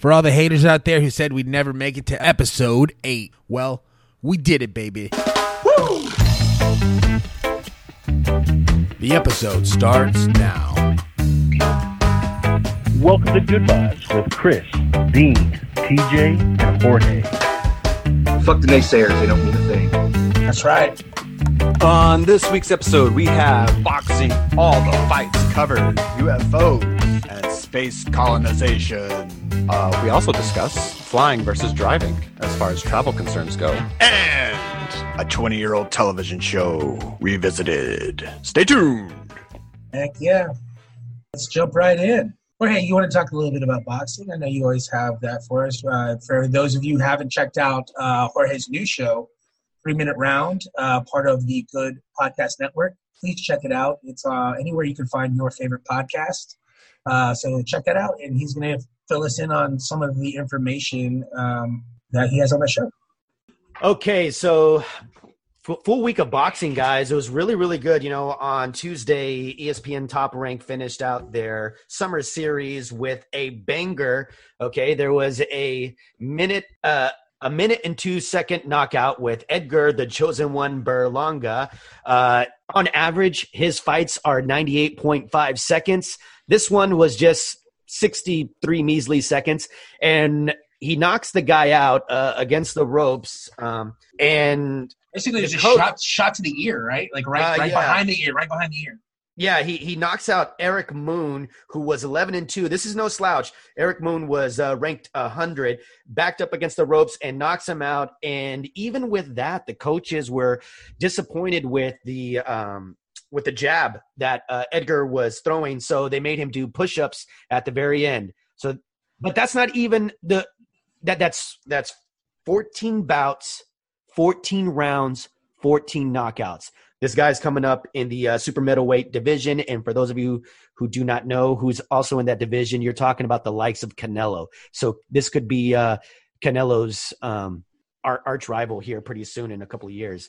For all the haters out there who said we'd never make it to episode 8, well, we did it, baby. Woo! The episode starts now. Welcome to Goodbyes with Chris, Dean, TJ, and Jorge. Fuck the naysayers, they don't mean a thing. That's right. On this week's episode, we have boxing, all the fights covered, UFOs, and space colonization. Uh, we also discuss flying versus driving as far as travel concerns go. And a 20 year old television show revisited. Stay tuned. Heck yeah. Let's jump right in. Well, hey, you want to talk a little bit about boxing? I know you always have that for us. Uh, for those of you who haven't checked out uh, Jorge's new show, Three Minute Round, uh, part of the Good Podcast Network, please check it out. It's uh, anywhere you can find your favorite podcast. Uh, so check that out, and he's going to fill us in on some of the information um, that he has on the show. Okay, so full week of boxing, guys. It was really, really good. You know, on Tuesday, ESPN Top Rank finished out their summer series with a banger. Okay, there was a minute, uh, a minute and two second knockout with Edgar, the chosen one, Berlanga. Uh, on average, his fights are 98.5 seconds. This one was just 63 measly seconds. And he knocks the guy out uh, against the ropes. Um, and Basically, it's a coach- shot, shot to the ear, right? Like right, Uh, right yeah. behind the ear, right behind the ear. Yeah, he he knocks out Eric Moon, who was 11 and two. This is no slouch. Eric Moon was uh, ranked 100, backed up against the ropes, and knocks him out. And even with that, the coaches were disappointed with the um, with the jab that uh, Edgar was throwing, so they made him do push-ups at the very end. So, but that's not even the that that's that's 14 bouts, 14 rounds, 14 knockouts. This guy's coming up in the uh, super middleweight division, and for those of you who do not know who's also in that division, you're talking about the likes of Canelo. So this could be uh, Canelo's um, arch rival here pretty soon in a couple of years.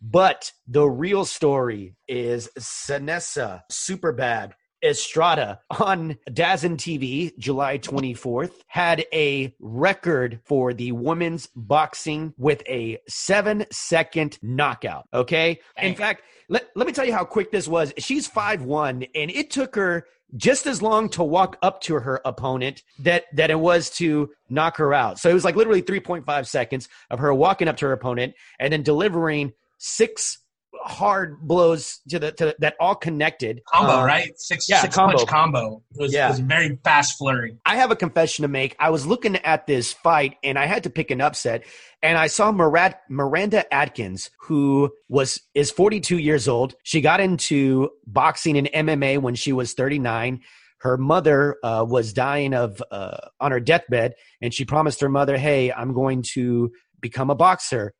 But the real story is Seniesa Superbad Estrada on DAZN TV, July 24th, had a record for the women's boxing with a seven second knockout. Okay. In fact, let, let me tell you how quick this was. She's 5'1, and it took her just as long to walk up to her opponent that that it was to knock her out. So it was like literally 3.5 seconds of her walking up to her opponent and then delivering six hard blows to the to that all connected Combo, Uh, right? Six, yeah, six combo. punch combo. It was, Yeah. it was a very fast flurry. I have a confession to make. I was looking at this fight and I had to pick an upset. And I saw Miranda Atkins, who was is 42 years old. She got into boxing and MMA when she was 39. Her mother uh, was dying of uh, on her deathbed, and she promised her mother, "Hey, I'm going to become a boxer."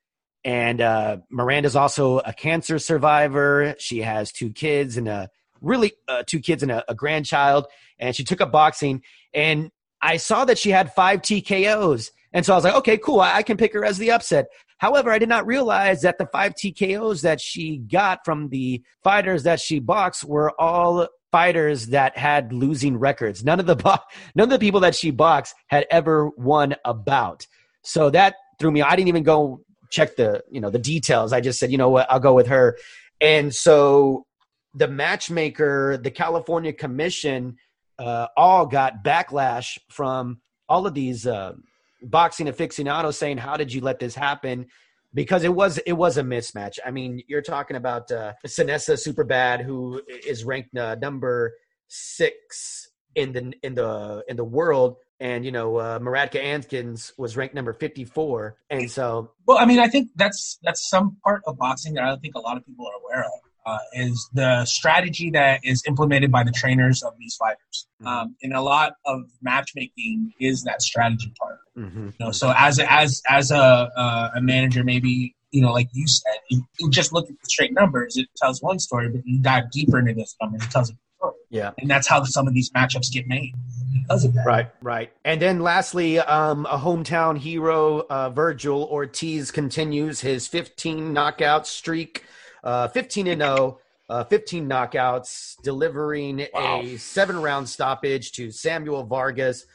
And uh, Miranda's also a cancer survivor. She has two kids and a really uh, two kids and a, a grandchild. And she took up boxing. And I saw that she had five TKOs. And so I was like, okay, cool. I, can pick her as the upset. However, I did not realize that the five TKOs that she got from the fighters that she boxed were all fighters that had losing records. None of the bo- none of the people that she boxed had ever won a bout. So that threw me. I didn't even go check the you know the details. I just said, you know what, I'll go with her. And so the matchmaker, the California Commission, uh, all got backlash from all of these uh, boxing aficionados saying, "How did you let this happen?" Because it was it was a mismatch. I mean, you're talking about uh, Seniesa Superbad, who is ranked uh, number six in the in the in the world, and you know uh, Maradka Atkins was ranked number 54, and so Well, I mean, I think that's that's some part of boxing that I don't think a lot of people are aware of. Uh, is the strategy that is implemented by the trainers of these fighters, um, and a lot of matchmaking is that strategy part. mhm. You know, so as a, as as a uh, a manager, maybe you know, like you said, you, you just look at the straight numbers. It tells one story, but you dive deeper into those numbers, it tells a story. yeah. And that's how some of these matchups get made because of that. Right, right. And then lastly, um, a hometown hero, uh, Vergil Ortiz continues his 15 knockout streak, uh, 15 and 0, uh, 15 knockouts, delivering Wow. a seven round stoppage to Samuel Vargas.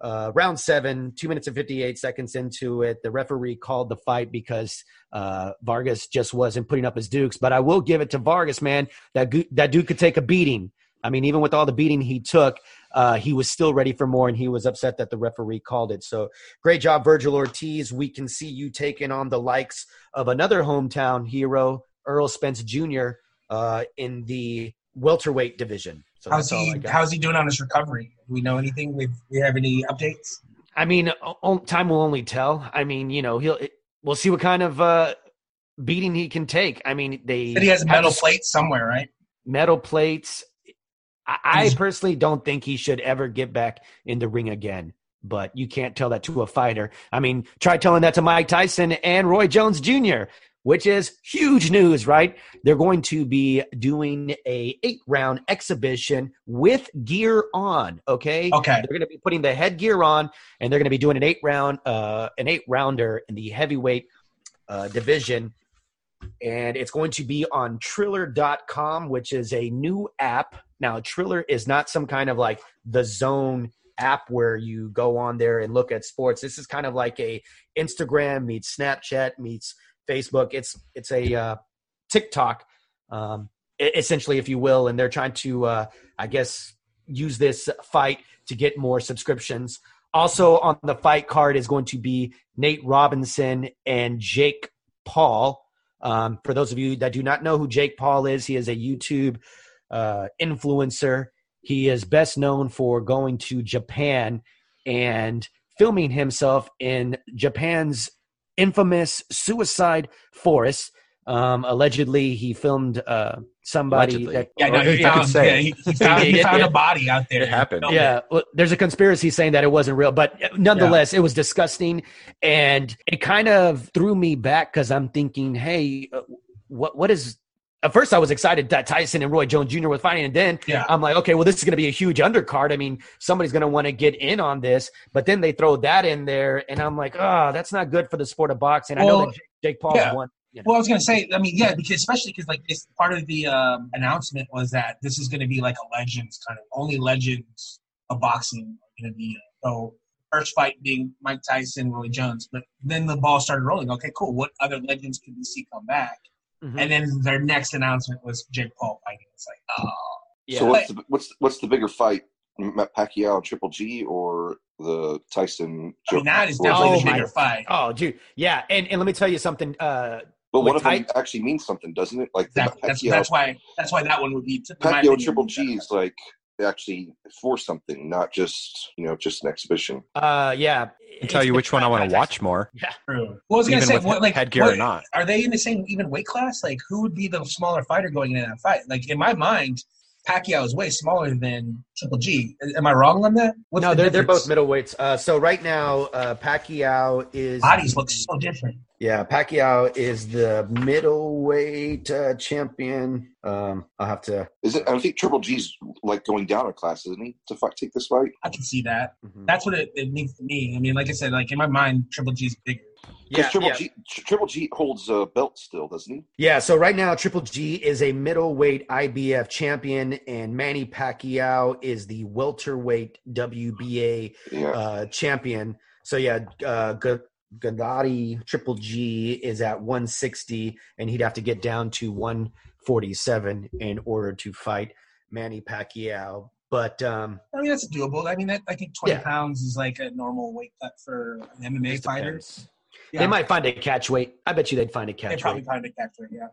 uh, round seven, two minutes and 58 seconds into it, the referee called the fight because uh, Vargas just wasn't putting up his dukes. But I will give it to Vargas, man. That that dude could take a beating. I mean, even with all the beating he took, uh, he was still ready for more, and he was upset that the referee called it. So great job, Vergil Ortiz. We can see you taking on the likes of another hometown hero, Errol Spence Jr. Uh, in the welterweight division. So How's that's all I he? How's he doing on his recovery? Do we know anything? We we have any updates? I mean, time will only tell. I mean, you know, he'll. It, we'll see what kind of uh, beating he can take. I mean, they Said he has metal plates somewhere, right? metal plates. I, I personally don't think he should ever get back in the ring again. But you can't tell that to a fighter. I mean, try telling that to Mike Tyson and Roy Jones Jr., which is huge news, right? They're going to be doing a eight round exhibition with gear on. Okay. Okay. They're going to be putting the headgear on, and they're going to be doing an eight round, uh, an eight rounder in the heavyweight uh, division, and it's going to be on Triller.com, which is a new app. Now, Triller is not some kind of like the Zone app where you go on there and look at sports. This is kind of like a Instagram meets Snapchat meets Facebook. It's it's a uh, TikTok, um, essentially, if you will, and they're trying to, uh, I guess, use this fight to get more subscriptions. Also on the fight card is going to be Nate Robinson and Jake Paul. Um, for those of you that do not know who Jake Paul is, he is a YouTube uh, influencer. He is best known for going to Japan and filming himself in Japan's infamous suicide forest. Um, allegedly, he filmed uh, somebody Allegedly. that Yeah, no, he found, say yeah, he, he found, he found a body out there. It happened. Yeah, well, there's a conspiracy saying that it wasn't real, but nonetheless, it was disgusting, and it kind of threw me back because I'm thinking, hey, uh, what what is? At first, I was excited that Tyson and Roy Jones Jr. were fighting, and then Yeah. I'm like, okay, well, this is going to be a huge undercard. I mean, somebody's going to want to get in on this, but then they throw that in there, and I'm like, oh, that's not good for the sport of boxing. I know that Jake, Jake Paul yeah. won. You know. Well, I was gonna say, I mean, yeah, because especially because like this part of the um, announcement was that this is gonna be like a legends kind of only legends of boxing are gonna be. So first fight being Mike Tyson, Roy Jones, but then the ball started rolling. Okay, cool. What other legends could we see come back? Mhm. And then their next announcement was Jake Paul fighting. It's like, oh, yeah. So what's the, what's what's the bigger fight, Matt Pacquiao Triple G, or the Tyson? I mean, that is Roy definitely Oh the my- bigger fight. oh, dude, yeah, and and let me tell you something. Uh, But one with of them Ty- actually means something, doesn't it? Like Exactly. That's, Pacquiao, that's why. That's why that one would be. Pacquiao Triple would G is like actually for something, not just you know just an exhibition. uh, yeah. I can tell you which one I want to watch more, Yeah. True. Well, I was gonna even say, what, like, headgear what- or not. are they in the same even weight class? Like, who would be the smaller fighter going into that fight? Like, in my mind, Pacquiao is way smaller than Triple G. Am I wrong on that? What's no, the they're, they're both middleweights. Uh, so right now, uh, Pacquiao is Bodies look so different. yeah. Pacquiao is the middleweight uh, champion. Um, I'll have to. Is it? I think Triple G's like going down a class, isn't he? To fight, take this fight. I can see that. Mhm. That's what it, it means to me. I mean, like I said, like in my mind, Triple G's bigger. Because Yeah, Triple yeah. G, Triple G holds a belt still, doesn't he? Yeah, so right now Triple G is a middleweight IBF champion, and Manny Pacquiao is the welterweight WBA Yeah. uh, champion. So yeah, uh, G- Gennady Triple G is at 160, and he'd have to get down to 147 in order to fight Manny Pacquiao. But um, I mean, that's doable. I mean, that, I think 20 Yeah. pounds is like a normal weight cut for an MMA just fighter. depends. Yeah. They might find a catch weight. I bet you they'd find a catch. They catch probably weight. find a catcher, yeah.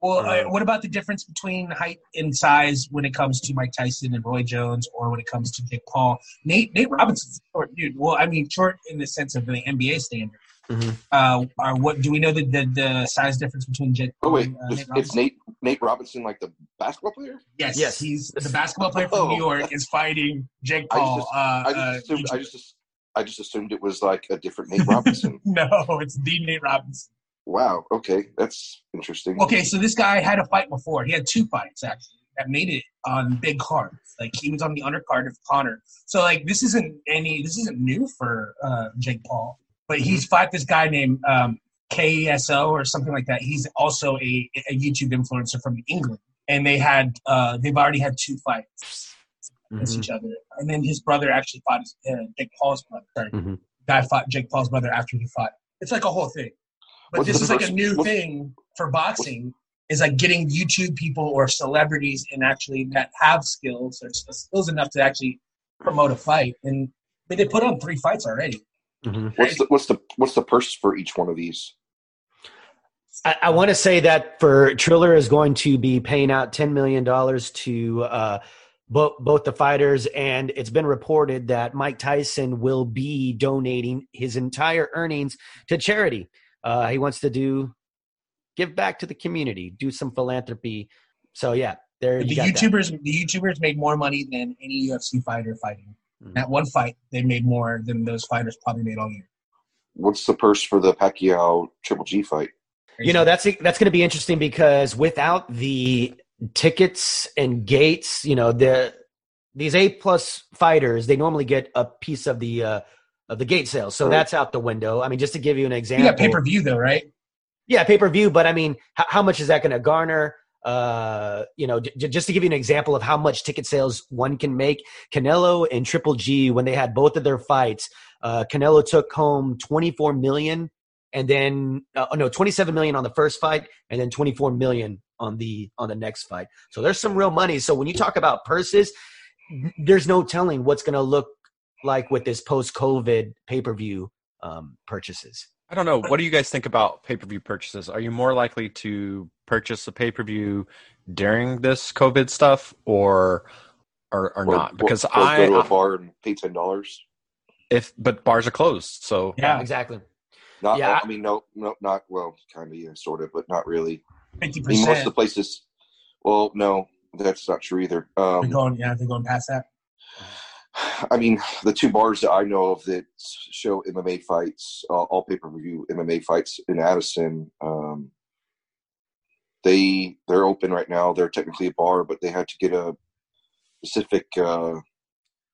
Well, uh, what about the difference between height and size when it comes to Mike Tyson and Roy Jones, or when it comes to Jake Paul? Nate Nate Robinson's a short dude. Well, I mean, short in the sense of the NBA standard. Mhm. Uh, are what do we know the, the the size difference between Jake? Oh wait, and, uh, it's, Nate it's Nate Nate Robinson, like the basketball player. Yes, Yes. he's the basketball player from Oh. New York is fighting Jake I Paul. just- uh, I just uh, assumed, I just assumed it was like a different Nate Robinson. no, it's the Nate Robinson. wow. Okay, that's interesting. Okay, so this guy had a fight before. He had two fights actually that made it on big cards. Like he was on the undercard of Connor. So like this isn't any this isn't new for uh, Jake Paul. But he's fought this guy named um, KSI or something like that. He's also a, a YouTube influencer from England, and they had uh, they've already had two fights. Against Mhm. each other. And then his brother actually fought his, uh, Jake Paul's brother. Sorry. Mhm. Guy fought Jake Paul's brother after he fought. It's like a whole thing. But What's this the is like a new thing for boxing. Is like getting YouTube people or celebrities and actually that have skills or skills enough to actually promote a fight. And they they put on three fights already. Mhm. What's the what's the what's the purse for each one of these? I, I want to say that for Triller is going to be paying out ten million dollars to uh, both both the fighters, and it's been reported that Mike Tyson will be donating his entire earnings to charity. Uh, he wants to do give back to the community, do some philanthropy. So yeah, there the you got that. YouTubers, the YouTubers made more money than any UFC fighter fighting. Mhm. That one fight, they made more than those fighters probably made all year. What's the purse for the Pacquiao Triple G fight? You know that's that's going to be interesting because without the tickets and gates, you know the these A plus fighters they normally get a piece of the uh, of the gate sales, so that's out the window. I mean, just to give you an you example, got pay per view though, right? yeah, pay per view. But I mean, how, how much is that going to garner? Uh, you know, j- just to give you an example of how much ticket sales one can make, Canelo and Triple G when they had both of their fights, uh, Canelo took home twenty four million, and then uh, oh, no, twenty seven million on the first fight, and then twenty four million on the on the next fight. So there's some real money. So when you talk about purses, there's no telling what's going to look like with this post COVID pay per view um, purchases. I don't know. What do you guys think about pay per view purchases? Are you more likely to purchase a pay per view during this COVID stuff, or or, or not? Because or I, go to a bar and pay ten dollars. if but bars are closed, so Yeah, exactly. Not, Yeah. I mean, no, no, not well, kind of, yeah, sort of, but not really. Fifty I mean, most of the places. Well, no, that's not true either. They're Um, going, yeah, they're going past that. I mean, the two bars that I know of that show MMA fights, uh, all pay per view MMA fights in Addison, um, they they're open right now. They're technically a bar, but they had to get a specific uh,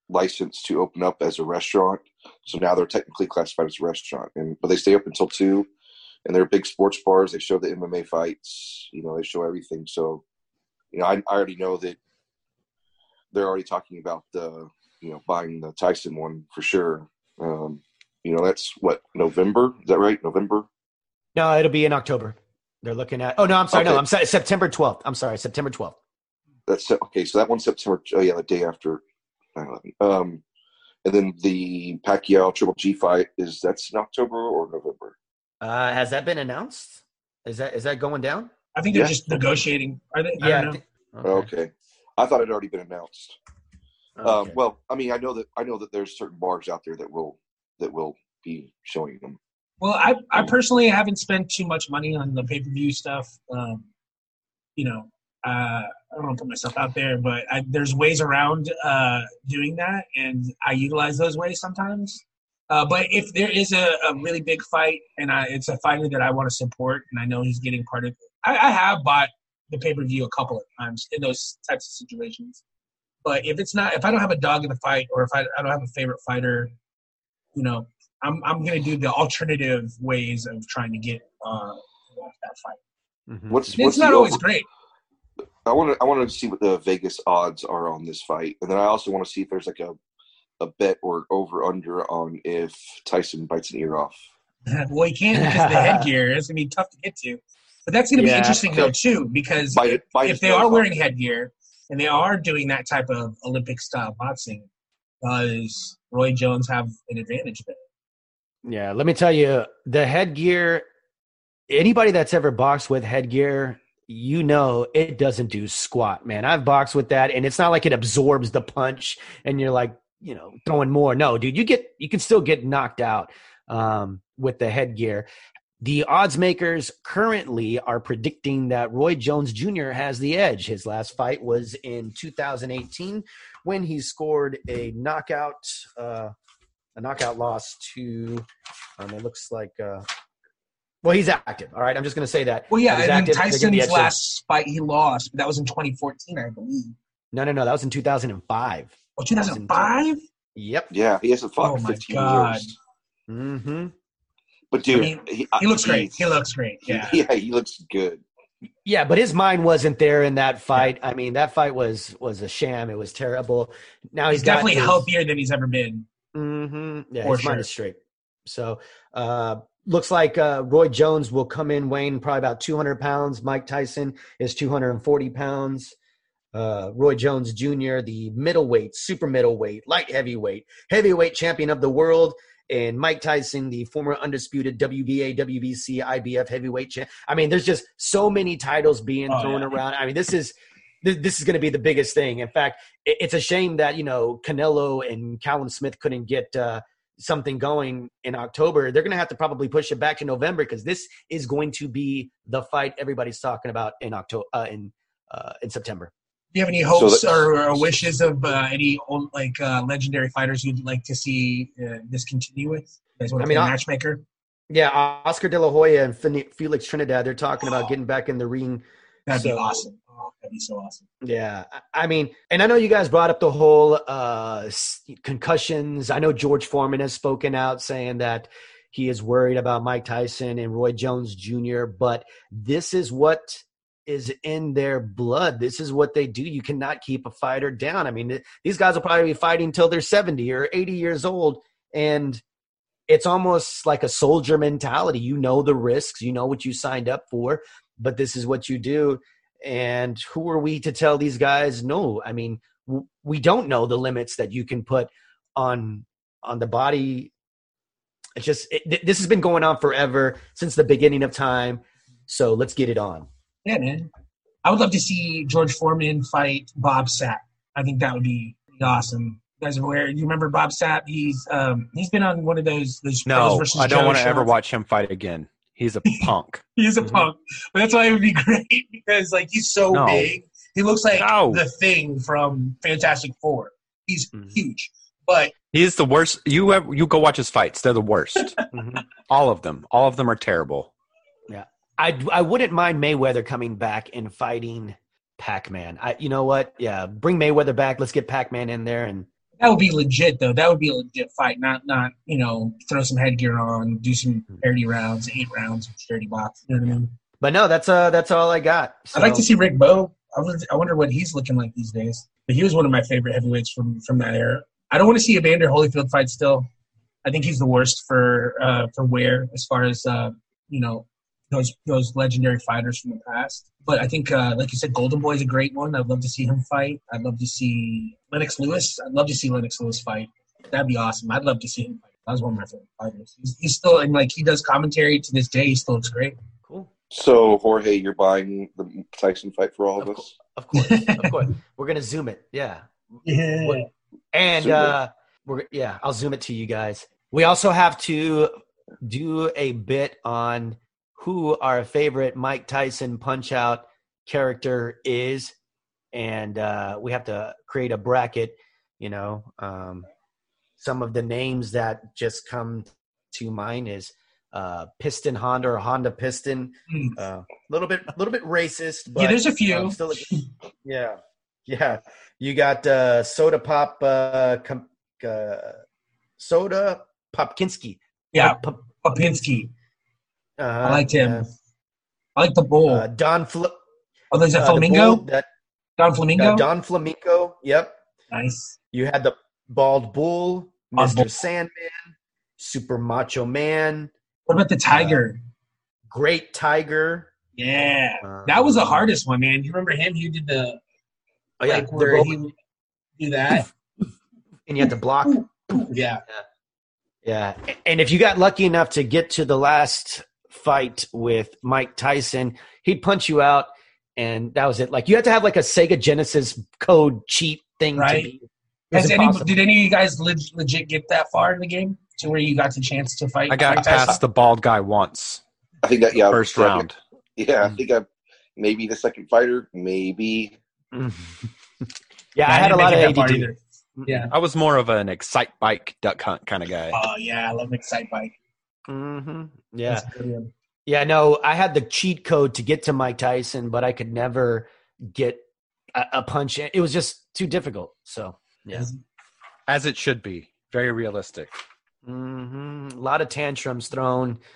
license to open up as a restaurant. So now they're technically classified as a restaurant, and but they stay open until two. And they're big sports bars. They show the MMA fights. You know, they show everything. So, you know, I, I already know that they're already talking about the you know buying the Tyson one for sure. Um, you know, that's what November. Is that right? November. No, it'll be in October. They're looking at. Oh no, I'm sorry. No, I'm sorry. September 12th. I'm sorry. September 12th. That's okay. So that one's September. Oh yeah, the day after 9/11. Um, and then the Pacquiao Triple G fight is that's in October or November. Uh, has that been announced? Is that is that going down? I think they're Yeah. just negotiating. Are they? I Yeah. don't know. I Okay. I thought it had already been announced. Um, well, I mean, I know that I know that there's certain bars out there that will that will be showing them. Well, I I personally haven't spent too much money on the pay per view stuff. Um, you know, uh, I don't want to put myself out there, but I, there's ways around uh, doing that, and I utilize those ways sometimes. Uh, but if there is a, a really big fight and I, it's a fighter that I want to support, and I know he's getting part of, I, I have bought the pay per view a couple of times in those types of situations. But if it's not, if I don't have a dog in the fight, or if I, I don't have a favorite fighter, you know, I'm I'm gonna do the alternative ways of trying to get uh, that fight. Mhm. What's It's what's not the always over- great. I want to I want to see what the Vegas odds are on this fight, and then I also want to see if there's like a a bet or over under on if Tyson bites an ear off. well, you can't because of the headgear. It's gonna be tough to get to. But that's gonna be Yeah, interesting though too, because Bite it, bite if they nose are off. wearing headgear and they are doing that type of Olympic style boxing, does Roy Jones have an advantage there? Yeah, let me tell you, the headgear. Anybody that's ever boxed with headgear, you know it doesn't do squat, man. I've boxed with that, and it's not like it absorbs the punch, and you're like, you know, throwing more. No, dude, you get you can still get knocked out um, with the headgear. The odds makers currently are predicting that Roy Jones Jr. has the edge. His last fight was in 2018 when he scored a knockout, uh, a knockout loss to. Um, it looks like. Uh, well, he's active. All right, I'm just going to say that. Well, yeah, and active. Be Tyson's last fight he lost, but that was in 2014, I believe. No, no, no. That was in 2005. Oh, 2005? Yep. Yeah, he hasn't fought Oh in my 15 God. years. Mm-hmm. But dude, I mean, he, He looks great. He looks great. Yeah. yeah, he looks good. Yeah, but his mind wasn't there in that fight. I mean, that fight was was a sham. It was terrible. Now he's, He's definitely his- healthier than he's ever been. Mm-hmm. Yeah, For his mind is straight. So uh, looks like uh, Roy Jones will come in weighing probably about 200 pounds. Mike Tyson is 240 pounds. Uh, Roy Jones Jr., the middleweight, super middleweight, light heavyweight, heavyweight champion of the world, and Mike Tyson, the former undisputed WBA, WBC, IBF heavyweight champ. I mean, there's just so many titles being Oh, thrown yeah. around. I mean, this is this, is going to be the biggest thing. In fact, it's a shame that you know Canelo and Callum Smith couldn't get uh, something going in October. They're going to have to probably push it back to November because this is going to be the fight everybody's talking about in October uh, in uh, in September. Do you have any hopes that's- or, or wishes of uh, any old, like uh, legendary fighters you'd like to see uh, this continue with? You guys want I mean, be matchmaker? Yeah, Oscar De La Hoya and Felix Trinidad. They're talking about getting back in the ring. That'd be awesome. Oh, that'd be so awesome. Yeah, I- I mean, and I know you guys brought up the whole uh, concussions. I know George Foreman has spoken out saying that he is worried about Mike Tyson and Roy Jones Jr., but this is what is in their blood. This is what they do. You cannot keep a fighter down. I mean, th- these guys will probably be fighting till they're 70 or 80 years old. And it's almost like a soldier mentality. You know the risks, you know what you signed up for, but this is what you do. And who are we to tell these guys no? I mean, we don't know the limits that you can put on on the body. It's just it, this has been going on forever since the beginning of time. So let's get it on. Yeah, man. I would love to see George Foreman fight Bob Sapp. I think that would be awesome. You guys are aware? You remember Bob Sapp? He's um he's been on one of those those No, I don't want to ever watch him fight again. He's a punk. He's a Mhm. punk, but that's why it would be great because like he's so No. big. He looks like No. the thing from Fantastic Four. He's Mhm. huge, but He's the worst. You ever, you go watch his fights. They're the worst. Mhm. All of them. All of them are terrible. I I wouldn't mind Mayweather coming back and fighting Pac-Man. I you know what? Yeah, bring Mayweather back. Let's get Pac-Man in there and that would be legit though. That would be a legit fight. Not not you know throw some headgear on, do some parity rounds, eight rounds, charity box. You know what I mean? But no, that's uh that's all I got. I'd like to see Rick Bowe. I wonder, I wonder what he's looking like these days. But he was one of my favorite heavyweights from from that era. I don't want to see Evander Holyfield fight still. I think he's the worst for uh, for wear as far as uh, you know those those legendary fighters from the past. But I think, uh, like you said, Golden Boy is a great one. I'd love to see him fight. I'd love to see Lennox Lewis. I'd love to see Lennox Lewis fight. That'd be awesome. I'd love to see him fight. That was one of my favorite fighters. He's, he's still and like he does commentary to this day. He still looks great. cool. So, Jorge, you're buying the Tyson fight for all of Of us? Of course, of course. We're gonna zoom it. Yeah. Yeah. What- And Zoom it. uh we're yeah, I'll zoom it to you guys. We also have to do a bit on who our favorite Mike Tyson punch out character is. And uh we have to create a bracket, you know. Um some of the names that just come to mind is uh Piston Honda or Honda Piston. Hmm. A uh, little bit a little bit racist, but yeah, there's a few. um, still yeah, yeah. You got uh, Soda Pop, uh, com- uh, Soda Popkinski. yeah, Pop- Popinski. Uh, I liked him. yeah. I like the bull. Uh, Don Fl- oh, there's a uh, the flamingo. bull, that, Don Flamingo. uh, Don Flamenco. Yep. nice. You had the Bald Bull, Bald Mr. Bull. Sandman, Super Macho Man, What about the tiger? Great Tiger. yeah, uh, that was the hardest one, man. You remember him? He did the Oh yeah, like where he do that. and you had to block. yeah, Yeah. And if you got lucky enough to get to the last fight with Mike Tyson, he'd punch you out and that was it. Like you had to have like a Sega Genesis code cheat thing Right. to be. Has any, did any of you guys leg- legit get that far in the game to where you got the chance to fight? I got Mike Tyson? past the bald guy once. I think that, yeah. First second- round. Yeah, I think I maybe the second fighter, maybe. yeah, Yeah, I had a lot of it ADD. Yeah. I was more of an excite bike duck hunt kind of guy. Oh yeah, I love Excite Bike. Hmm Yeah. That's a. Yeah, no, I had the cheat code to get to Mike Tyson, but I could never get a, a punch. It was just too difficult. So, yeah. As it should be. Very realistic. hmm A lot of tantrums thrown.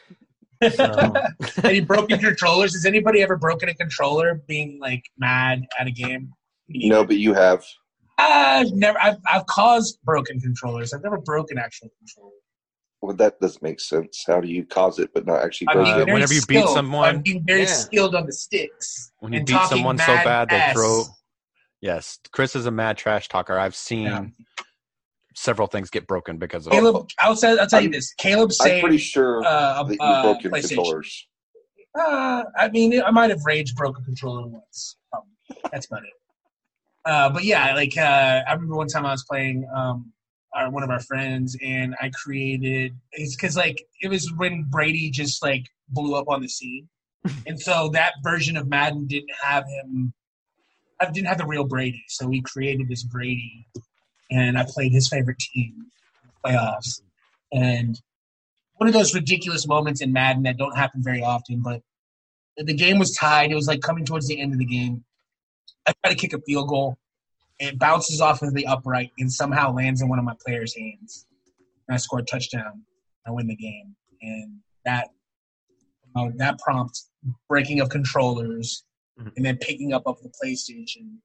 So, Any broken controllers? Has anybody ever broken a controller being like mad at a game? No, but you have. I've never. I've, I've caused broken controllers. I've never broken actual controllers. Well, that doesn't make sense. How do you cause it but not actually I'm break it? whenever you beat someone- I'm being very Yeah. skilled on the sticks. When you beat someone so mad bad, they ass. throw. Yes, Chris is a mad trash talker. I've seen Yeah. several things get broken because of Caleb, I'll, say, I'll tell you I'm- this. Caleb I'm saying pretty sure uh, that you've uh, broken PlayStation. controllers. Uh, I mean, I might have rage broke a controller once. Probably. That's about it. Uh, but yeah, like uh, I remember one time I was playing um, our, one of our friends, and I created. It's because like it was when Brady just like blew up on the scene, and so that version of Madden didn't have him. I didn't have the real Brady, so we created this Brady, and I played his favorite team playoffs, and one of those ridiculous moments in Madden that don't happen very often, but the game was tied. It was like coming towards the end of the game. I try to kick a field goal. It bounces off of the upright and somehow lands in one of my players' hands. And I score a touchdown. I win the game. And that uh, that prompt breaking of controllers Mhm. and then picking up of the PlayStation.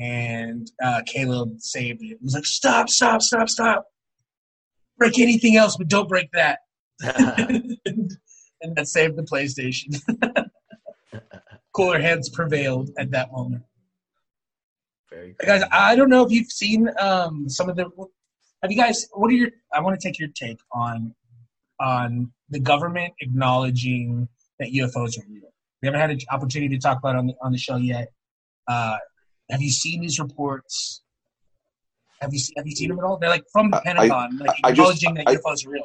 And uh, Caleb saved it. He was like, stop, stop, stop, stop. Break anything else, but don't break that. and that saved the PlayStation. Cooler heads prevailed at that moment. Very Guys. I don't know if you've seen um, some of the. Have you guys? What are your? I want to take your take on on the government acknowledging that UFOs are real. We haven't had an opportunity to talk about it on the on the show yet. Uh, have you seen these reports? Have you seen, have you seen them at all? They're like from the I- Pentagon, like I just- acknowledging that I- UFOs are real.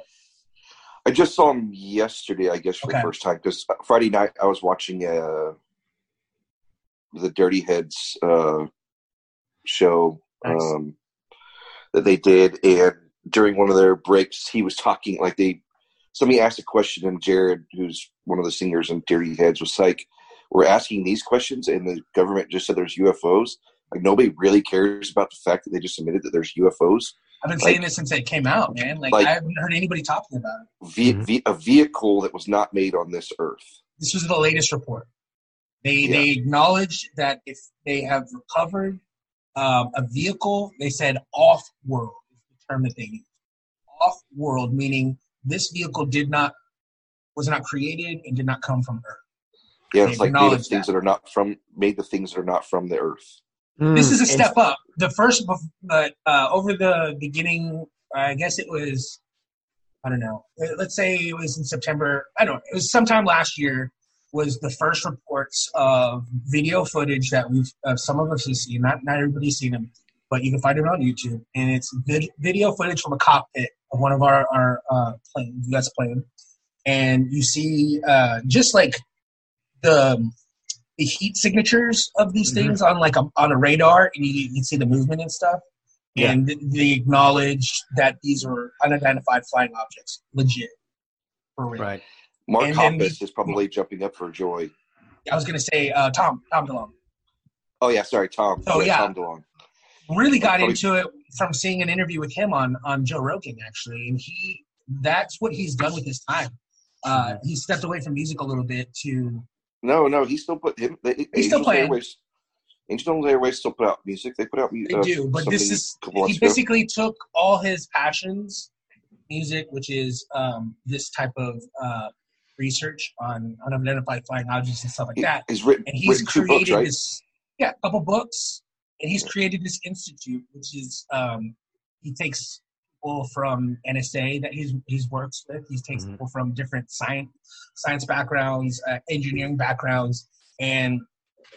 I just saw them yesterday, I guess, for Okay. the first time because Friday night I was watching uh, the Dirty Heads uh, show Nice. um, that they did, and during one of their breaks, he was talking like they. Somebody asked a question, and Jared, who's one of the singers in Dirty Heads, was like, "We're asking these questions, and the government just said there's UFOs. Like nobody really cares about the fact that they just admitted that there's UFOs. I've been like- saying this since it came out, man. Like, like- I haven't heard anybody talking about it. Ve- Mhm. ve- a vehicle that was not made on this earth." This was the latest report. They Yeah. they acknowledged that if they have recovered um, a vehicle, they said off world is the term that they used. Off world meaning this vehicle did not was not created and did not come from Earth. Yeah, it's like made of things that. are not from made the things that are not from the earth. This is a Mm, step up. The first, but uh, over the beginning, I guess it was, I don't know. Uh, Let's say it was in September. I don't. know. It was sometime last year. Was the first reports of video footage that we've uh, some of us have seen. Not not everybody's seen them, but you can find it on YouTube. And it's vid- video footage from a cockpit of one of our our uh, planes, U.S. plane, and you see uh, just like the the heat signatures of these Mhm. things on like a, on a radar, and you, you can see the movement and stuff. Yeah. And they acknowledge that these are unidentified flying objects, legit, for real. right. Mark And Hoppus is probably jumping up for joy. I was gonna say uh, Tom Tom DeLonge Oh yeah, sorry, Tom. Oh, yeah. Tom DeLonge. really got Probably- into it from seeing an interview with him on on Joe Rogan actually, and he that's what he's done with his time. Uh, he stepped away from music a little bit to No, no, he still put him. They, He's still Angels playing. Airways, Angels Airwaves still put out music. They put out music. They do, but this is he months ago. basically took all his passions, music, which is um, this type of uh, research on unidentified flying objects and stuff like that, He's written, and he's written two created books, right? this yeah, a couple books, and he's created this institute, which is um, he takes people from NSA that he's he's works with. He takes Mhm. people from different science science backgrounds, uh, engineering backgrounds, and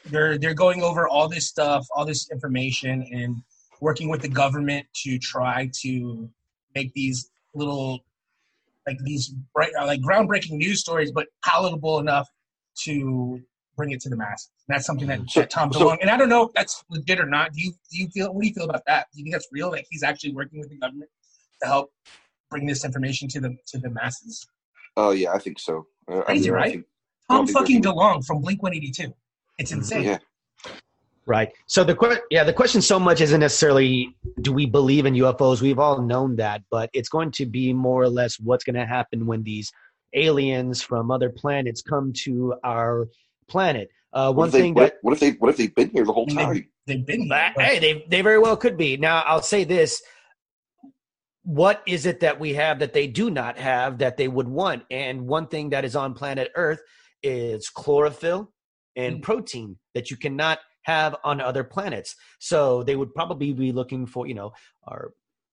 they're they're going over all this stuff, all this information, and working with the government to try to make these little like these bright, uh, like groundbreaking news stories, but palatable enough to bring it to the masses. And that's something that, So- that Tom so- DeLonge, and I don't know if that's legit or not. Do you do you feel what do you feel about that? Do you think that's real? That he's actually working with the government to help bring this information to the to the masses? Oh yeah, I think so. Uh, I Crazy, mean, right? think- Tom fucking DeLonge from Blink One Eighty Two. It's insane. yeah, Right. So the que- yeah, the question so much isn't necessarily do we believe in UFOs? We've all known that, but it's going to be more or less what's going to happen when these aliens from other planets come to our planet. Uh, What one if they, thing what, that what if they what if they've been here the whole And they- time? They've been here. But, but- hey, they they very well could be. Now, I'll say this: what is it that we have that they do not have that they would want? And one thing that is on planet Earth is chlorophyll and Mm. protein that you cannot have on other planets. So they would probably be looking for, you know, our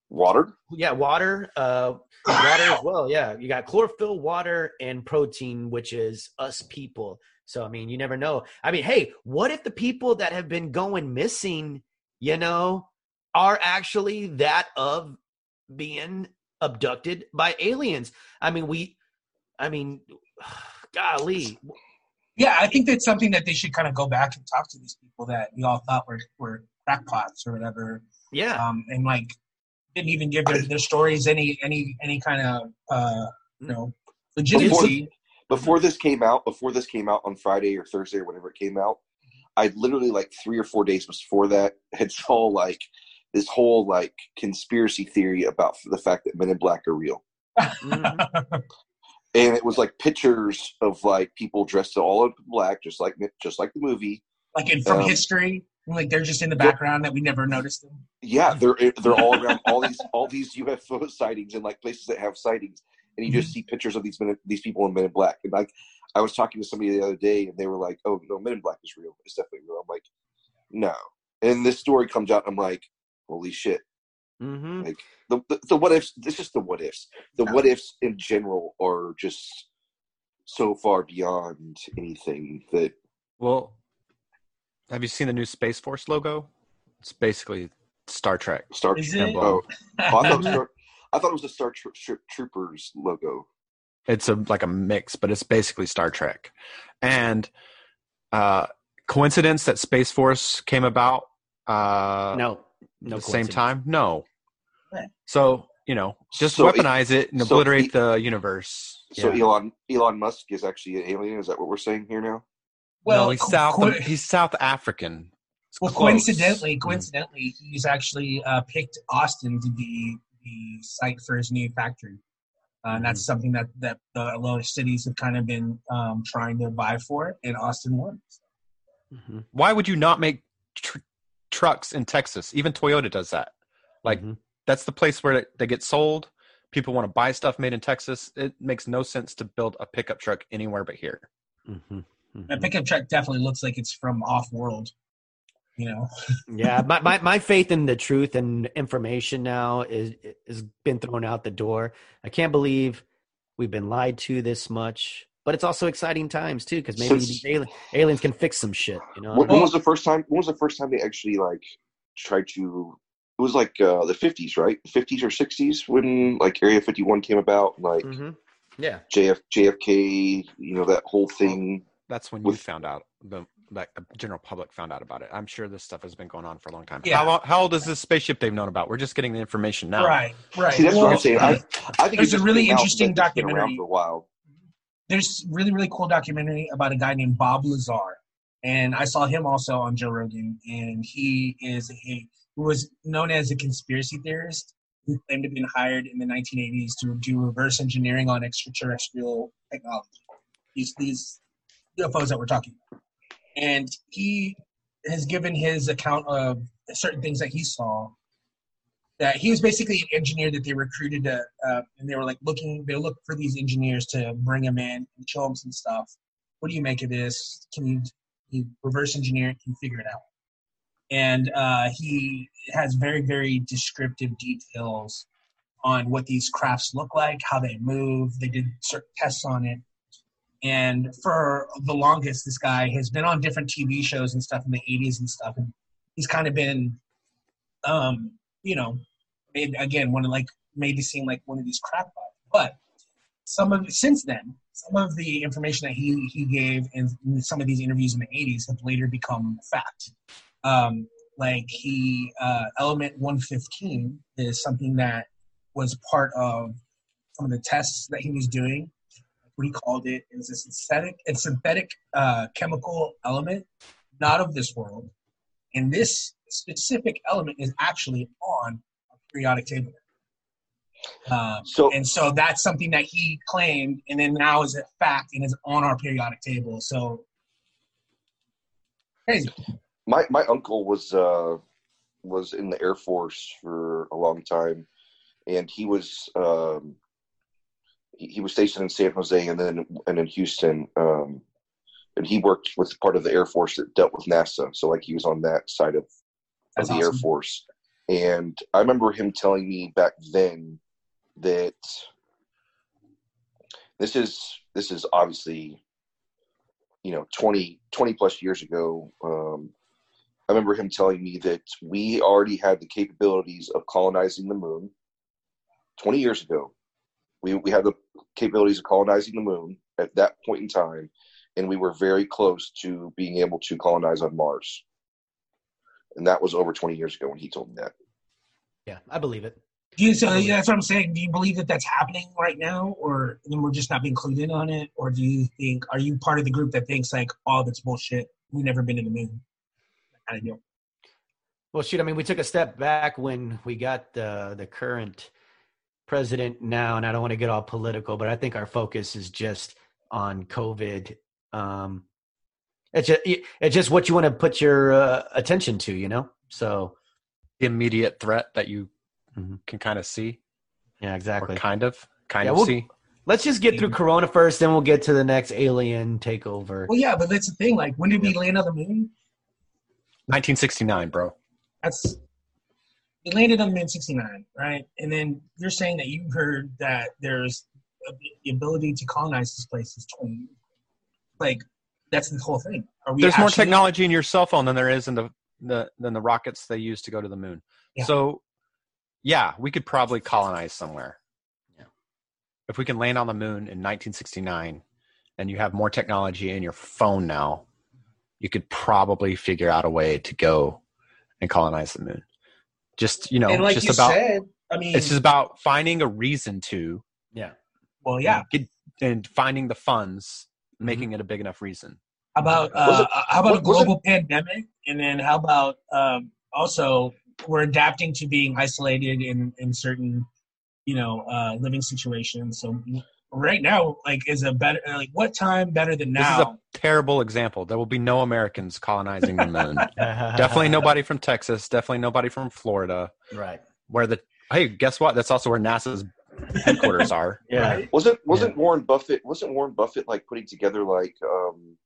Water? yeah, water, uh, water as well. Yeah, you got chlorophyll, water, and protein, which is us people. So I mean, you never know. I mean, hey, what if the people that have been going missing, you know, are actually that of being abducted by aliens? I mean, we, I mean, golly, Yeah, I think that's something that they should kind of go back and talk to these people that we all thought were, were crackpots or whatever, yeah, um, and like didn't even give their, their stories any any any kind of uh, you know legitimacy. Before this came out, before this came out on Friday or Thursday or whenever it came out, I literally like three or four days before that had saw like this whole like conspiracy theory about the fact that Men in Black are real. mhm. and it was like pictures of like people dressed all in black, just like just like the movie. like in from Um, history, like they're just in the background that we never noticed them. Yeah, they're they're all around all these all these UFO sightings and like places that have sightings, and you just see pictures of these men these people in Men in Black. And like I was talking to somebody the other day, and they were like, "Oh no, Men in Black is real. It's definitely real." I'm like, "No." And this story comes out, and I'm like, "Holy shit!" Mhm. Like the, the the what ifs. This is the what ifs. The what ifs in general are just so far beyond anything that Well, have you seen the new Space Force logo? It's basically Star Trek. Star Trek. it? Oh, oh, I thought it was Star, I thought it was the Star Tro- Tro- Troopers logo. It's a like a mix, but it's basically Star Trek. And uh coincidence that Space Force came about uh no, no, the same time? No. Right. So, you know, just So it- weaponize it and so obliterate it- the universe. So Yeah. Elon Elon Musk is actually an alien. Is that what we're saying here now? no, he's co- South co- he's South African. It's well, close. coincidentally, Mm. coincidentally, he's actually uh, picked Austin to be the site for his new factory. Uh, and that's something that that the, a lot of cities have kind of been um, trying to vie for, and Austin won. Mhm. Why would you not make tr- trucks in Texas? Even Toyota does that. Like Mhm. That's the place where they get sold. People want to buy stuff made in Texas. It makes no sense to build a pickup truck anywhere but here. Mhm. A Mhm. pickup truck definitely looks like it's from off world. You know, yeah my, my, my faith in the truth and information now is has been thrown out the door i can't believe we've been lied to this much but it's also exciting times too because maybe Since- alien, aliens can fix some shit you know When, when was the first time? When was the first time they actually like tried to? It was like uh, the fifties, right? Fifties or sixties when like Area Fifty One came about. Like Mhm. yeah JF JFK, you know that whole thing. That's when With- you found out. The like the general public found out about it. I'm sure this stuff has been going on for a long time. Yeah. How, long- how old is this spaceship they've known about? We're just getting the information now. right, right. See, that's what I'm saying. I, I think there's it a really interesting that it's been around documentary. for a while. there's really really cool documentary about a guy named Bob Lazar, and I saw him also on Joe Rogan, and he is a who was known as a conspiracy theorist who claimed to have been hired in the 1980s to do reverse engineering on extraterrestrial technology. These these UFOs that we're talking about, and he has given his account of certain things that he saw. That he was basically an engineer that they recruited to, uh, and they were like looking. They looked for these engineers to bring him in and show him some stuff. What do you make of this? Can you, you reverse engineer it? Can you figure it out? And uh, he has very very descriptive details on what these crafts look like, how they move. They did certain tests on it. And for the longest, this guy has been on different TV shows and stuff in the 80s and stuff. And he's kind of been, um, you know, made again one of like maybe seem like one of these crap bots. But some of since then, some of the information that he he gave in, in some of these interviews in the 80s have later become fact. Um, like he uh, element 115 is something that was part of some of the tests that he was doing what he called it is a synthetic and synthetic uh, chemical element, not of this world. And this specific element is actually on a periodic table. Uh, So and so that's something that he claimed, and then now is a fact and is on our periodic table. So crazy. My my uncle was uh was in the air force for a long time and he was um he, he was stationed in san jose and then and in houston um and he worked with part of the air force that dealt with nasa so like he was on that side of, of the air force. And i remember him telling me back then that this is this is obviously you know 20 20 plus years ago um remember him telling me that we already had the capabilities of colonizing the moon 20 years ago. We, we had the capabilities of colonizing the moon at that point in time, and we were very close to being able to colonize on Mars. And that was over 20 years ago when he told me that. Yeah, I believe it. Do you, so yeah, that's what I'm saying. Do you believe that that's happening right now, or then we're just not being clued in on it, or do you think are you part of the group that thinks like, oh, that's bullshit? We've never been to the moon. That kind of deal. Well, shoot, I mean, we took a step back when we got the the current president now, and I don't want to get all political, but I think our focus is just on COVID. Um, it's just it's just what you want to put your uh, attention to, you know. So The immediate threat that you Mhm. can kind of see, yeah, or exactly. kind of, kind Yeah, of we'll- see. Let's just get through Corona first, then we'll get to the next alien takeover. Well, yeah, but that's the thing. Like, when did we land on the moon? 1969, bro. That's we landed on the moon '69, right? And then you're saying that you heard that there's a, the ability to colonize this place is 20 years. Like, that's the whole thing. Are we There's more technology in your cell phone than there is in the, the than the rockets they use to go to the moon. Yeah. So, yeah, we could probably colonize somewhere. Yeah. If we can land on the moon in 1969, and you have more technology in your phone now, you could probably figure out a way to go and colonize the moon. Just you know, like just you about said, I mean, it's just about finding a reason to Yeah. well, yeah. get, and finding the funds, making it a big enough reason. How about uh, it- how about a global pandemic? And then how about um, also we're adapting to being isolated in in certain you know uh, living situations. So right now, like, is a better like what time better than now? This is a terrible example. There will be no Americans colonizing the moon. definitely nobody from Texas. Definitely nobody from Florida. Right. Where the hey, guess what? That's also where NASA's headquarters are. Yeah. Right? Wasn't wasn't Warren Buffett wasn't Warren Buffett like putting together like um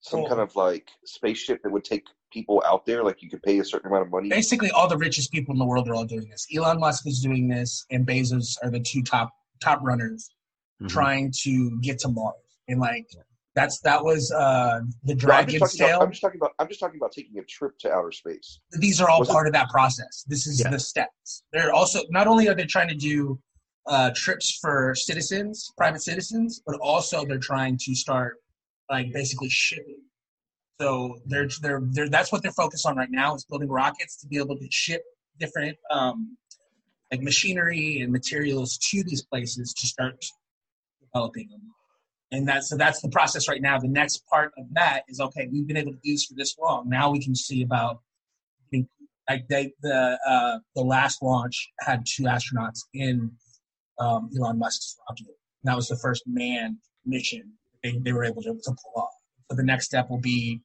some Well- kind of like spaceship that would take people out there like you could pay a certain amount of money Basically, all the richest people in the world are all doing this. Elon Musk is doing this, and Bezos are the two top top runners Mhm. trying to get to Mars. And like that's that was uh, the No, I'm, Dragon just talking about, I'm just talking about I'm just talking about taking a trip to outer space. these are all Was it- part of that process. This is Yeah. the steps. They're also not only are they trying to do uh, trips for citizens, private citizens, but also they're trying to start like basically shipping. So they're they're they're that's what they're focused on right now is building rockets to be able to ship different um, like machinery and materials to these places to start developing them. And that's so that's the process right now. The next part of that is okay. We've been able to do this for this long. Now we can see about like they the uh, the last launch had two astronauts in um, Elon Musk's rocket. That was the first manned mission they, they were able to, to pull off. So the next step will be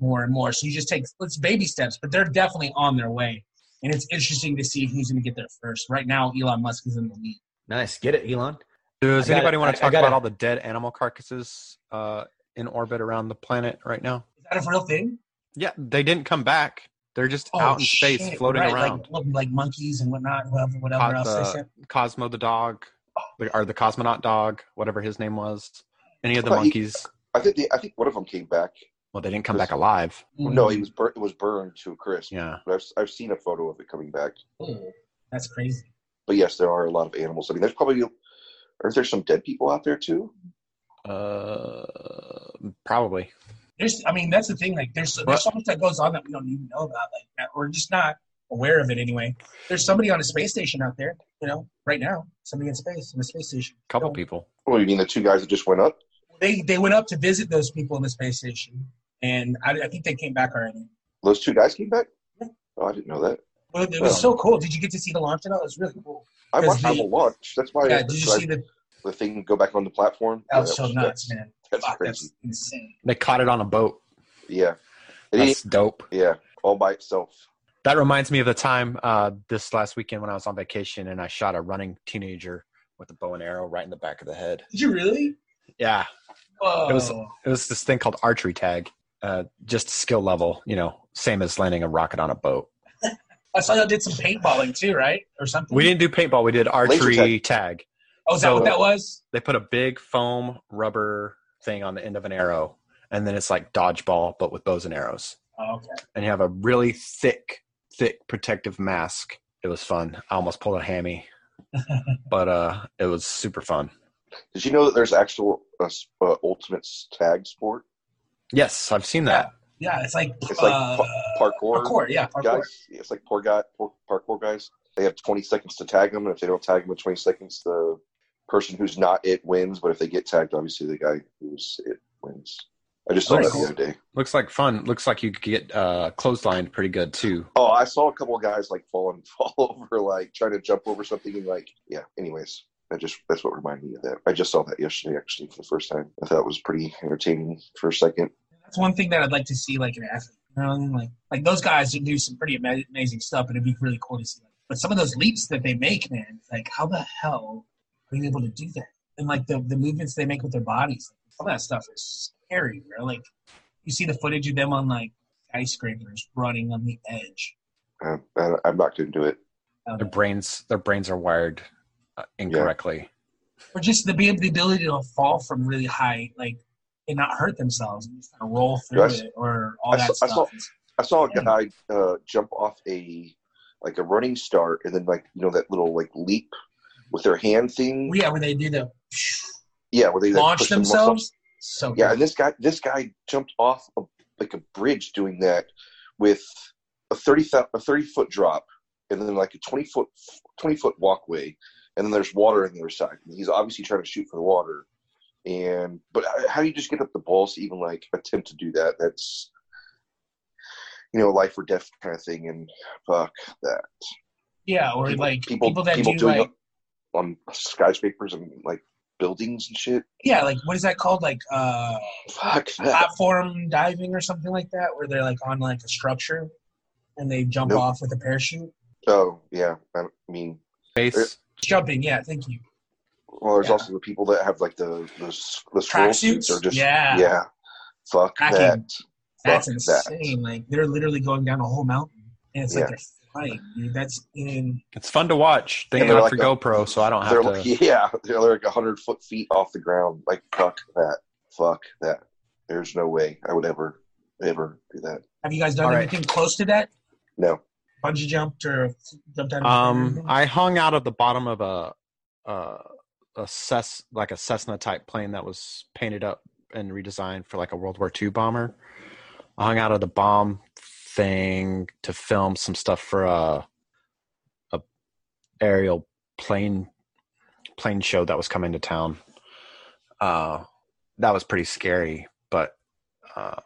more and more. So you just take it's baby steps, but they're definitely on their way. And it's interesting to see who's going to get there first. Right now, Elon Musk is in the lead. Nice. Get it, Elon. Does I anybody it. want to I talk got about it. all the dead animal carcasses uh, in orbit around the planet right now? Is that a real thing? Yeah, they didn't come back. They're just Oh, out in space, floating right, around. like, like monkeys and whatnot, whatever, whatever Caught else they said. Cosmo the dog, or the cosmonaut dog, whatever his name was. Any of the I he- monkeys? I think they, I think one of them came back. Well, they didn't come back alive. No, he was burnt. It was burned to a crisp. Yeah. But I've I've seen a photo of it coming back. Oh, that's crazy. But yes, there are a lot of animals. I mean, there's probably aren't there some dead people out there too? Uh, probably. There's, I mean, that's the thing. Like, there's there's so much that goes on that we don't even know about. Like, that we're just not aware of it anyway. There's somebody on a space station out there, you know, right now. Somebody in space in a space station. couple You know, people. Well, you mean the two guys that just went up? They they went up to visit those people in the space station, and I, I think they came back already. Those two guys came back? Yeah. Oh, I didn't know that. Well, it was so cool. Did you get to see the launch of that? It was really cool. I watched the- the launch. That's why Yeah, I, did you I- see the? the thing go back on the platform. That Yeah, was so nuts, that's- man. That's Fuck, crazy. that's insane. They caught it on a boat. Yeah. And That's he- dope. yeah, all by itself. That reminds me of the time uh, this last weekend when I was on vacation and I shot a running teenager with a bow and arrow right in the back of the head. Did you really? Yeah, Whoa. It was- it was this thing called archery tag, uh, just skill level. You know, same as landing a rocket on a boat. I saw you did some paintballing too, right, or something. We didn't do paintball. We did archery tag. Oh, is that what that was? They put a big foam rubber thing on the end of an arrow, and then it's like dodgeball but with bows and arrows. Oh, okay. And you have a really thick, thick protective mask. It was fun. I almost pulled a hammy, but uh, it was super fun. Did you know that there's actual uh, uh, ultimate tag sport? Yes, I've seen that. Yeah, it's like It's like uh, parkour. parkour. Yeah, parkour. guys. It's like poor guy, poor parkour guys. They have 20 seconds to tag them, and if they don't tag them in 20 seconds, the person who's not it wins. But if they get tagged, obviously the guy who's it wins. I just saw Very that the other day. Looks like fun. Looks like you could get uh, clotheslined pretty good too. Oh, I saw a couple of guys like fall and fall over, like trying to jump over something, and like, yeah. Anyways, that just that's what reminded me of that. I just saw that yesterday, actually, for the first time. I thought it was pretty entertaining for a second. That's one thing that I'd like to see, like an athlete. You know, what I mean? like like those guys that do some pretty ama- amazing stuff, and it'd be really cool to see. But some of those leaps that they make, man, like how the hell are you able to do that? And like the the movements they make with their bodies, some of that stuff is scary, bro. Like you see the footage of them on like skyscrapers running on the edge. Uh, I, I'm not going to do it. Um, Their brains, their brains are wired incorrectly. or just the be the ability to fall from really high, like and not hurt themselves, and just kind of roll through Yes. it, or all I that saw- I stuff. I saw a guy uh, jump off a like a running start, and then like you know that little like leap with their hand thing. yeah, where they do the Yeah, where they like, launch push them themselves. So Yeah, cool. and this guy this guy jumped off a, like a bridge doing that with a thirty a thirty foot drop, and then like a twenty foot twenty foot walkway, and then there's water on the other side. And he's obviously trying to shoot for the water, and but how do you just get up the balls to even like attempt to do that? That's you know life or death kind of thing, and fuck that. yeah, or people, like people, people, that people do doing like it on skyscrapers and like buildings and shit. yeah, like what is that called? Like uh Fuck that. platform diving or something like that, where they're like on like a structure and they jump Nope. off with a parachute. Oh yeah, I mean, BASE. Jumping, yeah, thank you. well, there's Yeah. also the people that have like the the, the swirl suits Tracksuits? are just Yeah. yeah. Fuck Hacking. that. That's Fuck that. insane. Like they're literally going down a whole mountain, and it's like Yeah. they're flying. Dude. That's in. It's fun to watch. Thank they're God like for a- GoPro, so I don't have to. yeah, they're like a hundred foot feet off the ground. Like fuck that. Fuck that. There's no way I would ever ever do that. Have you guys done All right. anything close to that? No. Bungee jumped or jumped out of Um. I hung out of the bottom of a, uh, a Cess like a Cessna type plane that was painted up and redesigned for like a World War II bomber. I hung out of the bomb thing to film some stuff for a, a aerial plane plane show that was coming to town. Uh, that was pretty scary, but uh,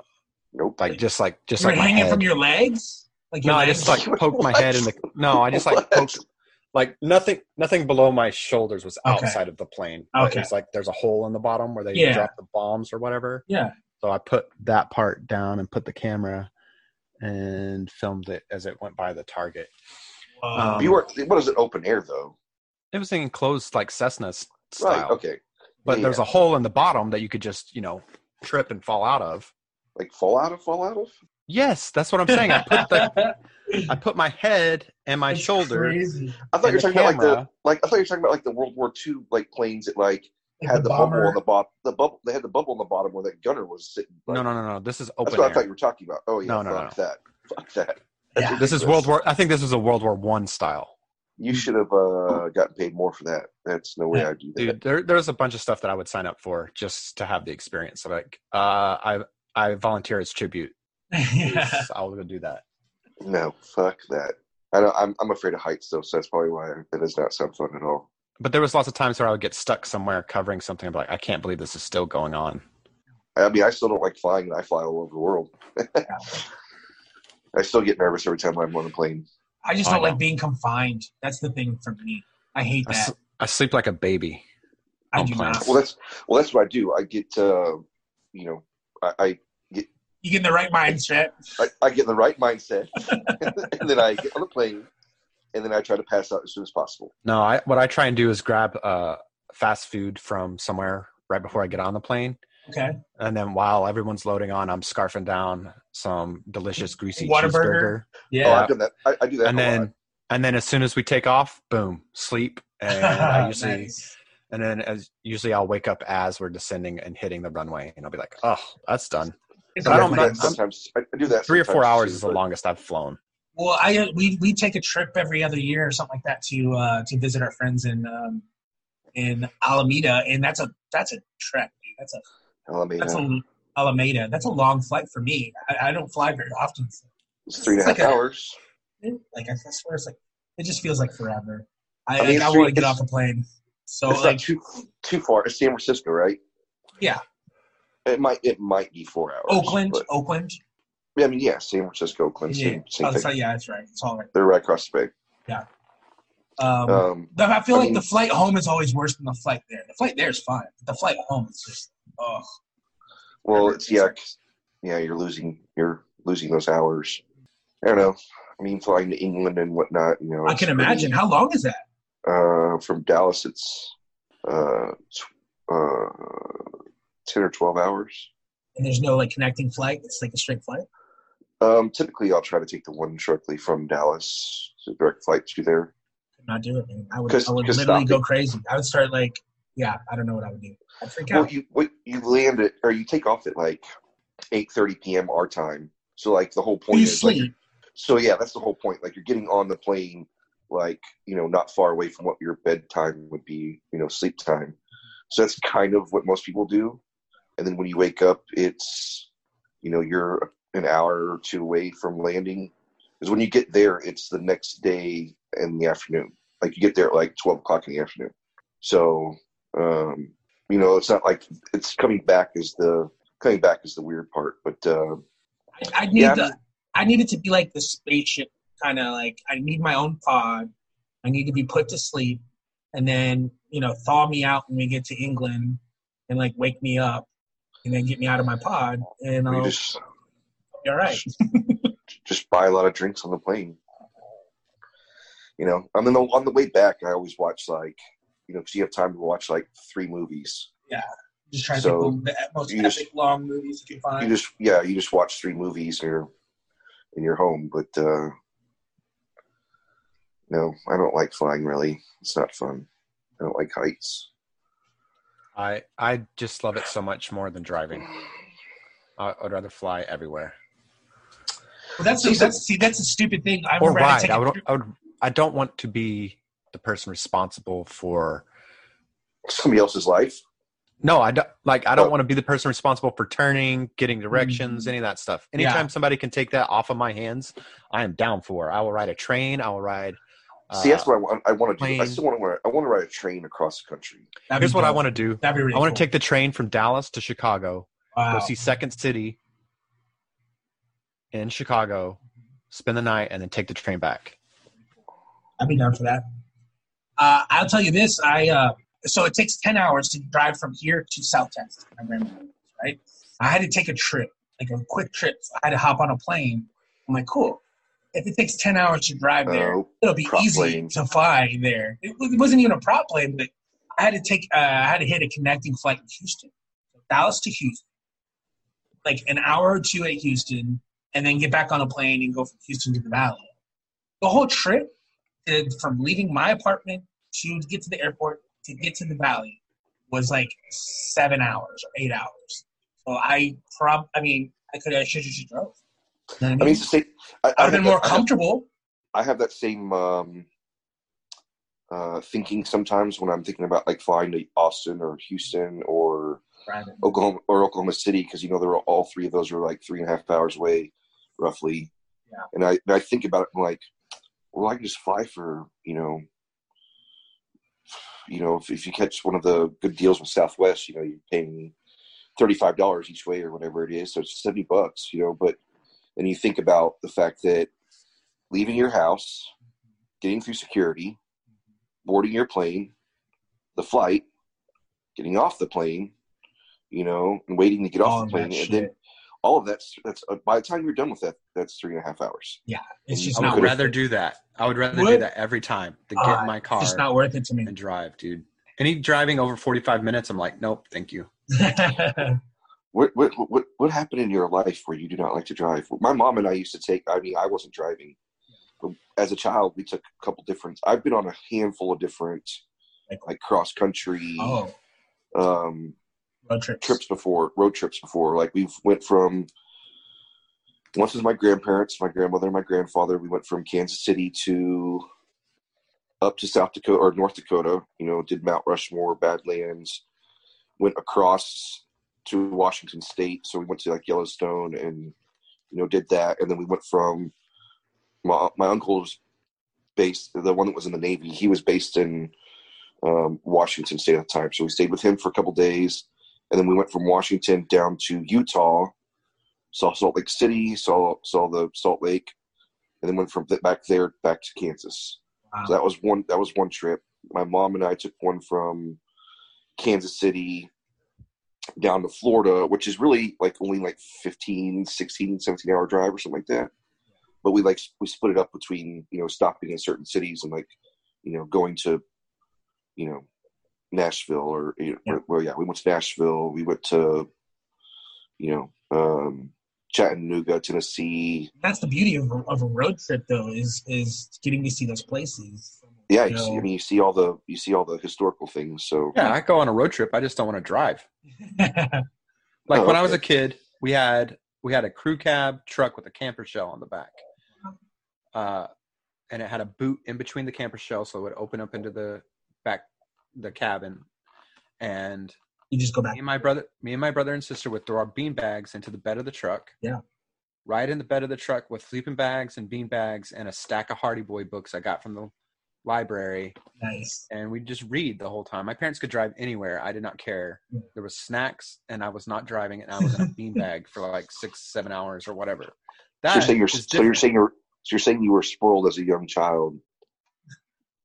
Nope. like just like just you were like my hanging head. from your legs. Like No, I just like poked my head in the. No, I just like poked. Like nothing, nothing below my shoulders was Okay. outside of the plane. Okay. It's like there's a hole in the bottom where they Yeah. drop the bombs or whatever. Yeah. So I put that part down and put the camera and filmed it as it went by the target. Um, you were what is it? Open air though. It was an enclosed like Cessna style, Right. Okay. but Yeah, there's a hole in the bottom that you could just you know trip and fall out of. like fall out of fall out of. Yes, that's what I'm saying. I put the I put my head and my That's shoulder. crazy. I thought you were the talking about like the like I thought you were talking about like the World War II like planes that like Like had the, bubble on the bottom. The bubble they had the bubble on the bottom where that gunner was sitting. Like, No, no, no, no. This is open. That's open what I thought you were talking about. Oh yeah, No, no, fuck that. Fuck that. Yeah. This is World War. I think this is a World War One style. You should have uh, gotten paid more for that. That's no way I'd do that. Dude, there, there's a bunch of stuff that I would sign up for just to have the experience. So like, uh, I I volunteer as tribute. yeah. I was gonna do that. No, fuck that. I don't, I'm I'm afraid of heights though, so that's probably why that does not sound fun at all. But there was lots of times where I would get stuck somewhere covering something. I'm like, I can't believe this is still going on. I mean, I still don't like flying, and I fly all over the world. I still get nervous every time I'm on a plane. I just I don't know. like being confined. That's the thing for me. I hate I, that. I sleep like a baby. I on do planes. not. Well, that's well, that's what I do. I get, uh, you know, I, I You get in the right mindset. I, I get in the right mindset, and then I get on the plane, and then I try to pass out as soon as possible. No, I what I try and do is grab uh, fast food from somewhere right before I get on the plane, Okay. and then while everyone's loading on, I'm scarfing down some delicious greasy Whataburger? cheeseburger, Oh, Yeah. I've done that. I, I do that. and then lot. and then as soon as we take off, boom, sleep, and I usually Nice. and then as usually I'll wake up as we're descending and hitting the runway, and I'll be like, oh, that's done. It's I I don't do sometimes. I I do that. Three or four hours too, is the but- longest I've flown. Well, I uh, we we take a trip every other year or something like that to uh, to visit our friends in um, in Alameda, and that's a that's a trek. Dude. That's a Alameda. that's a Alameda. That's a long flight for me. I, I don't fly very often. It's three and a it's half like a- hours. Like I swear, it's like it just feels like forever. I I mean, like, I want to get off the plane. So it's like not too too far. It's San Francisco, right? Yeah. It might it might be four hours. Oakland, but- Oakland. yeah, I mean, yeah, San Francisco, Oakland, Yeah, same, same oh, thing. so- yeah, that's right. It's all right. They're right across the bay. Um, Um, I feel I like mean- the flight home is always worse than the flight there. The flight there is fine. But the flight home is just oh. well, it's yeah, yeah. You're losing you're losing those hours. I don't know. I mean, flying to England and whatnot. You know, I can pretty- imagine. How long is that? Uh, from Dallas, it's uh, tw- uh, ten or twelve hours. And there's no like connecting flight. It's like a straight flight. Um, typically, I'll try to take the one directly from Dallas, so direct flight to there. Could not do it, man. I would. I would literally go crazy. I would start like, yeah, I don't know what I would do. I'd freak Well, out. you what, you land it or you take off at like eight thirty p.m. our time. So like the whole point you is like, sleep. so yeah, that's the whole point. Like you're getting on the plane, like you know, not far away from what your bedtime would be, you know, sleep time. So that's kind of what most people do. And then when you wake up, it's you know you're an hour or two away from landing. Because when you get there, it's the next day in the afternoon. Like you get there at like twelve o'clock in the afternoon. So um, you know, it's not like it's coming back is the coming back is the weird part. But uh, I, I need yeah, the. I need it to be like the spaceship kind of like. I need my own pod. I need to be put to sleep, and then you know thaw me out when we get to England, and like wake me up, and then get me out of my pod, and I'll just be all right. just buy a lot of drinks on the plane. You know, I mean, on the way back, I always watch like, you know, because you have time to watch like three movies. Yeah, just trying So, to pick the most epic just- long movies you can find. You just, yeah, you just watch three movies and you're in your home. But uh no, I don't like flying. Really, it's not fun. I don't like heights. I I just love it so much more than driving. I, I'd rather fly everywhere Well, that's See, that's see that's a stupid thing. I or remember I had ride. take I a would, I would. I don't want to be the person responsible for. Somebody else's life. No, I don't like. I don't Oh. want to be the person responsible for turning, getting directions, Mm. any of that stuff. Yeah. Anytime somebody can take that off of my hands, I am down for. I will ride a train. I will ride. See, that's uh, what I want. I want to do. I still want to. I want to ride a train across the country. That'd Here's what I want to do. That'd be really I want cool. to take the train from Dallas to Chicago, Wow. go see Second City in Chicago, spend the night, and then take the train back. I'd be down for that. Uh, I'll tell you this. I uh, so it takes ten hours to drive from here to South Texas. my grandmother, Right. I had to take a trip, like a quick trip. So I had to hop on a plane. I'm like, cool. If it takes ten hours to drive there, Oh, it'll be easy plane. to fly there. It, it wasn't even a prop plane, but I had to take. Uh, I had to hit a connecting flight in Houston, Dallas to Houston, like an hour or two at Houston, and then get back on a plane and go from Houston to the Valley. The whole trip, from leaving my apartment to get to the airport to get to the Valley, was like seven hours or eight hours. So I prob, I mean, I could, I should have just drove. You know I mean, it's the same. I, I have been more that- I have- comfortable. I have that same um, uh, thinking sometimes when I'm thinking about like flying to Austin or Houston or. Oklahoma or Oklahoma City because you know they're all three of those are like three and a half hours away, roughly. Yeah. And I and I think about it and like, well, I can just fly for you know, you know, if, if you catch one of the good deals with Southwest, you know, you're paying thirty five dollars each way or whatever it is, so it's seventy bucks, you know. But then you think about the fact that leaving your house, getting through security, boarding your plane, the flight, getting off the plane, you know, and waiting to get All off of the plane, and then all of that's that's uh, by the time you're done with that, that's three and a half hours. Yeah, it's I just I not would worth rather it. do that. I would rather do that every time to get Uh, in my car It's just not worth it to me. and drive, dude. Any driving over 45 minutes, I'm like, nope, thank you. What what what what happened in your life where you do not like to drive? My mom and I used to take. I mean, I wasn't driving. But as a child, we took a couple different. I've been on a handful of different, like cross country oh, um, road trips. trips before, road trips before. Like we've went from once with my grandparents, my grandmother, and my grandfather. We went from Kansas City to up to South Dakota or North Dakota. You know, did Mount Rushmore, Badlands. Went across to Washington State, so we went to like Yellowstone and you know did that, and then we went from my my uncle was based the one that was in the Navy. He was based in um, Washington State at the time, so we stayed with him for a couple days, and then we went from Washington down to Utah, saw Salt Lake City, saw saw the Salt Lake, and then went from back there back to Kansas. Wow. So that was one that was one trip. My mom and I took one from Kansas City down to Florida, which is really like only like 15, 16, 17 hour drive or something like that. But we like we split it up between, you know, stopping in certain cities and like, you know, going to, you know, Nashville or, you know, Yeah. well, yeah, we went to Nashville. We went to, you know, um, Chattanooga, Tennessee. That's the beauty of a, of a road trip, though, is is getting to see those places. Yeah, you see, I mean, you see all the you see all the historical things. So Yeah, I go on a road trip. I just don't want to drive. Like Oh, when I was a kid, we had we had a crew cab truck with a camper shell on the back, uh, and it had a boot in between the camper shell, so it would open up into the back the cabin. And you just go back. me and my brother, me and my brother and sister would throw our bean bags into the bed of the truck. Yeah. Right in the bed of the truck with sleeping bags and bean bags and a stack of Hardy Boy books I got from the library Nice. and we'd just read the whole time. My parents could drive anywhere. I did not care. There was snacks, and I was not driving, and I was in a beanbag for like six, seven hours or whatever. So you're saying you're so you're saying you're so you're saying you were spoiled as a young child.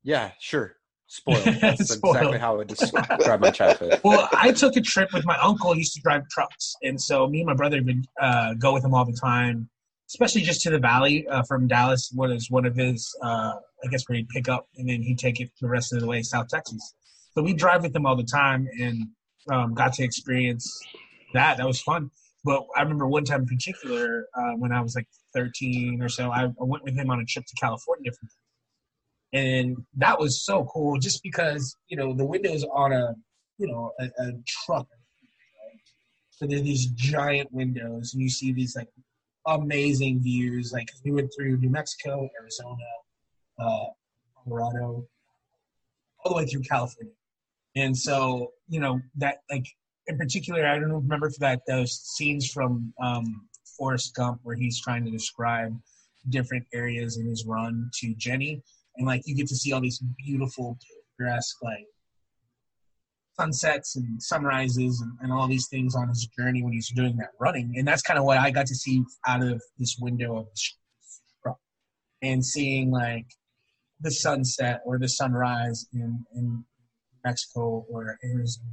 yeah, sure, spoiled. That's Spoiled. exactly how I would describe my childhood. well, I took a trip with my uncle. He used to drive trucks, and so me and my brother would uh, go with him all the time, especially just to the valley uh, from Dallas. What is one of his, uh, I guess, where he'd pick up, and then he'd take it the rest of the way South Texas. So we drive with him all the time, and um, got to experience that. That was fun. But I remember one time in particular uh, when I was like 13 or so, I, I went with him on a trip to California and that was so cool just because you know the windows on a you know a, a truck so there's these giant windows and you see these like amazing views like we went through new mexico arizona uh, colorado all the way through california. And so you know that like in particular i don't remember for that those scenes from um forrest gump where he's trying to describe different areas in his run to jenny and like you get to see all these beautiful picturesque like sunsets and sunrises and, and all these things on his journey when he's doing that running. And that's kind of what i got to see out of this window of and seeing like the sunset or the sunrise in, in mexico or arizona.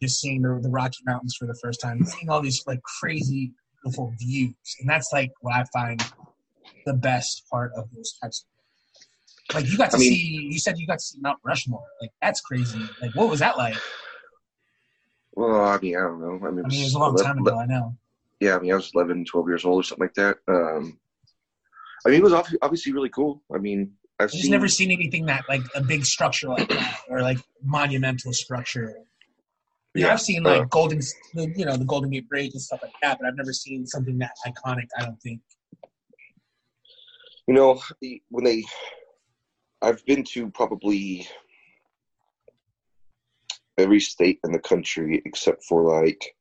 Just seeing the, the rocky mountains for the first time. Seeing all these like crazy beautiful views. And that's like what i find the best part of those types of like you got to I mean- see, you said you got to see Mount Rushmore. Like that's crazy. Like what was that like? Well, I mean, I don't know. I mean, I mean, it was a long ele- time ago. I know. Yeah, I mean, I was 11, 12 years old or something like that. Um, I mean, it was obviously really cool. I mean, I've I've just seen. never seen anything that like a big structure like that or like monumental structure. Yeah, Yeah, I've seen like uh, Golden, you know, the Golden Gate Bridge and stuff like that, but I've never seen something that iconic. I don't think. You know, when they, I've been to probably every state in the country except for like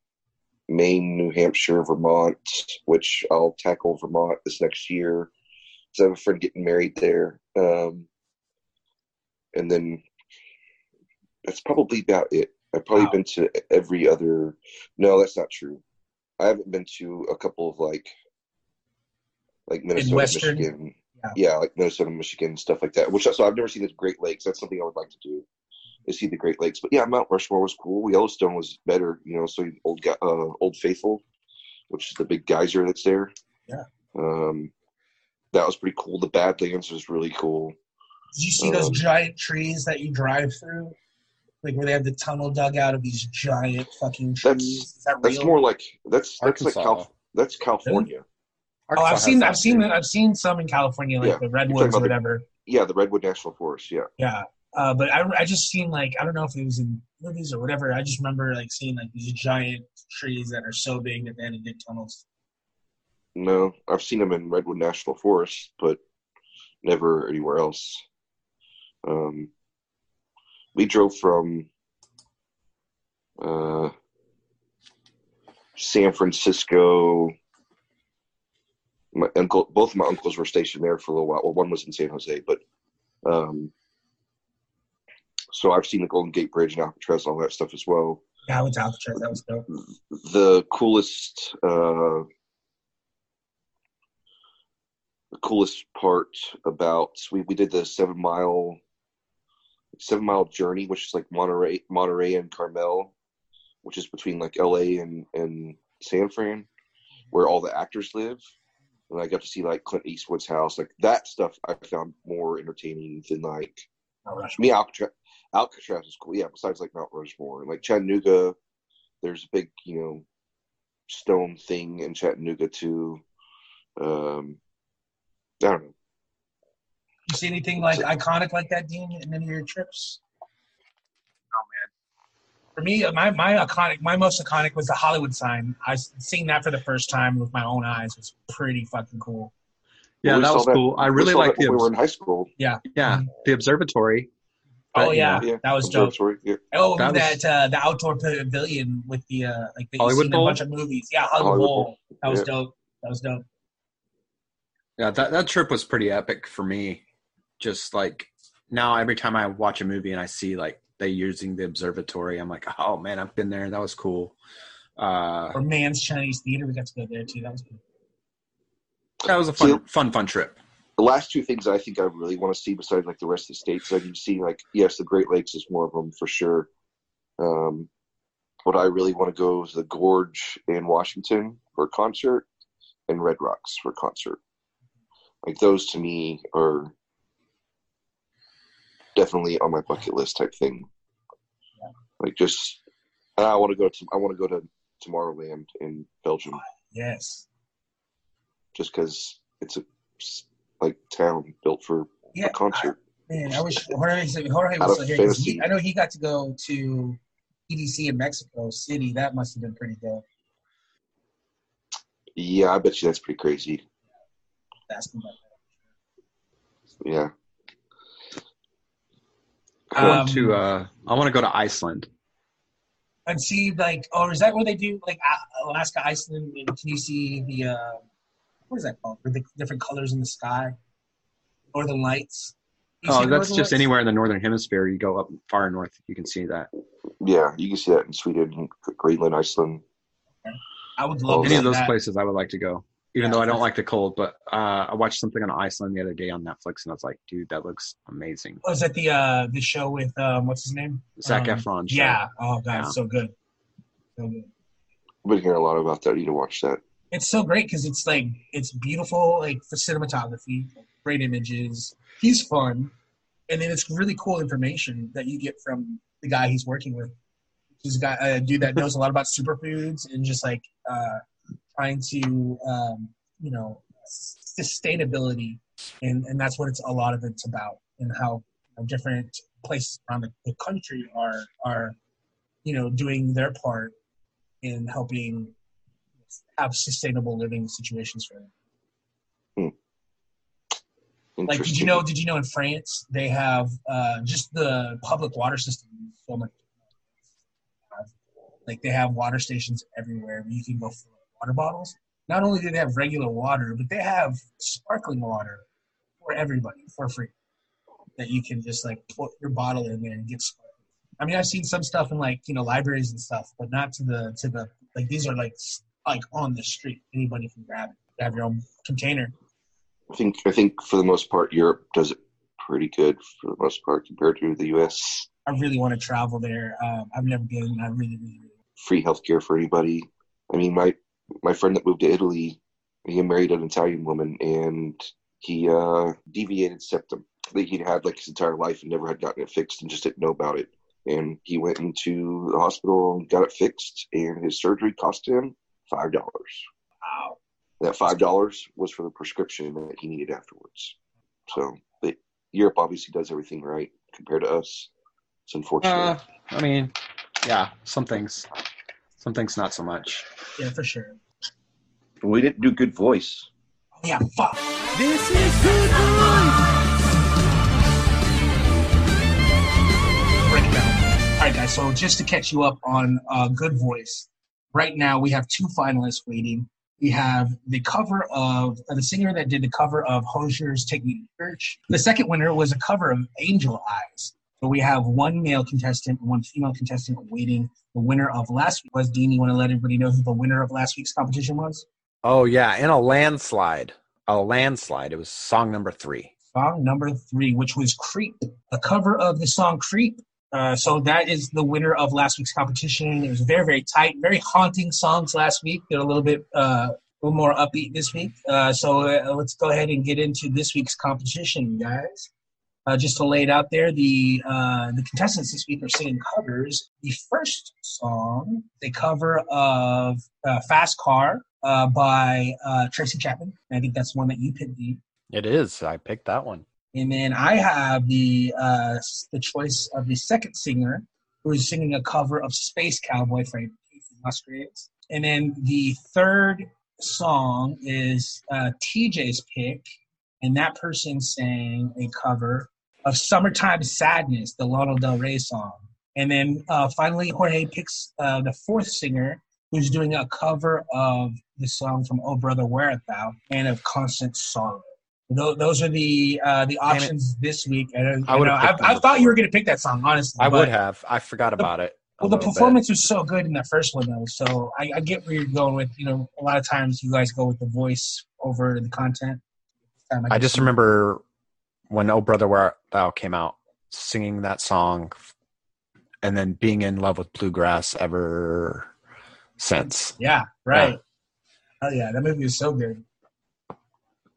Maine, New Hampshire, Vermont, which I'll tackle Vermont this next year. 'cause I have a friend getting married there. Um, and then that's probably about it. I've probably Wow. been to every other. No, that's not true. I haven't been to a couple of like, like Minnesota? Michigan. Yeah. Yeah, like Minnesota, Michigan, stuff like that. Which so I've never seen the Great Lakes. That's something I would like to do. Is see the Great Lakes. But yeah, Mount Rushmore was cool. Yellowstone was better. You know, so old uh, Old Faithful, which is the big geyser that's there. Yeah. Um, that was pretty cool. The Badlands was really cool. Did you see those Um, giant trees that you drive through? Like where they have the tunnel dug out of these giant fucking trees. That's- Is that That's more like that's that's like Arkansas. Cal- that's California. Oh, I've seen, I've seen. I've seen some in California, like Yeah. the redwoods or about the- whatever. Yeah, the Redwood National Forest. Yeah. Yeah, uh, but I, I just seen like I don't know if it was in movies or whatever. I just remember like seeing like these giant trees that are so big that they had to dig tunnels. No, I've seen them in Redwood National Forest, but never anywhere else. Um, we drove from uh, San Francisco. My uncle, both of my uncles were stationed there for a little while. Well, one was in San Jose, but um, so I've seen the Golden Gate Bridge and Alcatraz and all that stuff as well Yeah, I went to Alcatraz. That was dope. the coolest uh the coolest part about we, we did the seven mile seven mile journey which is like monterey monterey and carmel which is between like la and and san fran where all the actors live and i got to see like clint eastwood's house like that stuff i found more entertaining than like me, Alcatraz, Alcatraz is cool. Yeah, besides like Mount Rushmore, and like Chattanooga, there's a big you know stone thing in Chattanooga too. Um, I don't know. You see anything like iconic like that, Dean, in any of your trips? Oh man. For me, my my iconic, my most iconic was the Hollywood sign. I seeing that for the first time with my own eyes was pretty fucking cool. Yeah, We that saw was cool. I really saw like that when the we were in high school. yeah yeah, the observatory. Oh But, you yeah, Yeah, that was dope. Yeah, Oh, That that, was- uh, the outdoor pavilion with the uh, like the, Hollywood you seen a bunch of movies. Yeah, Hollywood, Hollywood Bowl. Bowl. That was Yeah. dope. That was dope. Yeah, that that trip was pretty epic for me. Just like now, every time I watch a movie and I see like they using the observatory, I'm like, oh man, I've been there. That was cool. Uh, Grauman's Chinese Theater, we got to go there too. That was good. that was a fun, See- fun, fun trip. the last two things I think I really want to see besides like the rest of the states, I can see like yes, the Great Lakes is one of them for sure. Um, but I really want to go to the Gorge in Washington for a concert and Red Rocks for a concert. Like those to me are definitely on my bucket list type thing. Like just, I want to go to I want to go to Tomorrowland in Belgium Yes. just because it's a like town built for Yeah. a concert. Man, I wish Jorge, Jorge was still here. He, I know he got to go to EDC in Mexico City. That must have been pretty dope. Yeah, I bet you that's pretty crazy. About Yeah. I want Um, to. Uh, I want to go to Iceland. and see like oh is that where they do like alaska iceland and can you see the uh what is that called the different colors in the sky northern lights Oh, that's Northern just Lights? anywhere in the northern hemisphere. You go up far north, you can see that. Yeah, you can see that in Sweden, Greenland, Iceland. i would love Oh, to Any of those that. places, I would like to go. Even Yeah. though I don't like the cold, but uh, I watched something on Iceland the other day on Netflix, and I was like, "Dude, that looks amazing." was that the uh the show with um what's his name Zac Um, Efron. show. yeah oh god Yeah. so good so good I've been hearing a lot about that. You need to watch that. it's so great because it's like it's beautiful like for cinematography great images he's fun and then it's really cool information that you get from the guy he's working with he's got a dude that knows a lot about superfoods and just like uh, trying to um, you know sustainability and and that's what it's a lot of it's about and how you know, different places around the, the country are are you know doing their part in helping have sustainable living situations for them. Like, did you know? Did you know in France they have uh, just the public water system? So much. Like they have water stations everywhere where you can go up water bottles. Not only do they have regular water, but they have sparkling water for everybody for free. That you can just like put your bottle in there and get sparkling. I mean, I've seen some stuff in like you know libraries and stuff, but not to the to the like these are like like on the street. Anybody can grab it. You have your own container. I think I think for the most part, Europe does it pretty good for the most part compared to the U.S. I really want to travel there. Um, I've never been. I really, really, really. Free healthcare for anybody. I mean, my my friend that moved to Italy, he married an Italian woman, and he uh, deviated septum that he'd had like his entire life and never had gotten it fixed and just didn't know about it. And he went into the hospital and got it fixed, and his surgery cost him five dollars. Wow. That five dollars was for the prescription that he needed afterwards. So they, Europe obviously does everything right compared to us. It's unfortunate. Uh, I mean, yeah, some things, some things not so much. Yeah, for sure. we didn't do good voice. Oh, yeah, fuck. This is good boy. Break it down. All right, guys. So just to catch you up on uh, Good Voice, right now we have two finalists waiting. We have the cover of uh, the singer that did the cover of Hozier's "Take Me to Church." The second winner was a cover of Angel Eyes. So we have one male contestant and one female contestant waiting. The winner of last week was Dean. You want to let everybody know who the winner of last week's competition was? Oh yeah, in a landslide, a landslide. It was song number three. Song number three, which was Creep, a cover of the song Creep. Uh, so that is the winner of last week's competition. It was very, very tight, very haunting songs last week. They're a little bit, uh, a little more upbeat this week. Uh, so uh, let's go ahead and get into this week's competition, guys. Uh, just to lay it out there, the uh, the contestants this week are singing covers. The first song, they cover of uh, "Fast Car" uh, by uh, Tracy Chapman. I think that's the one that you picked. It is. I picked that one. And then I have the uh, the choice of the second singer who is singing a cover of Space Cowboy by Kacey Musgraves. And then the third song is uh, TJ's pick, and that person sang a cover of Summertime Sadness, the Lana Del Rey song. And then uh, finally, Jorge picks uh, the fourth singer who's doing a cover of the song from Oh Brother Where Art Thou and of Constant Sorrow. Tho- Those are the uh, the options this week. And, I you would've know, I, I thought you were going to pick that song, honestly. I would have. I forgot about it. Well, the little bit. performance was so good in that first one, though. So I, I get where you're going with. You know, a lot of times you guys go with the voice over the content. I get just remember when "Oh Brother Where Art Thou" came out, singing that song, and then being in love with bluegrass ever since. Yeah, right. Oh yeah, that movie was so good.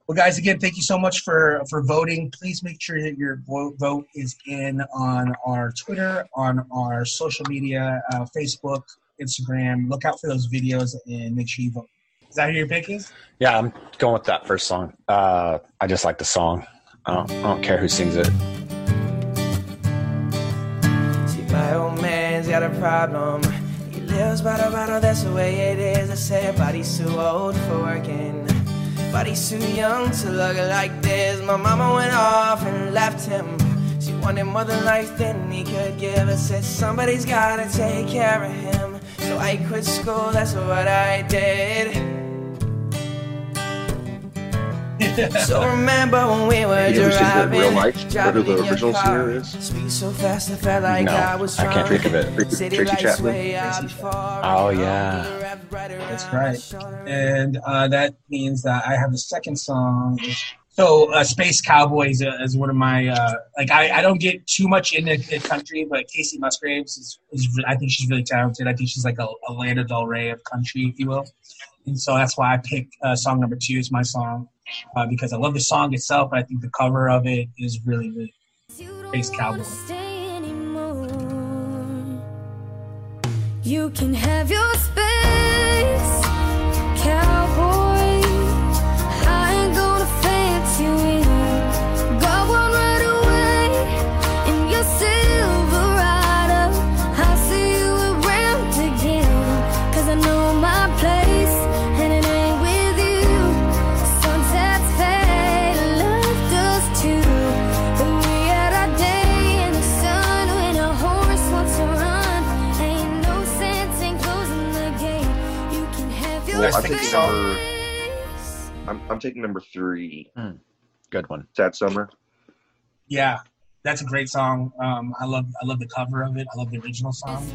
Well, guys, again, thank you so much for for voting. Please make sure that your vo- vote is in on our Twitter, on our social media, uh, Facebook, Instagram. Look out for those videos and make sure you vote. Is that who your pick is? Yeah, I'm going with that first song. Uh, I just like the song. I don't, care who sings it. See, my old man's got a problem. He lives by the bottle, that's the way it is. I said, he's too old for working. He's too young to look like this. My mama went off and left him. She wanted more than life than he could give. I said, somebody's gotta take care of him. So I quit school, that's what I did. So remember when we were You ever seen that driving, real life? Where driving the in your original car. singer is? Speed so fast, I felt like No, I was I can't drunk. think of it. City Tracy lights Chapman? way out Tracy before Oh, yeah. walked wrapped right That's right. And uh, that means that I have the second song. So, uh, Space Cowboys uh, is one of my uh, like. I, I don't get too much into the country, but Kacey Musgraves is, is I think she's really talented. I think she's like a, a Lana Del Rey of country, if you will. And so that's why I picked uh, song number two as my song uh, because I love the song itself. But I think the cover of it is really, really Space Cowboy. You can have your space, can Well, I think space. so. I'm, I'm taking number three, Good one. Sad Summer. Yeah, that's a great song. Um, I love I love the cover of it. I love the original song.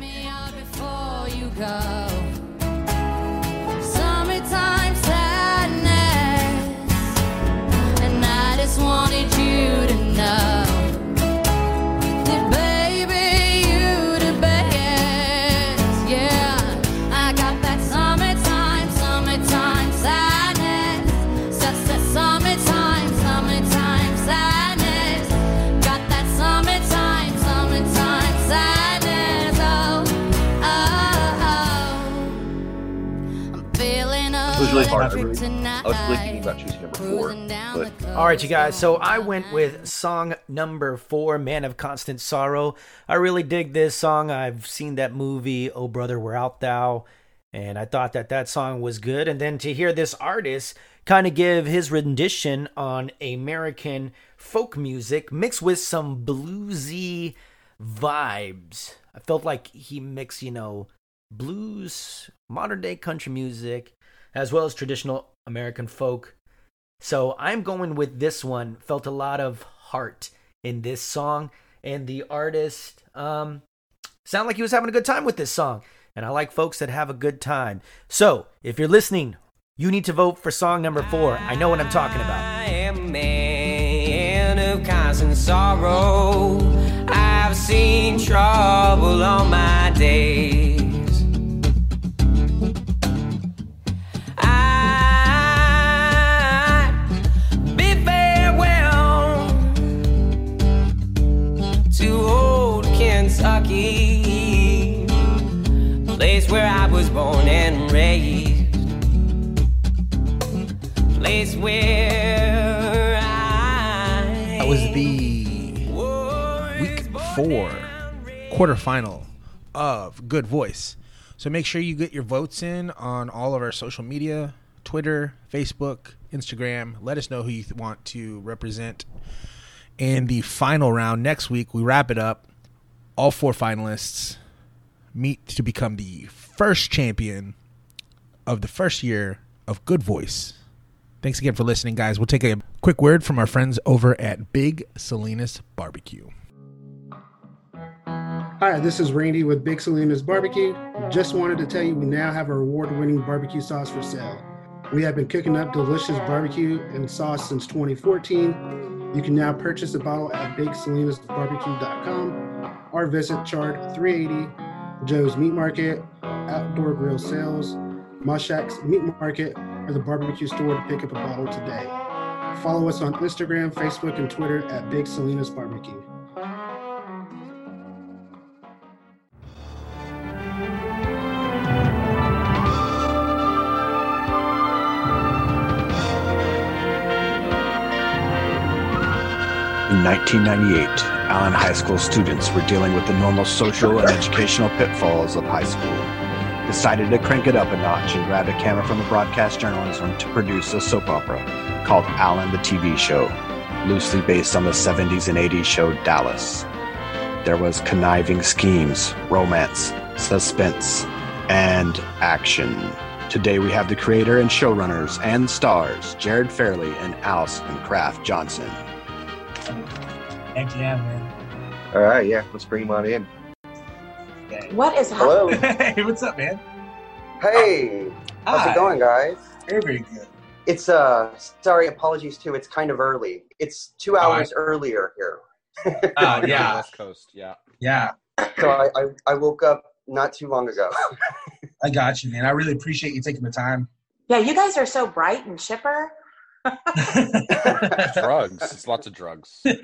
Hard. I, really, I was really thinking about choosing number four, but All right, you guys. So I went with song number four, Man of Constant Sorrow. I really dig this song. I've seen that movie, Oh Brother, Where Art Thou? And I thought that that song was good. And then to hear this artist kind of give his rendition on American folk music mixed with some bluesy vibes. I felt like he mixed, you know, blues, modern day country music, as well as traditional American folk. So I'm going with this one. Felt a lot of heart in this song, and the artist um, sounded like he was having a good time with this song. And I like folks that have a good time. So if you're listening, you need to vote for song number four. I know what I'm talking about. I am man of constant sorrow. I've seen trouble my. Place where I That was the week four quarterfinal of Good Voice. So make sure you get your votes in on all of our social media Twitter, Facebook, Instagram. Let us know who you th- want to represent. In the final round next week, we wrap it up. All four finalists meet to become the first champion of the first year of Good Voice. Thanks again for listening, guys. We'll take a quick word from our friends over at Big Salinas Barbecue. Hi, this is Randy with Big Salinas Barbecue. Just wanted to tell you we now have our award winning barbecue sauce for sale. We have been cooking up delicious barbecue and sauce since 2014. You can now purchase a bottle at BigSalinasBarbecue.com or visit Chart 380, Joe's Meat Market, Outdoor Grill Sales, Mushak's Meat Market, or the barbecue store to pick up a bottle today. Follow us on Instagram, Facebook, and Twitter at Big Salinas Barbecue. In 1998, Allen High School students were dealing with the normal social and educational pitfalls of high school. Decided to crank it up a notch and grabbed a camera from the broadcast journalism to produce a soap opera called Allen the TV Show, loosely based on the 70s and 80s show Dallas. There was conniving schemes, romance, suspense, and action. Today we have the creator and showrunners and stars, Jared Fairley and Alison Kraft Johnson. Heck yeah, man. all right, yeah, let's bring him on in. What is Hello. happening? hey, what's up, man? Hey, how's Hi. it going, guys? Very, very good. It's uh, sorry, apologies too. It's kind of early. It's two hours earlier here. Uh, yeah, West Coast, yeah. yeah. So I, I, I woke up not too long ago. I got you, man. I really appreciate you taking the time. Yeah, you guys are so bright and chipper. drugs. It's lots of drugs. I'm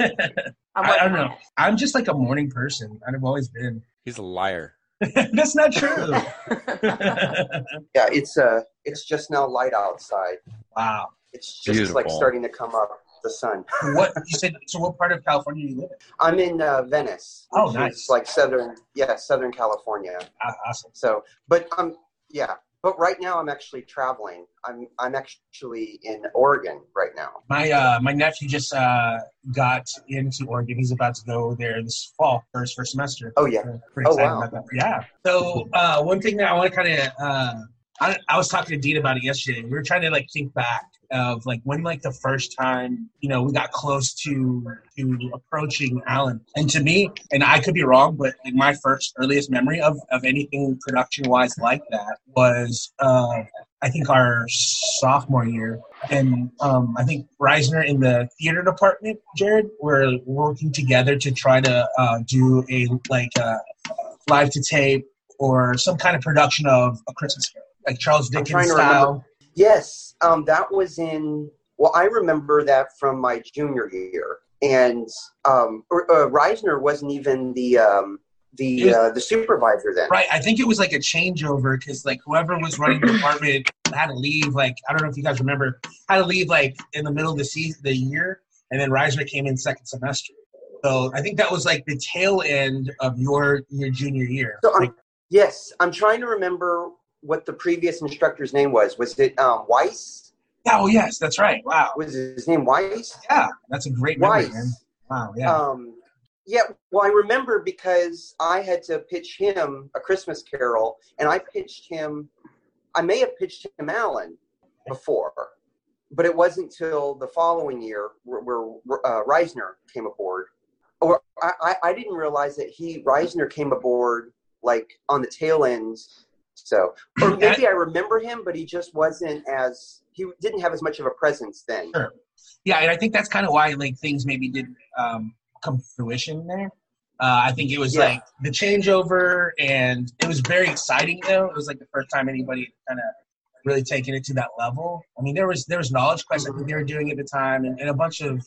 I, I don't know. I'm just like a morning person. I've always been. He's a liar. That's not true. yeah, it's uh, it's just now light outside. wow. It's just like starting to come up. The sun. What you said? So, what part of California do you live in? I'm in uh, Venice. Oh, which nice. is like southern, yeah, Southern California. Ah, Awesome. So, but um, yeah, but right now I'm actually traveling. I'm I'm actually in Oregon right now. My uh, my nephew just uh, got into Oregon. He's about to go there this fall for his first semester. Oh, yeah. Pretty Oh, excited wow. about that. Yeah. So uh, one thing that I want to kind of uh, I, I was talking to Dean about it yesterday. We were trying to like think back of like when like the first time you know we got close to to approaching Allen. And to me, and I could be wrong, but like my first earliest memory of of anything production wise like that was uh, I think our sophomore year, and um, I think Reisner in the theater department, Jared, were working together to try to uh, do a like uh, live to tape or some kind of production of a Christmas Carol, like Charles Dickens style. remember. Yes, um, that was in. Well, I remember that from my junior year, and um, uh, Reisner wasn't even the um, the uh, the supervisor then. Right, I think it was like a changeover because like whoever was running the department had to leave. Like I don't know if you guys remember, had to leave like in the middle of the season, the year, and then Reisner came in second semester. So I think that was like the tail end of your your junior year. So I'm, yes, I'm trying to remember what the previous instructor's name was. Was it um, Weiss? Oh yes, that's right. Wow. Was his name Weiss? Yeah, that's a great memory, Weiss. man. Wow. Yeah. Um, yeah, well, I remember because I had to pitch him a Christmas Carol, and I pitched him. I may have pitched him Allen before, but it wasn't till the following year where, where uh, Reisner came aboard. Or I, I, I didn't realize that he Reisner came aboard like on the tail ends. So, or maybe I remember him, but he just wasn't as he didn't have as much of a presence then. Sure. Yeah, and I think that's kind of why like things maybe didn't um, come to fruition there. Uh, I think it was Yeah. like the changeover, and it was very exciting though. It was like the first time anybody kind of really taken it to that level. I mean, there was there was Knowledge Quest. I think they were doing at the time, and, and a bunch of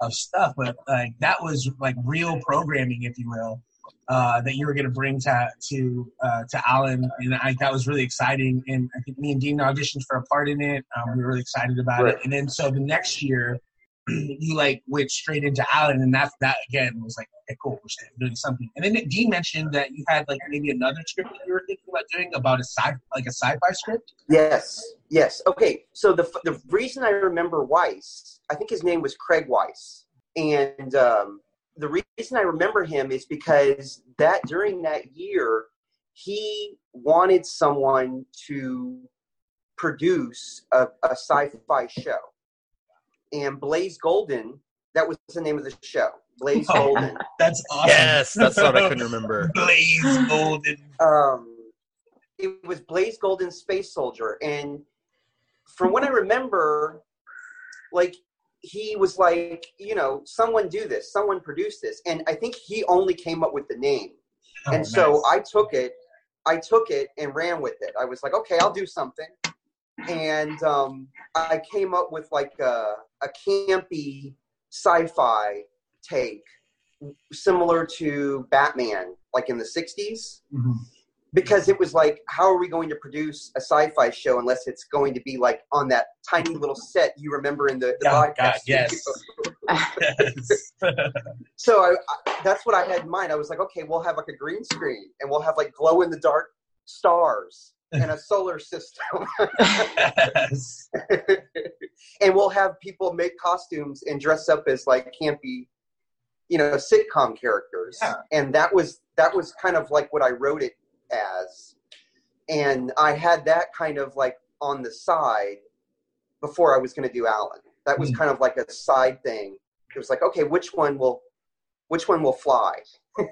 of stuff. But like that was like real programming, if you will, uh, that you were going to bring to to uh, to Allen, and I that was really exciting. And I think me and Dean auditioned for a part in it. Um, we were really excited about Right. it. And then so the next year, you like went straight into Allen, and that that again was like okay, cool, we're doing something. And then Dean mentioned that you had like maybe another script that you were thinking about doing about a sci like a sci-fi script. Yes, yes. Okay, so the the reason I remember Weiss, I think his name was Craig Weiss, and um, the reason I remember him is because that during that year, he wanted someone to produce a, a sci-fi show, and Blaze Golden, that was the name of the show, Blaze Golden. That's awesome. Yes, that's what I couldn't remember. Blaze Golden. um, it was Blaze Golden Space Soldier, and from what I remember, like he was like, you know, someone do this, someone produce this, and I think he only came up with the name, Oh, and so. I took it, I took it and ran with it. I was like, okay, I'll do something, and um, I came up with like a, a campy sci-fi take, similar to Batman, like in the '60s Mhm. Because it was like, how are we going to produce a sci-fi show unless it's going to be like on that tiny little set you remember in the, the Oh, podcast God, yes. Yes. So I, I, that's what I had in mind. I was like, okay, we'll have like a green screen and we'll have like glow in the dark stars and a solar system, yes. and we'll have people make costumes and dress up as like campy, you know, sitcom characters. Yeah. And that was that was kind of like what I wrote it as, and I had that kind of like on the side before I was going to do Allen. That was Mm. kind of like a side thing. It was like, okay, which one will, which one will fly?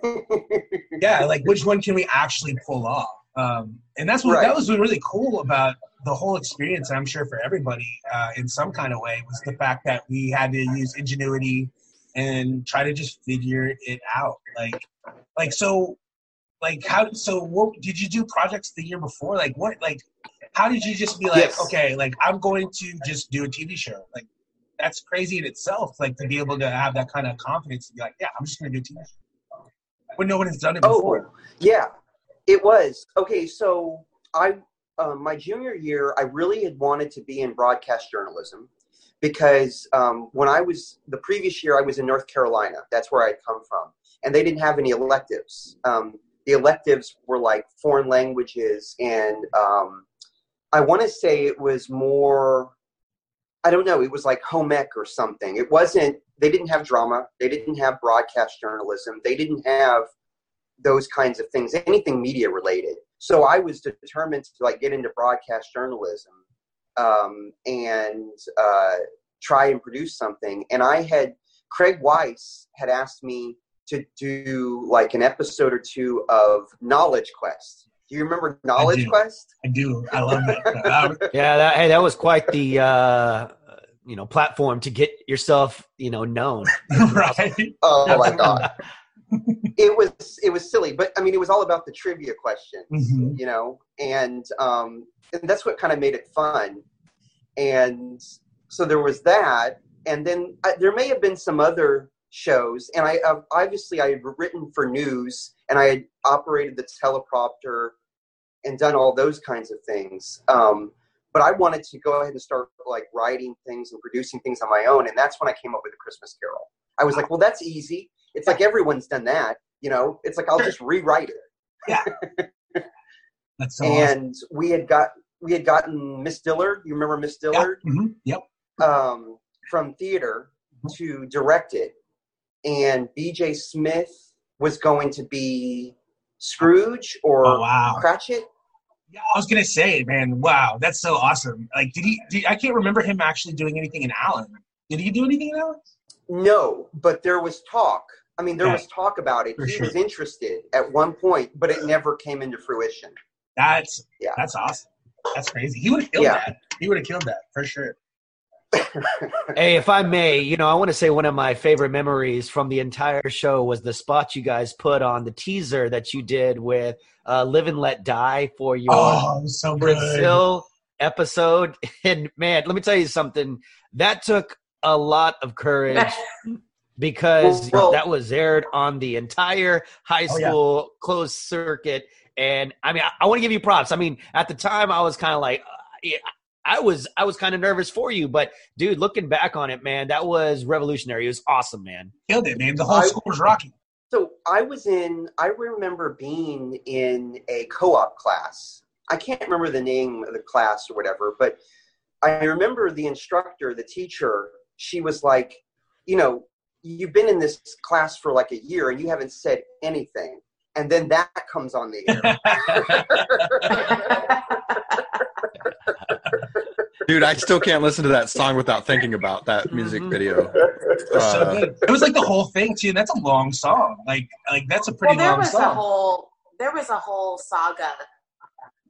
yeah, like which one can we actually pull off? Um, and that's what Right. that was really cool about the whole experience. I'm sure for everybody uh, in some kind of way was the fact that we had to use ingenuity and try to just figure it out. Like, like so, like how? So what did you do projects the year before? Like what? Like how did you just be like, Yes. okay, like I'm going to just do a TV show? Like that's crazy in itself. Like to be able to have that kind of confidence to be like, yeah, I'm just going to do a TV show when no one has done it before. Oh, yeah, it was. Okay, so I, uh, my junior year, I really had wanted to be in broadcast journalism because um, when I was, the previous year, I was in North Carolina. That's where I'd come from. And they didn't have any electives. Um, the electives were like foreign languages, and um, I want to say it was more, I don't know, it was like home ec or something. It wasn't, they didn't have drama, they didn't have broadcast journalism, they didn't have those kinds of things, anything media related. So I was determined to like get into broadcast journalism um, and uh, try and produce something. And I had Craig Weiss had asked me to do like an episode or two of Knowledge Quest. Do you remember Knowledge do. Quest? I do. I love that. Uh, Yeah, that, hey, that was quite the uh, you know platform to get yourself you know known. right? Oh my god. it was it was silly, but I mean it was all about the trivia questions, Mhm. you know, and um, and that's what kind of made it fun. And so there was that, and then I, there may have been some other shows, and I uh, obviously I had written for news, and I had operated the teleprompter, and done all those kinds of things. Um, but I wanted to go ahead and start like writing things and producing things on my own, and that's when I came up with the Christmas Carol. I was like, well, that's easy. It's like everyone's done that, you know. It's like I'll just rewrite it. Yeah. That's so awesome. and we had got we had gotten Miss Dillard. You remember Miss Dillard? Mhm. Yep. um, from theater to direct it, and B.J. Smith was going to be Scrooge or Oh, wow. Cratchit. Yeah, I was gonna say, man, wow, that's so awesome. Like, did he? Did, I can't remember him actually doing anything in Allen. Did he do anything in Allen? No, but there was talk. I mean, there Yeah. was talk about it. He sure. was interested at one point, but it never came into fruition. That's Yeah. that's awesome. That's crazy. He would have killed Yeah. that. He would have killed that for sure. Hey, if I may, you know, I want to say one of my favorite memories from the entire show was the spot you guys put on the teaser that you did with uh, "Live and Let Die" for your Oh, so good. Brazil episode. And man, let me tell you something. That took a lot of courage because Well- that was aired on the entire high Oh, yeah. school closed circuit. And I mean, I, I want to give you props. I mean, at the time, I was kind of like, uh, yeah, I was, I was kind of nervous for you, but dude, looking back on it, man, that was revolutionary. It was awesome, man. Killed it, man. The whole I- school was rocking. So I was in. I remember being in a co-op class. I can't remember the name of the class or whatever, but I remember the instructor, the teacher. She was like, you know, you've been in this class for like a year and you haven't said anything, and then that comes on the air. Dude, I still can't listen to that song without thinking about that music video. It was so Uh, good. It was like the whole thing too. That's a long song. Like, like that's a pretty well, there long was a whole there was a whole saga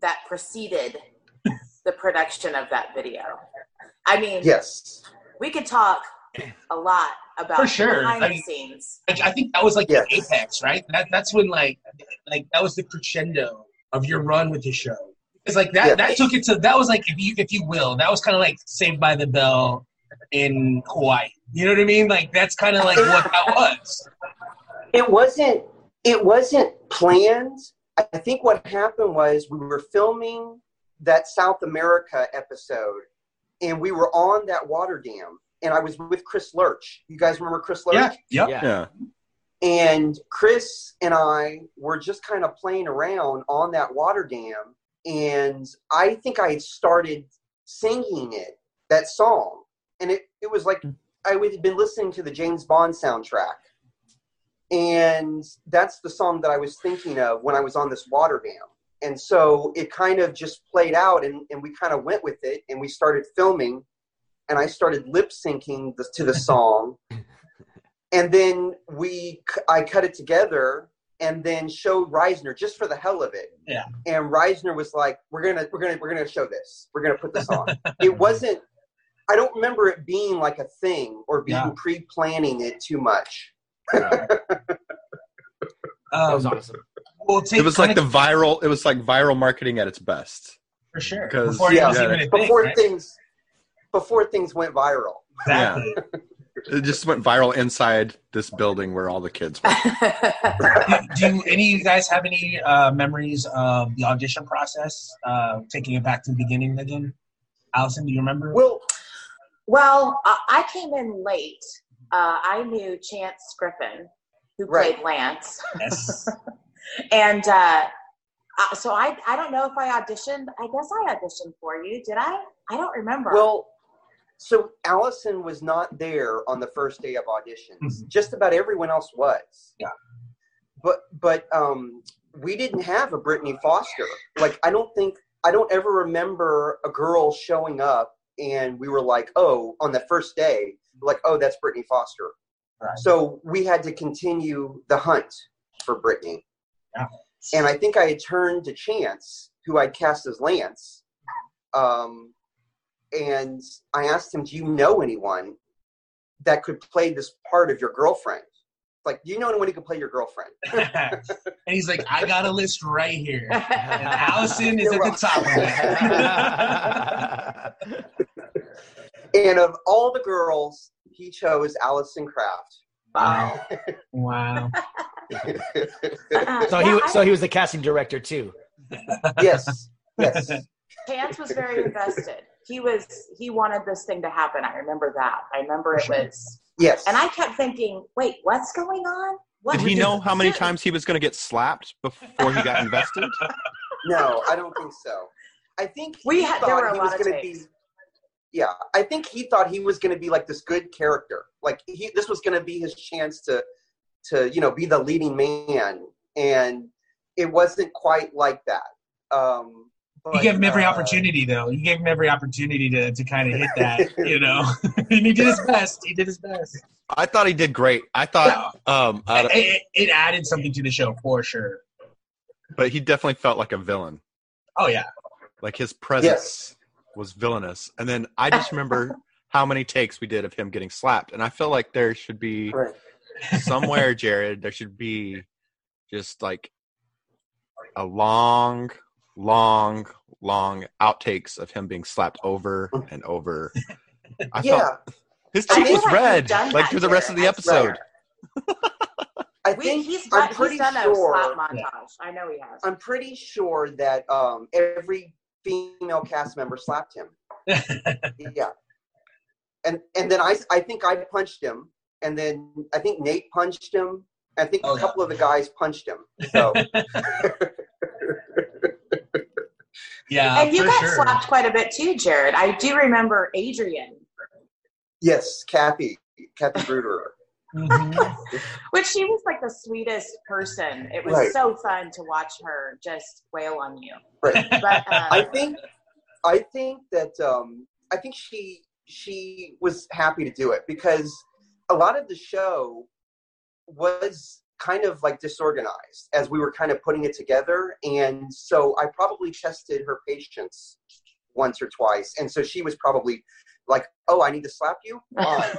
that preceded the production of that video. I mean, yes. we could talk a lot about For sure. behind I the scenes. Like, I think that was like Yes. the apex, right? That that's when like like that was the crescendo of your run with the show. It's like that Yeah. that took it to that was like if you if you will that was kind of like Saved by the Bell in Hawaii. You know what I mean? Like that's kind of like what that was. It wasn't. It wasn't planned. I think what happened was we were filming that South America episode, and we were on that water dam, and I was with Chris Lurch. You guys remember Chris Lurch? Yeah. Yep. Yeah. yeah. And Chris and I were just kind of playing around on that water dam, and I think I had started singing it that song, and it it was like hmm. I had been listening to the James Bond soundtrack, and that's the song that I was thinking of when I was on this water dam. And so it kind of just played out, and, and we kind of went with it, and we started filming, and I started lip syncing to the song, and then we I cut it together, and then showed Reisner just for the hell of it. Yeah. And Reisner was like, "We're gonna we're gonna we're gonna show this. We're gonna put this on." it wasn't. I don't remember it being like a thing or being Yeah. pre-planning it too much. That was Um, awesome. we'll take It was like the kinda- viral. It was like viral marketing at its best. for sure because- before it yeah, was even thing, before right? things before things went viral. Exactly. It just went viral inside this building where all the kids were. do, do any of you guys have any uh, memories of the audition process? Uh, taking it back to the beginning again. Allison, do you remember? Well, Well, uh, I came in late. Uh, I knew Chance Griffin, who Right. played Lance, yes. and uh, uh, so I I don't know if I auditioned. I guess I auditioned for you. Did I? I don't remember. well, so Allison was not there on the first day of auditions. Mhm. Just about everyone else was. Yeah. But but um, we didn't have a Brittany Foster. Like I don't think I don't ever remember a girl showing up and we were like, oh, on the first day, like, oh, that's Brittany Foster. Right. So we had to continue the hunt for Brittany. Yeah. And I think I had turned to Chance, who I'd cast as Lance. Um, and I asked him, Do you know anyone that could play this part of your girlfriend? Like, do you know anyone who could play your girlfriend? and he's like, I got a list right here. And Allison is at the top of it. And of all the girls, he chose Allison Kraft. wow. wow. So he so he was the casting director too. yes, yes. Chance was very invested. He was he wanted this thing to happen. I remember that. I remember it was Yes. and I kept thinking, wait, what's going on? What Did he know how many times he was going to get slapped before he got invested? No, I don't think so. I think We he had- there thought were a he lot was of going to takes. be. Yeah, I think he thought he was going to be like this good character. Like he, this was going to be his chance to, to you know, be the leading man, and it wasn't quite like that. Um, You gave him every uh, opportunity, though. You gave him every opportunity to, to kind of hit that, you know. and he did his best. He did his best. I thought he did great. I thought, um, out of, It, it, it added something to the show for sure. but he definitely felt like a villain. Oh yeah, Like his presence was villainous. And then I just remember how many takes we did of him getting slapped, and I feel like there should be Right. somewhere, Jared, there should be just like a long, long, long outtakes of him being slapped over and over. I Yeah, felt his I cheek was like red, like that through the rest of the episode. I We, think he's I'm done, pretty he's done a slap montage. I know he has. I'm pretty sure that um, every female cast member slapped him. yeah, and and then I I think I punched him, and then I think Nate punched him. I think Oh, a yeah. couple of the guys punched him. So yeah, and you for got sure. slapped quite a bit too, Jared. I do remember Adrian, yes, Kathy, Kathy Bruder. Mhm. which she was like the sweetest person. It was Right. so fun to watch her just wail on you. Right. But uh, I think I think that um, I think she she was happy to do it because a lot of the show was kind of like disorganized as we were kind of putting it together and so I probably tested her patience once or twice and so she was probably like oh I need to slap you Fine.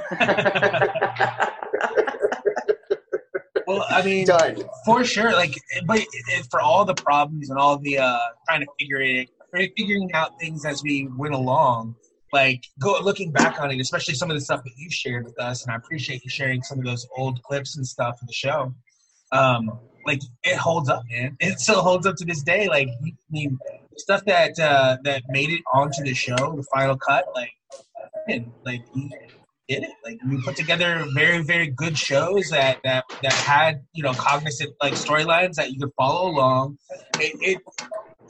Well, I mean, done for sure. Like, but it, it, for all the problems and all the uh, trying to figure it, figuring out things as we went along. Like, go looking back on it, especially some of the stuff that you shared with us, and I appreciate you sharing some of those old clips and stuff of the show. Um, like, it holds up, man. It still holds up to this day. Like, I mean, stuff that uh, that made it onto the show, the final cut, like, man, like you did it. Like we put together very, very good shows that that that had you know cognizant like storylines that you could follow along. It it,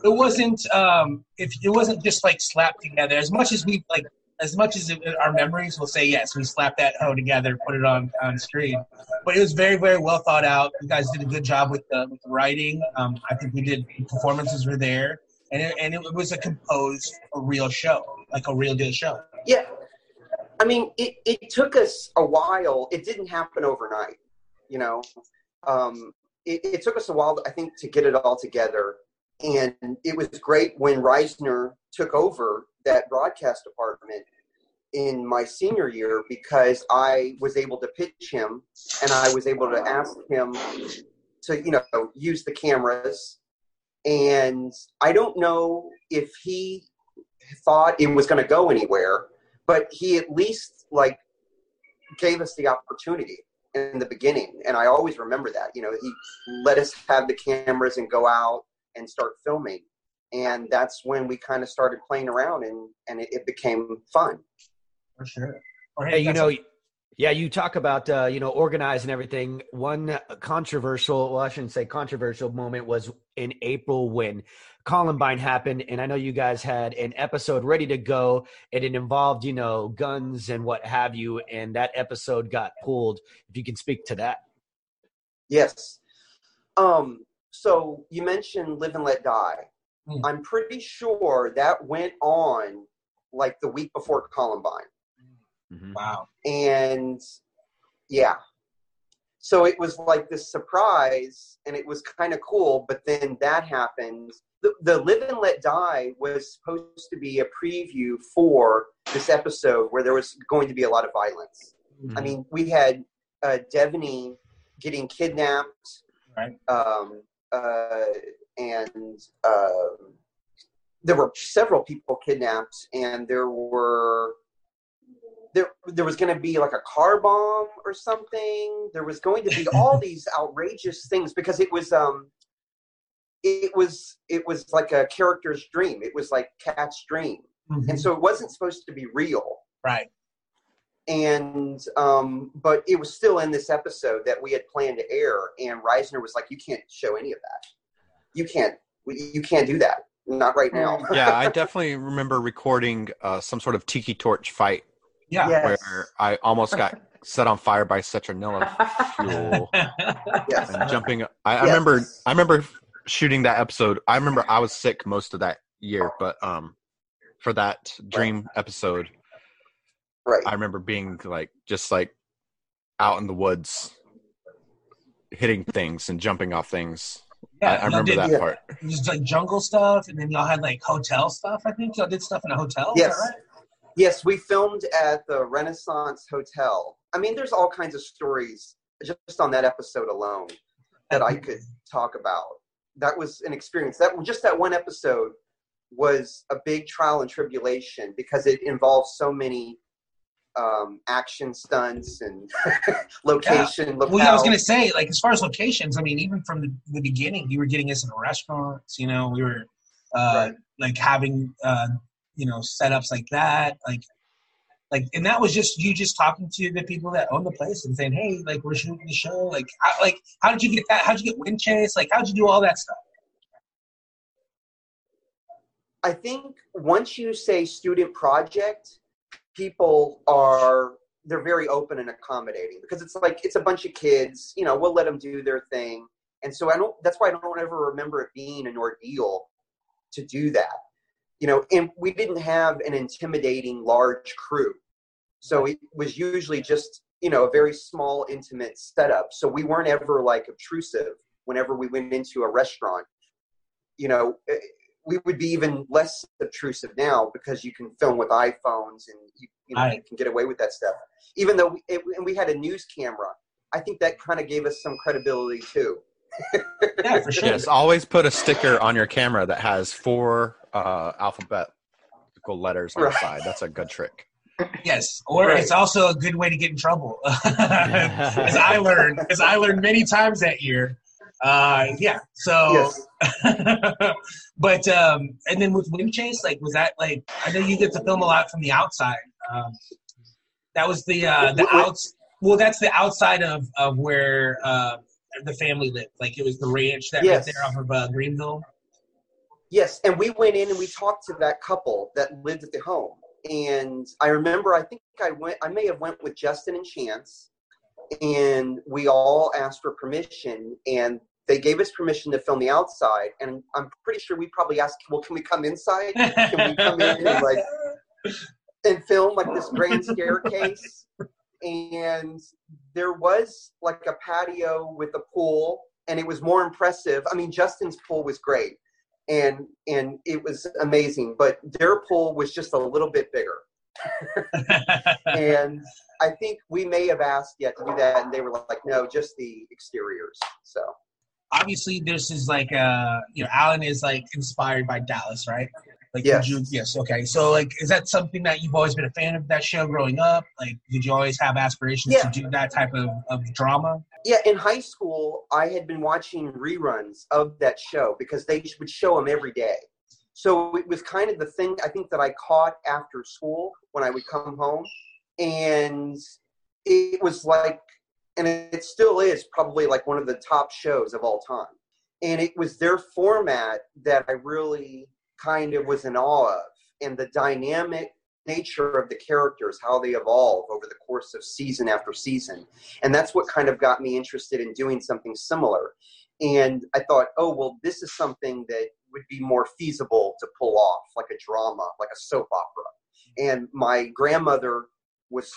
it wasn't um if it wasn't just like slapped together as much as we like as much as it, our memories will say yes we slapped that hoe together put it on on screen but it was very very well thought out you guys did a good job with the with the writing um i think we did performances were there and it, and it was a composed a real show like a real deal show Yeah. I mean, it, it took us a while. It didn't happen overnight, you know. Um, it, it took us a while, I think, to get it all together. And it was great when Reisner took over that broadcast department in my senior year because I was able to pitch him and I was able to ask him to, you know, use the cameras. And I don't know if he thought it was going to go anywhere but he at least like gave us the opportunity in the beginning and i always remember that you know he let us have the cameras and go out and start filming and that's when we kind of started playing around and and it, it became fun for sure Or, Hey, you know, a- yeah, you talk about uh, you know organize and everything. One controversial, well, I shouldn't say controversial moment was in April when Columbine happened, and I know you guys had an episode ready to go, and it involved you know guns and what have you, and that episode got pulled. If you can speak to that. yes um so you mentioned live and let die Hmm. i'm pretty sure that went on like the week before columbine. Wow. And yeah. So it was like this surprise and it was kind of cool but then that happened. The, the live and let die was supposed to be a preview for this episode where there was going to be a lot of violence. I mean we had uh, Devaney getting kidnapped Right. um, uh, and um there were several people kidnapped and there were there there was going to be like a car bomb or something there was going to be all these outrageous things because it was um it was it was like a character's dream. It was like Cat's dream, Mhm. and so it wasn't supposed to be real. Right. And um, but it was still in this episode that we had planned to air, and Reisner was like, "You can't show any of that. You can't. You can't do that. Not right now." yeah, I definitely remember recording uh, some sort of tiki torch fight Yeah. Yes. where I almost got set on fire by citronella fuel yes. and jumping. I, I Yes. remember. I remember shooting that episode. I remember I was sick most of that year, but um, for that dream episode, Right. I remember being like just like out in the woods, hitting things and jumping off things. Yeah, I, I remember did- that yeah. part. Just like jungle stuff, and then y'all had like hotel stuff. I think y'all did stuff in a hotel. Yes. right? Yes, we filmed at the Renaissance Hotel. I mean, there's all kinds of stories just on that episode alone that I could talk about. That was an experience. That just that one episode was a big trial and tribulation because it involves so many um, action stunts and location. Well, yeah, I was gonna say, like, as far as locations, I mean, even from the, the beginning, you were getting us in restaurants. You know, we were uh, Right. like having uh, you know setups like that, like, like, and that was just you just talking to the people that own the place and saying, hey, like, we're shooting the show. Like, how, like, how did you get that? How did you get wind chase? Like, how did you do all that stuff? I think once you say student project, people are they're very open and accommodating because it's like it's a bunch of kids. You know, we'll let them do their thing, and so I don't. That's why I don't ever remember it being an ordeal to do that. You know, and we didn't have an intimidating large crew, so it was usually just you know a very small intimate setup. So we weren't ever like obtrusive whenever we went into a restaurant. You know, eh, we would be even less obtrusive now because you can film with iPhones and you, you know, you can get away with that stuff. Even though we, it, and we had a news camera, I think that kind of gave us some credibility too. Yeah, for sure. Yes, always put a sticker on your camera that has four uh, alphabetical letters on the side. That's a good trick. Yes, or Right. it's also a good way to get in trouble, as I learned, as I learned many times that year. Uh, yeah. So, Yes. but um, and then with Wind Chase, like, was that like? I know you get to film a lot from the outside. Um, that was the uh, the outs. Well, that's the outside of of where uh, the family lived. Like, it was the ranch that Yes. right there off of uh, Greenville. Yes, and we went in and we talked to that couple that lived at the home. And I remember, I think I went, I may have went with Justin and Chance, and we all asked for permission, and they gave us permission to film the outside. And I'm pretty sure we probably asked, well, can we come inside? Can we come in and like and film like this grand staircase? And there was like a patio with a pool, and it was more impressive. I mean, Justin's pool was great and and it was amazing but their pool was just a little bit bigger and i think we may have asked yeah to do that and they were like no just the exteriors so Obviously, this is like uh, you know, Allen is like inspired by Dallas, right? Like, Yes. You, yes. Okay. So, like, is that something that you've always been a fan of that show growing up? Like, did you always have aspirations Yeah. to do that type of, of drama? yeah in high school i had been watching reruns of that show because they would show them every day so it was kind of the thing i think that i caught after school when i would come home and it was like and it still is probably like one of the top shows of all time. And it was their format that i really kind of was in awe of and the dynamic nature of the characters how they evolve over the course of season after season. And that's what kind of got me interested in doing something similar. And i thought oh well this is something that would be more feasible to pull off like a drama like a soap opera. And my grandmother was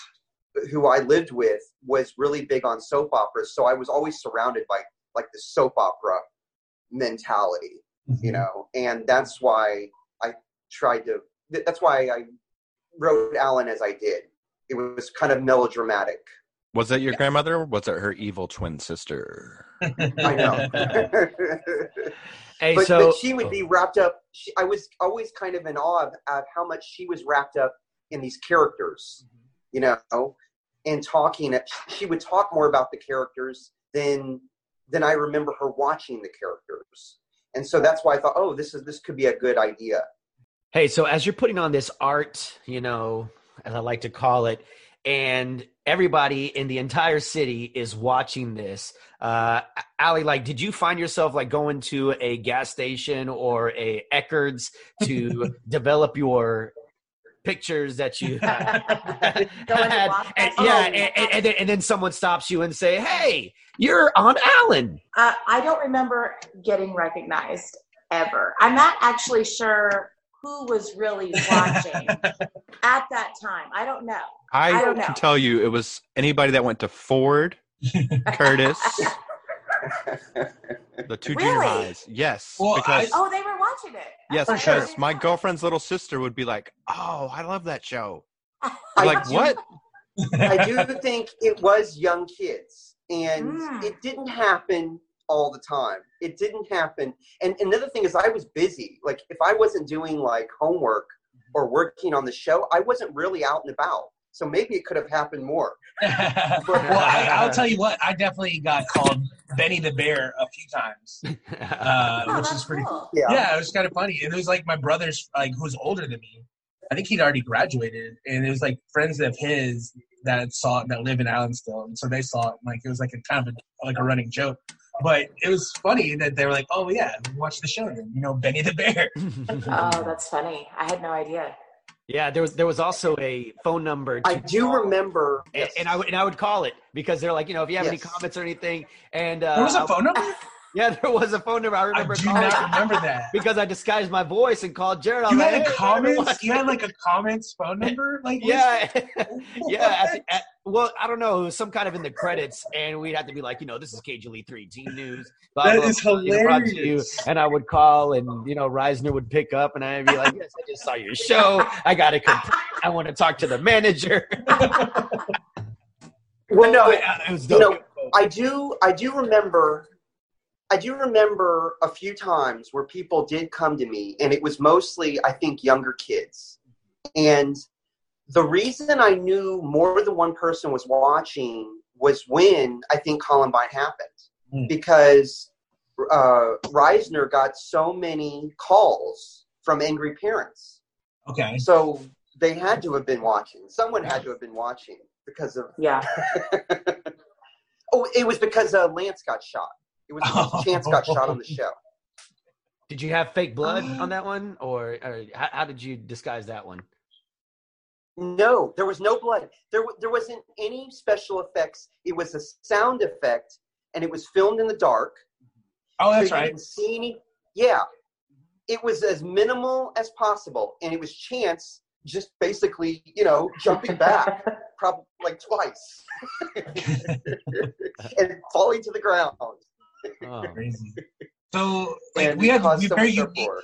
who i lived with was really big on soap operas so i was always surrounded by like the soap opera mentality you mm-hmm. know and that's why i tried to that's why i wrote Allen as i did it was kind of melodramatic Was that your grandmother? Or was it her evil twin sister? I know. Hey, but, so but she would be oh. wrapped up. She, I was always kind of in awe of, of how much she was wrapped up in these characters, mm-hmm. You know, and talking. She would talk more about the characters than than I remember her watching the characters. and so that's why I thought, oh, this is this could be a good idea. Hey, so as you're putting on this art, you know, as I like to call it, and everybody in the entire city is watching this, uh, Ali, like, did you find yourself like going to a gas station or a Eckerd's to develop your pictures that you had? and, yeah, and, and, and then, and then someone stops you and say, "Hey, you're on Allen." Uh, I don't remember getting recognized ever. I'm not actually sure who was really watching at that time. I don't know. I, I don't know. can tell you, it was anybody that went to Ford, Curtis, the two junior highs. Yes, Well, because Oh, they were watching it. yes, For sure. because my girlfriend's little sister would be like, "Oh, I love that show." I I'm like, do- what? I do think it was young kids, and Mm. it didn't happen all the time. It didn't happen. And another thing is, I was busy. Like, if I wasn't doing like homework or working on the show, I wasn't really out and about. So maybe it could have happened more. well, I, I'll tell you what. I definitely got called Benny the Bear a few times, uh, Oh, which is pretty cool. cool. Yeah. Yeah, it was kind of funny. And it was like my brother's, like who's older than me. I think he'd already graduated, and it was like friends of his that saw it that live in Allensville, and so they saw it. Like it was like a kind of a, like a running joke. But it was funny that they were like, "Oh yeah, watch the show." Then you know, Benny the Bear. Oh, that's funny. I had no idea. Yeah, there was there was also a phone number. To I do call. remember. and, and I would and I would call it because they're like, you know, if you have any comments or anything, and uh, There was a phone number. Yeah, there was a phone number. I I remember do calling not remember that. because I disguised my voice and called Jared. I You was had like, a "Hey, comments. You had like a comments phone number. Like yeah, yeah. At the, at, well, I don't know. It was some kind of in the credits, and we'd have to be like, you know, this is KGL three Team News. Blah, That blah, is blah, you know, to you. hilarious. And I would call, and you know, Reisner would pick up, and I'd be like, yes, I just saw your show. I got to. Comp- I want to talk to the manager. Well, no, it, it was you know, I do. I do remember. I do remember a few times where people did come to me, and it was mostly, I think, younger kids. And the reason I knew more than one person was watching was when I think Columbine happened, Hmm. because uh, Reisner got so many calls from angry parents. Okay. So they had to have been watching. Someone had to have been watching because of Yeah. Oh, it was because uh, Lance got shot. It was because Chance got shot on the show. Did you have fake blood on that one, or, or how, how did you disguise that one? No, there was no blood. There, there wasn't any special effects. It was a sound effect, and it was filmed in the dark. Oh, that's so you right. didn't see any. Yeah, it was as minimal as possible, and it was Chance just basically, you know, jumping back, probably like twice, and falling to the ground. Oh. Crazy. So like And we had we very unique, uproar.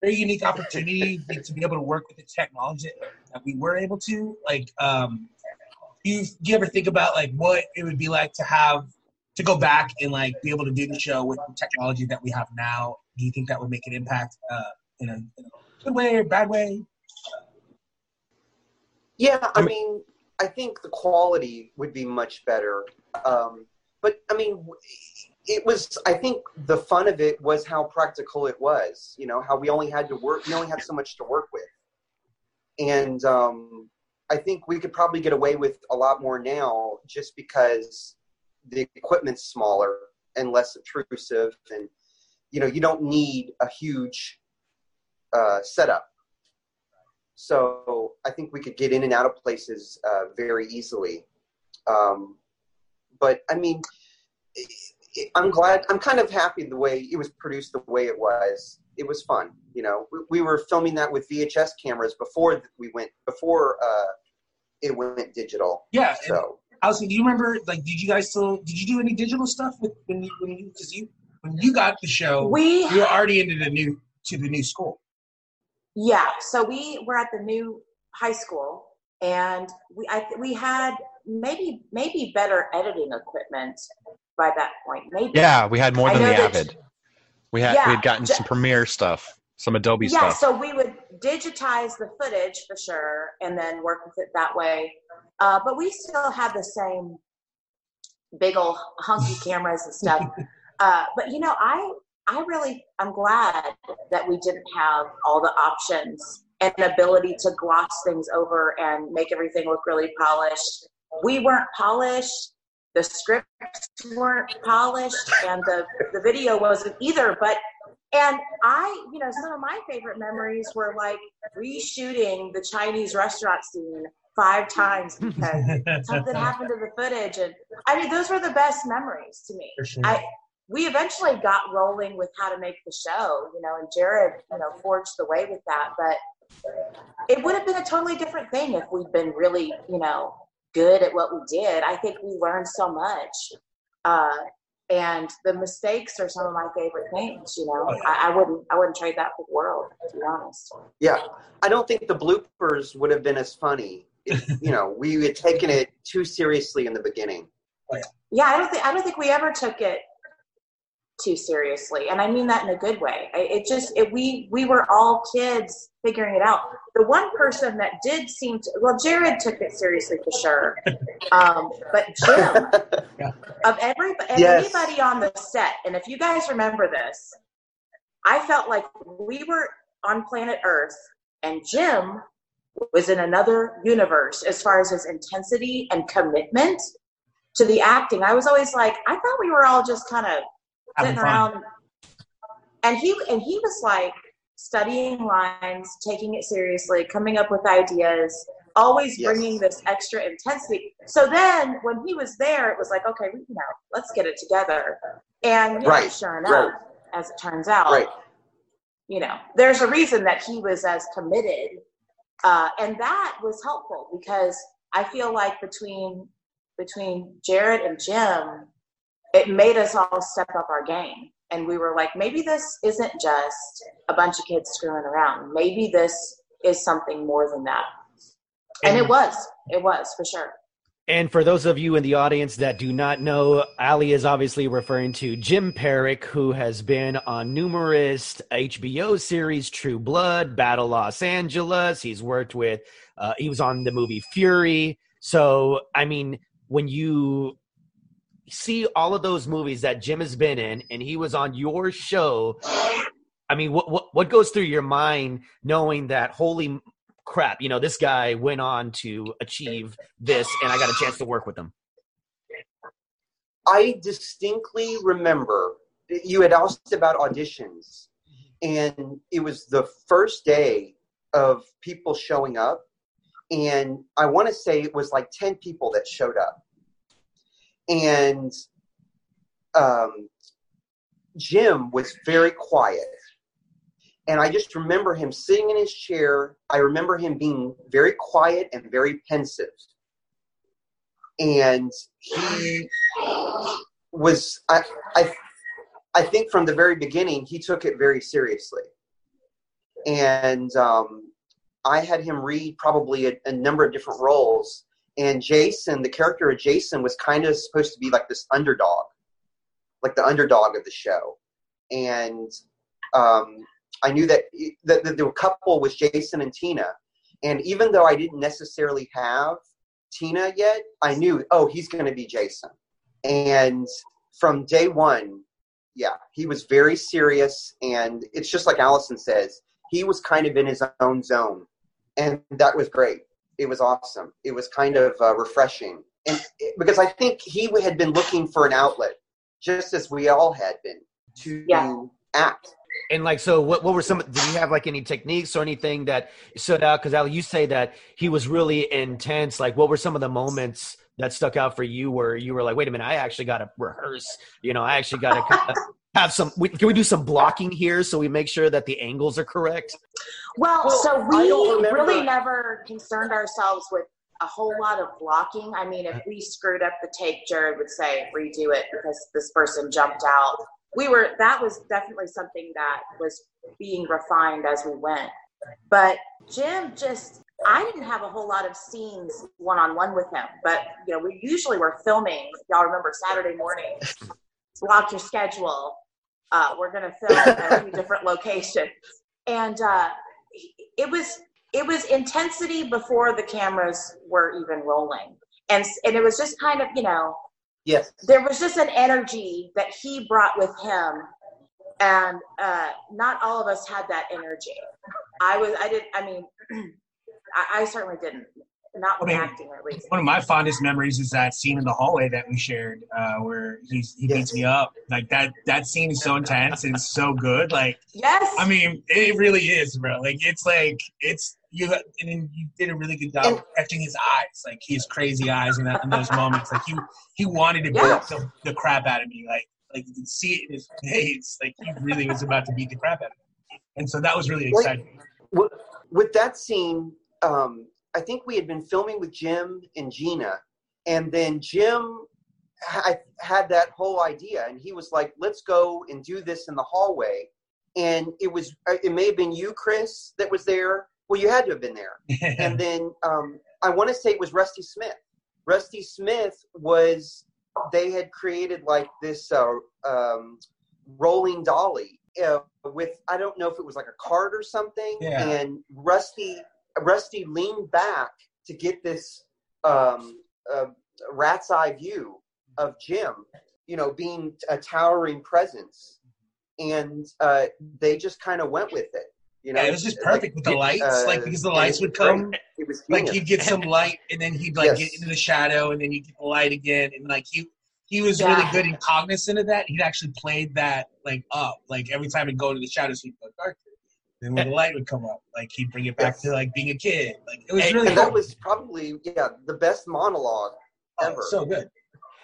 Very unique opportunity to be able to work with the technology that we were able to. Like, um, you do you ever think about like what it would be like to have to go back and like be able to do the show with the technology that we have now? Do you think that would make an impact uh, in, a, in a good way or bad way? Yeah, I mean, I think the quality would be much better. Um, but I mean, w- it was. I think the fun of it was how practical it was. You know, how we only had to work. We only had so much to work with, and um, I think we could probably get away with a lot more now, just because the equipment's smaller and less obtrusive, and you know, you don't need a huge uh, setup. So I think we could get in and out of places uh, very easily. Um, but I mean, i i I'm glad. I'm kind of happy the way it was produced, the way it was. It was fun. You know, we, we were filming that with VHS cameras before we went before uh, it went digital. Yeah. and So Allison, do you remember? Like, did you guys still? Did you do any digital stuff with when you when you because you when you got the show? We you were already into the new to the new school. Yeah, so we were at the new high school, and we I, we had maybe maybe better editing equipment by that point. Maybe Yeah, we had more than the Avid. We had Yeah, we had gotten some Premiere stuff, some Adobe yeah, stuff. Yeah, so we would digitize the footage for sure, and then work with it that way. Uh, but we still had the same big old hunky cameras and stuff. uh, but you know, I I really, I'm glad that we didn't have all the options and the ability to gloss things over and make everything look really polished. We weren't polished. The scripts weren't polished, and the the video wasn't either. But and I, you know, some of my favorite memories were like reshooting the Chinese restaurant scene five times because something happened to the footage. And I mean, those were the best memories to me. Sure. I, we eventually got rolling with how to make the show, you know, and Jared, you know, forged the way with that. But it would have been a totally different thing if we'd been really, you know, good at what we did. I think we learned so much. Uh, and the mistakes are some of my favorite things, you know. I, I wouldn't I wouldn't trade that for the world, to be honest. Yeah, I don't think the bloopers would have been as funny if you know we had taken it too seriously in the beginning. Yeah, I don't think I don't think we ever took it too seriously, and I mean that in a good way. I, it just it, we we were all kids figuring it out. The one person that did seem to well, Jared took it seriously for sure, um, but Jim of every of Yes. anybody on the set, and if you guys remember this, I felt like we were on planet Earth, and Jim was in another universe as far as his intensity and commitment to the acting. I was always like, I thought we were all just kind of sitting around, and he and he was like studying lines, taking it seriously, coming up with ideas, always Yes. bringing this extra intensity. So then, when he was there, it was like, okay, you know, let's get it together. And you know, sure enough, right. as it turns out, Right. you know, there's a reason that he was as committed. Uh, and that was helpful because I feel like between between Jared and Jim, it made us all step up our game. And we were like, maybe this isn't just a bunch of kids screwing around. Maybe this is something more than that. And it was. It was for sure. And for those of you in the audience that do not know, Ali is obviously referring to Jim Parrack, who has been on numerous HBO series, True Blood, Battle Los Angeles. He's worked with, uh, he was on the movie Fury. So, I mean, when you see all of those movies that Jim has been in and he was on your show, I mean, what, what, what goes through your mind knowing that, holy crap, you know, this guy went on to achieve this and I got a chance to work with him? I distinctly remember you had asked about auditions, and it was the first day of people showing up, and I want to say it was like ten people that showed up, and um, Jim was very quiet. And I just remember him sitting in his chair. I remember him being very quiet and very pensive. And he was I, I I think from the very beginning he took it very seriously, and um, I had him read probably a, a number of different roles. And Jason, the character of Jason, was kind of supposed to be like this underdog, like the underdog of the show. And um, I knew that, that, that the couple was Jason and Tina. And even though I didn't necessarily have Tina yet, I knew, oh, he's going to be Jason. And from day one, yeah, he was very serious. And it's just like Allison says, he was kind of in his own zone. And that was great. It was awesome. It was kind of uh, refreshing. And because I think he had been looking for an outlet, just as we all had been, to act. And like, so what, what were some, did you have like any techniques or anything that stood out? Cause Ali, you say that he was really intense. Like what were some of the moments that stuck out for you where you were like, wait a minute, I actually got to rehearse, you know, I actually got to kind of have some, we, can we do some blocking here so we make sure that the angles are correct? Well, Well, so we really never concerned ourselves with a whole lot of blocking. I mean, if we screwed up the take, Jared would say, redo it because this person jumped out. We were, that was definitely something that was being refined as we went. But Jim just, I didn't have a whole lot of scenes one on one with him, but you know, we usually were filming. Y'all remember Saturday morning, block your schedule. Uh, we're going to film at a few different locations. And uh, it was it was intensity before the cameras were even rolling and and it was just kind of you know Yes. there was just an energy that he brought with him and uh, not all of us had that energy. I was, I didn't I mean, I, I certainly didn't. Not with I mean, acting, at least. One of my fondest memories is that scene in the hallway that we shared, uh, where he's, he beats me up. Like that, that scene is so intense and so good. Like, yes, I mean, it really is, bro. Like, it's like it's you, and then you did a really good job catching his eyes, like his crazy eyes in that in those moments. Like, he he wanted to beat the, the crap out of me. Like, like you can see it in his face. Like, he really was about to beat the crap out of me. And so that was really exciting. with, with that scene, um, I think we had been filming with Jim and Gina, and then Jim ha- had that whole idea, and he was like, "Let's go and do this in the hallway." And it was, uh, it may have been you, Chris, that was there. Well, you had to have been there. and then um, I want to say it was Rusty Smith. Rusty Smith was they had created like this uh, um, rolling dolly uh, with I don't know if it was like a cart or something, Yeah. and Rusty Rusty leaned back to get this um, uh, rat's eye view of Jim, you know, being a towering presence, and uh, they just kind of went with it. You know, yeah, it was just perfect with the lights, uh, like because the lights would come, was like genius. he'd get some light, and then he'd like Yes. get into the shadow, and then you get the light again, and like he he was Yeah. really good and cognizant of that. He'd actually played that like up, like every time he'd go to the shadows, he'd go darker. Then when the light would come up, like he'd bring it back to like being a kid. Like it was Hey, really and that was probably yeah the best monologue ever. Oh, so good.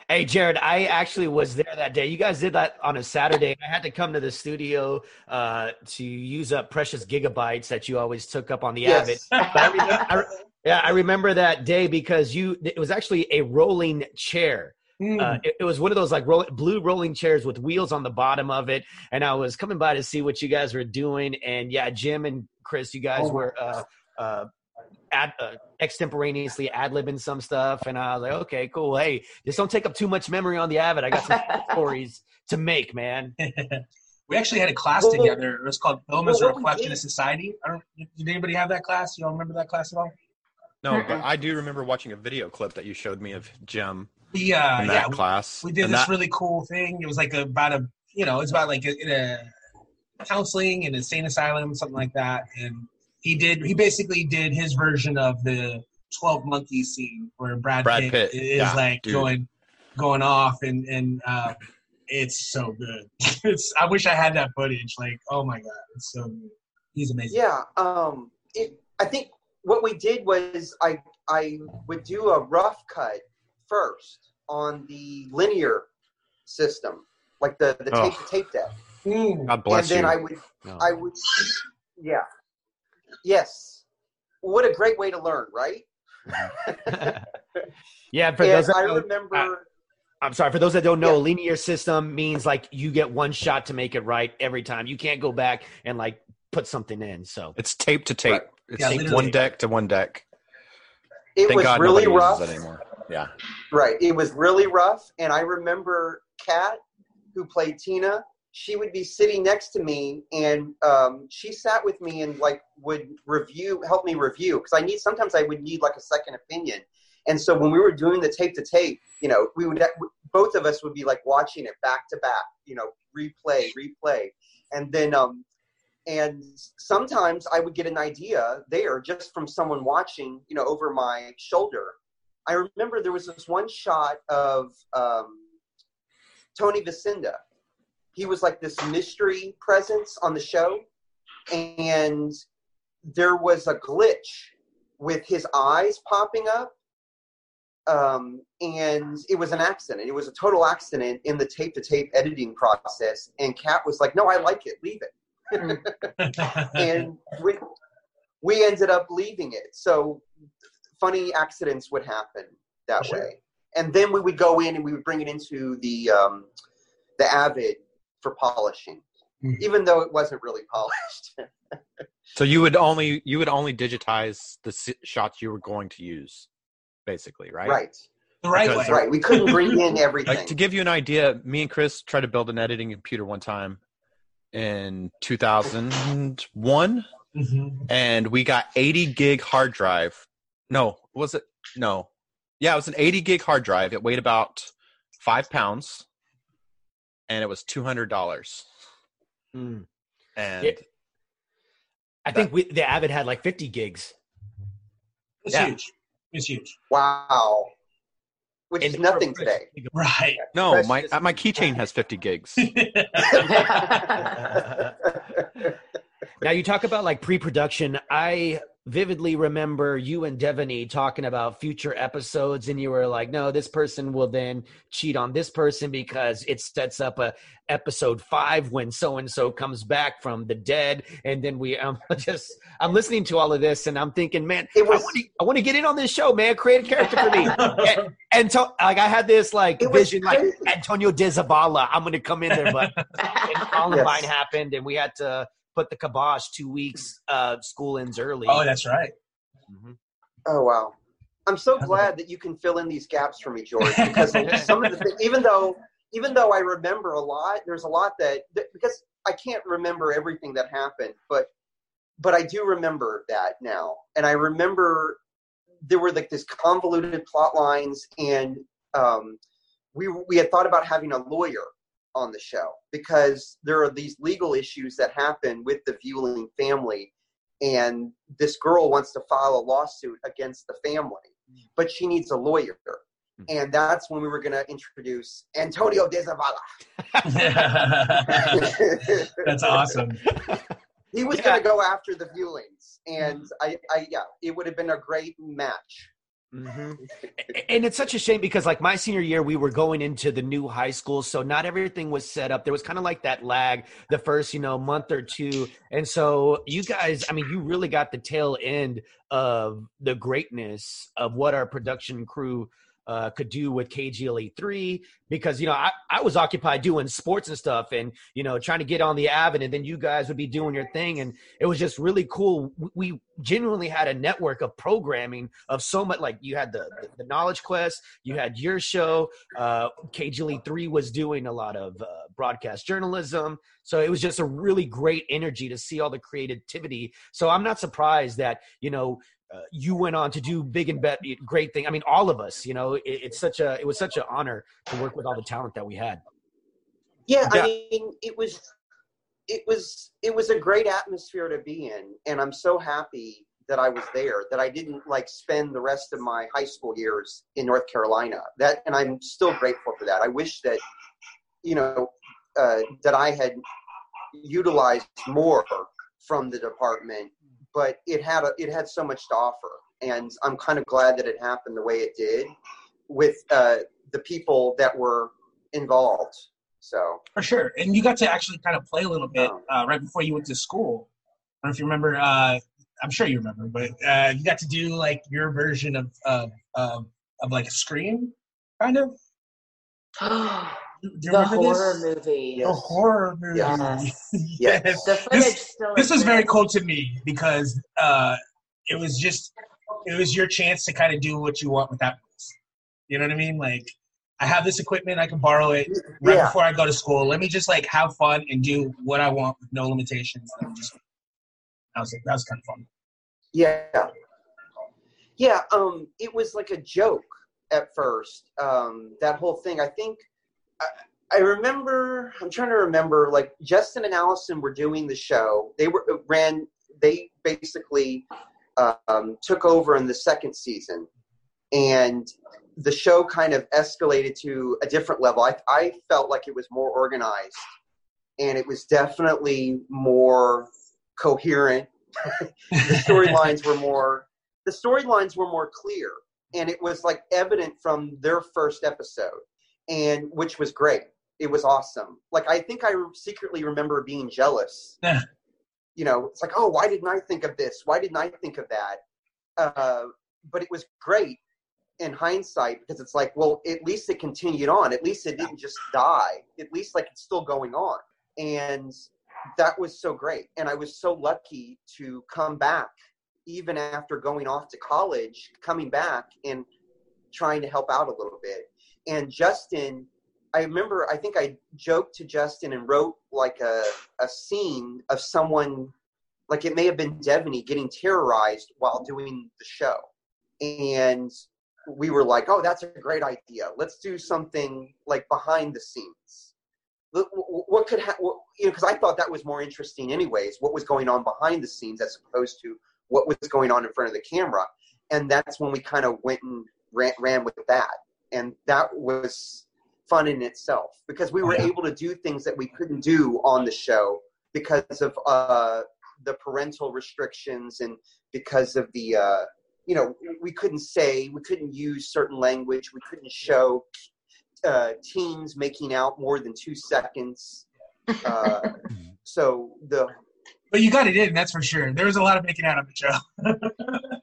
Hey, Jared, I actually was there that day. You guys did that on a Saturday. I had to come to the studio uh, to use up precious gigabytes that you always took up on the Yes. Avid. But I remember, I, yeah, I remember that day because you. It was actually a rolling chair. Hmm. Uh, it, it was one of those like roll, blue rolling chairs with wheels on the bottom of it, and I was coming by to see what you guys were doing. And yeah, Jim and Chris, you guys Oh were uh, uh, ad, uh, extemporaneously ad libbing some stuff, and I was like, okay, cool. Hey, just don't take up too much memory on the Avid. I got some stories to make, man. we actually had a class Well, together. It was called Film as well, a what Reflection of Society. I don't. Did anybody have that class? You all remember that class at all? No, but I do remember watching a video clip that you showed me of Jim We uh, in yeah, that we- class. we did and this that- really cool thing. It was like about a, you know, it's about like a, in a counseling in a sane asylum, something like that. And he did, he basically did his version of the Twelve Monkeys scene where Brad, Brad Pitt, Pitt, is yeah, like dude. going, going off, and and uh, it's so good. it's I wish I had that footage. Like, oh my god, it's so good. He's amazing. Yeah, um, it, I think what we did was I I would do a rough cut first on the linear system, like the the tape Oh. tape deck, Mm. God bless and then you. I would No. I would yeah yes. What a great way to learn, right? yeah, for and those I don't- remember. I'm sorry. For those that don't know, a linear system means like you get one shot to make it right every time. You can't go back and like put something in. So It's tape to tape. Right. It's Yeah, one deck to one deck. it Thank was God really rough. anymore. Yeah. Right. It was really rough. And I remember Kat, who played Tina, she would be sitting next to me and um, she sat with me and like would review, help me review. Cause I need, sometimes I would need like a second opinion. And so when we were doing the tape to tape, you know, we would, both of us would be like watching it back to back, you know, replay, replay. And then, um, and sometimes I would get an idea there just from someone watching, you know, over my shoulder. I remember there was this one shot of um, Tony Vicinda. He was like this mystery presence on the show, and there was a glitch with his eyes popping up. Um, and it was an accident. It was a total accident in the tape to tape editing process. And Kat was like, No, I like it. Leave it. and we, we ended up leaving it. So funny accidents would happen that Sure. way. And then we would go in and we would bring it into the um, the Avid for polishing, Mhm. even though it wasn't really polished. So you would only you would only digitize the s- shots you were going to use, basically, right? right, the right Because way. right. We couldn't bring in everything. Like to give you an idea, me and Chris tried to build an editing computer one time in 2001, Mhm. and we got 80 gig hard drive. No, was it? No, yeah, it was an 80 gig hard drive. It weighed about five pounds, and it was two hundred dollars. Mm. And Yeah. I think we, the Avid had like 50 gigs. It's Yeah. huge. It's huge. Wow. Which is nothing today. Right. no, my uh, my keychain has 50 gigs. Now you talk about like pre-production. I vividly remember you and Devaney talking about future episodes, and you were like, "No, this person will then cheat on this person because it sets up a episode five when so and so comes back from the dead." And then we, um, just, I'm listening to all of this, and I'm thinking, man, I want to, I want to get in on this show, man. Create a character for me. and, and to, like I had this like was vision, like. Antonio De Zavala. I'm going to come in there, but and Columbine Yes. happened, and we had to put the kibosh two weeks uh, school ends early. Oh, that's right. Oh wow. I'm so glad that you can fill in these gaps for me, George, because some of the things, even though even though I remember a lot, there's a lot that, that because I can't remember everything that happened, but but I do remember that now, and I remember there were like this convoluted plot lines, and um, we we had thought about having a lawyer on the show because there are these legal issues that happen with the Vueling family, and this girl wants to file a lawsuit against the family, mm-hmm. but she needs a lawyer. Mm-hmm. And that's when we were going to introduce Antonio De Zavala. That's awesome. he was going to go after the Viewlings, and mm-hmm. I, I, yeah, it would have been a great match. Hmm And it's such a shame because, like, my senior year, we were going into the new high school, so not everything was set up. There was kind of like that lag the first, you know, month or two. And so, you guys, I mean, you really got the tail end of the greatness of what our production crew uh, could do with KGLE three because you know I, I was occupied doing sports and stuff and you know trying to get on the Avid and then you guys would be doing your thing and it was just really cool. We- We genuinely had a network of programming of so much like you had the the, the Knowledge Quest, you had your show. Uh, KGLE three was doing a lot of uh, broadcast journalism, so it was just a really great energy to see all the creativity. So I'm not surprised that you know uh, you went on to do big and bet great thing. I mean, all of us, you know, it, it's such a it was such an honor to work with all the talent that we had. Yeah, Yeah. I mean, it was, it was, it was a great atmosphere to be in, and I'm so happy that I was there. That I didn't like spend the rest of my high school years in North Carolina. That, and I'm still grateful for that. I wish that, you know, uh, that I had utilized more from the department, but it had a, it had so much to offer, and I'm kind of glad that it happened the way it did with uh, the people that were involved. So For sure. And you got to actually kind of play a little bit uh, right before you went to school. I don't know if you remember. Uh, I'm sure you remember, but uh, you got to do like your version of of of, of like a scream, kind of. Do you the remember horror this? movie. The horror movie. Yes. yes. The footage This, still this was very cool to me because uh, it was just it was your chance to kind of do what you want with that voice. You know what I mean? Like I have this equipment, I can borrow it right Yeah. before I go to school. Let me just like have fun and do what I want with no limitations. And just, that was that was kind of fun. Yeah. Yeah, um, it was like a joke at first. Um, that whole thing. I think I, remember. I'm trying to remember. Like Justin and Allison were doing the show. They were ran. They basically um, took over in the second season, and the show kind of escalated to a different level. I, I felt like it was more organized, and it was definitely more coherent. the storylines were more the storylines were more clear and it was like evident from their first episode and which was great. It was awesome. Like i think i secretly remember being jealous. Yeah. you know it's like oh why didn't i think of this? Why didn't i think of that? Uh, but it was great in hindsight because it's like well at least it continued on. At least it didn't just die. At least like it's still going on. And that was so great. And i was so lucky to come back even after going off to college coming back and trying to help out a little bit and justin i remember i think i joked to justin and wrote like a, a scene of someone like it may have been Devaney getting terrorized while doing the show. And we were like oh that's a great idea. Let's do something like behind the scenes. What could ha- what, you know because I thought that was more interesting anyways. What was going on behind the scenes as opposed to what was going on in front of the camera, and that's when we kind of went and ran, ran with that, and that was fun in itself because we were Yeah. able to do things that we couldn't do on the show because of uh, the parental restrictions and because of the uh, you know we couldn't say we couldn't use certain language we couldn't show uh, teens making out more than two seconds uh, so the But you got it in, that's for sure. There was a lot of making out on the show.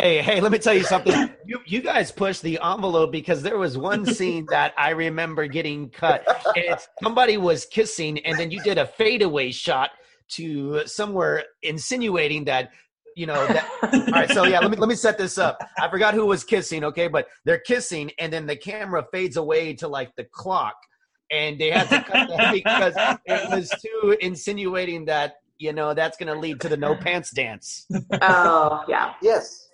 Hey, hey, let me tell you something. You you guys pushed the envelope because there was one scene that I remember getting cut. And it's somebody was kissing, and then you did a fadeaway shot to somewhere insinuating that you know that all right so yeah let me let me set this up i forgot who was kissing okay but they're kissing and then the camera fades away to like the clock and they had to cut that because it was too insinuating that you know that's going to lead to the no pants dance Oh, yeah. yes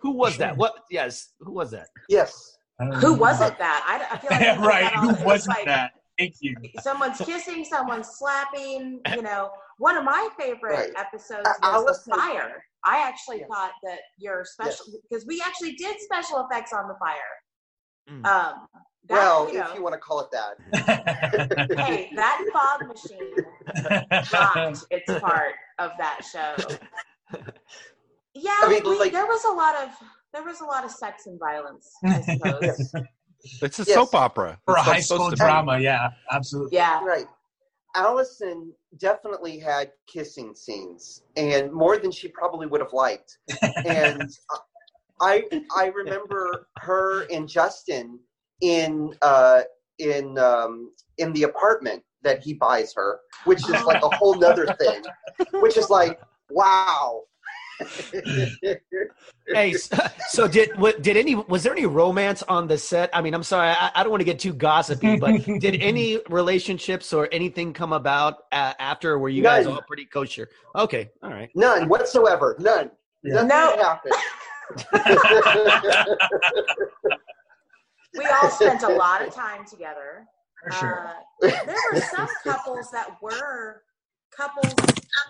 who was that what yes who was that yes Who wasn't that? I, I feel like I right. Who it's wasn't like that? Thank you. Someone's kissing, someone's slapping. You know, one of my favorite Right. episodes Uh, was Allison- the fire. I actually Yes. thought that your special because we actually did special effects on the fire. Mm. Um, that, well you if you want to call it that hey, that fog machine rocked its part of that show. Yeah, I mean, we, like- there was a lot of there was a lot of sex and violence, I suppose. It's a Yes. soap opera. For a high school to be. drama, yeah, absolutely. yeah. right allison definitely had kissing scenes and more than she probably would have liked and i i remember her and justin in uh in um in the apartment that he buys her which is like a whole nother thing which is like wow hey s- so did what did any was there any romance on the set i mean i'm sorry i, I don't want to get too gossipy but did any relationships or anything come about uh, after were you guys None. all pretty kosher okay all right none whatsoever none Yeah. nothing No. happened We all spent a lot of time together. For sure. Uh, there were some couples that were couples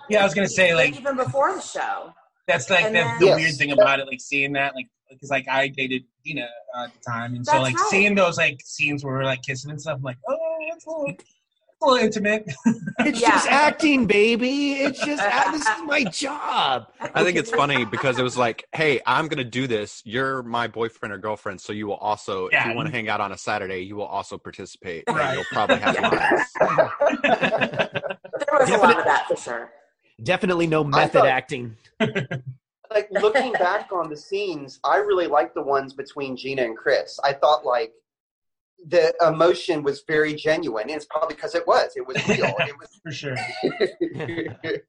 Yeah, I was gonna say like even before the show. That's like And that's then- the Yes. weird thing about it, like seeing that, like because like I dated Dina uh, at the time, and so like right. seeing those like scenes where we're like kissing and stuff, I'm like, oh, that's a little, a little intimate. it's Yeah. just acting baby it's just this is my job I think it's funny because it was like, hey, I'm gonna do this. You're my boyfriend or girlfriend, so you will also, yeah. if you want to hang out on a Saturday, you will also participate. and Right. You'll probably have Yeah. lines. There was a lot of that for sure. Definitely no method thought- acting like looking back on the scenes, I really liked the ones between Gina and Chris. I thought like the emotion was very genuine, and it's probably because it was. It was real. it was, For sure.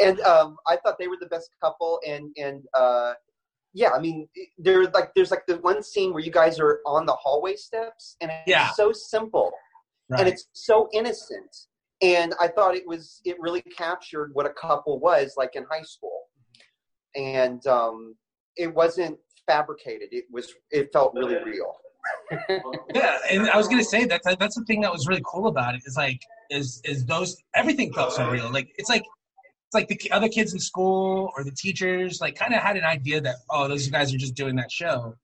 and um, I thought they were the best couple. And and uh, yeah, I mean, there's like there's like the one scene where you guys are on the hallway steps, and it's Yeah. so simple Right. and it's so innocent. And I thought it was it really captured what a couple was like in high school, and um, it wasn't fabricated. It was it felt really real. yeah, and I was gonna say that's that's the thing that was really cool about it is like is is those everything felt so real. Like it's like it's like the other kids in school or the teachers like kind of had an idea that oh those guys are just doing that show,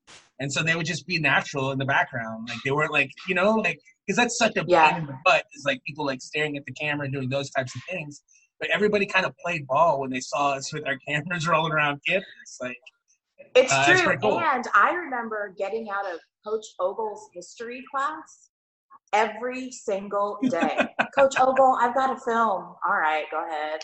and so they would just be natural in the background. Like they weren't like you know like because that's such a Yeah. pain in the butt is like people like staring at the camera and doing those types of things. But everybody kind of played ball when they saw us with our cameras rolling around campus. Like It's Uh, true. pretty cool. And I remember getting out of Coach Ogle's history class every single day. Coach Ogle, I've got a film. All right, go ahead.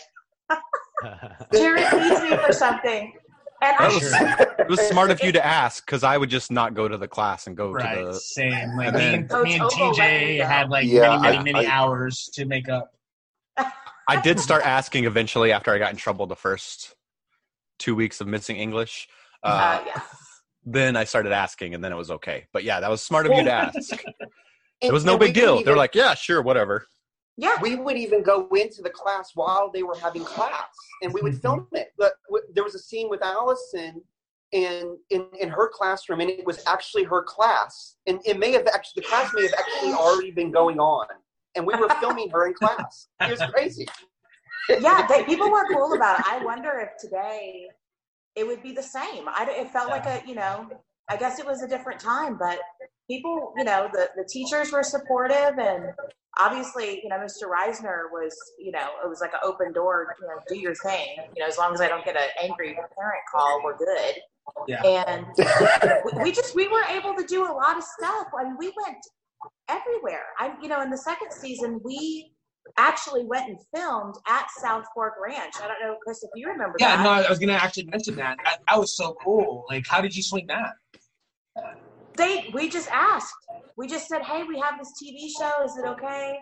Jared needs me for something. And I That was, it was smart of you to ask because I would just not go to the class and go right, to the. same. Like and me and, me and Ogle let me TJ had like Yeah, many, many, I- many I- hours to make up. I did start asking eventually after I got in trouble the first two weeks of missing English. Uh, uh, yeah. Then I started asking, and then it was okay. But yeah, that was smart of you to ask. It was no big deal. even- They're like, yeah, sure, whatever. Yeah. we would even go into the class while they were having class and we would film mm-hmm. it but w- there was a scene with allison in, in in her classroom and it was actually her class and it may have actually the class may have actually already been going on and we were filming her in class. It was crazy. yeah, they, people were cool about it. I wonder if today it would be the same. I, it felt like a, you know, I guess it was a different time, but people, you know, the, the teachers were supportive and obviously, you know, Mr. Reisner was, you know, it was like an open door, you know, do your thing. You know, as long as I don't get an angry parent call, we're good. Yeah. And we- we just, we were able to do a lot of stuff. I mean, we went everywhere. I, you know, in the second season, we actually went and filmed at South Fork Ranch. I don't know, Chris, if you remember Yeah, that. no, I was gonna actually mention that. That, that was so cool. Like, how did you swing that? They we just asked we just said hey we have this tv show is it okay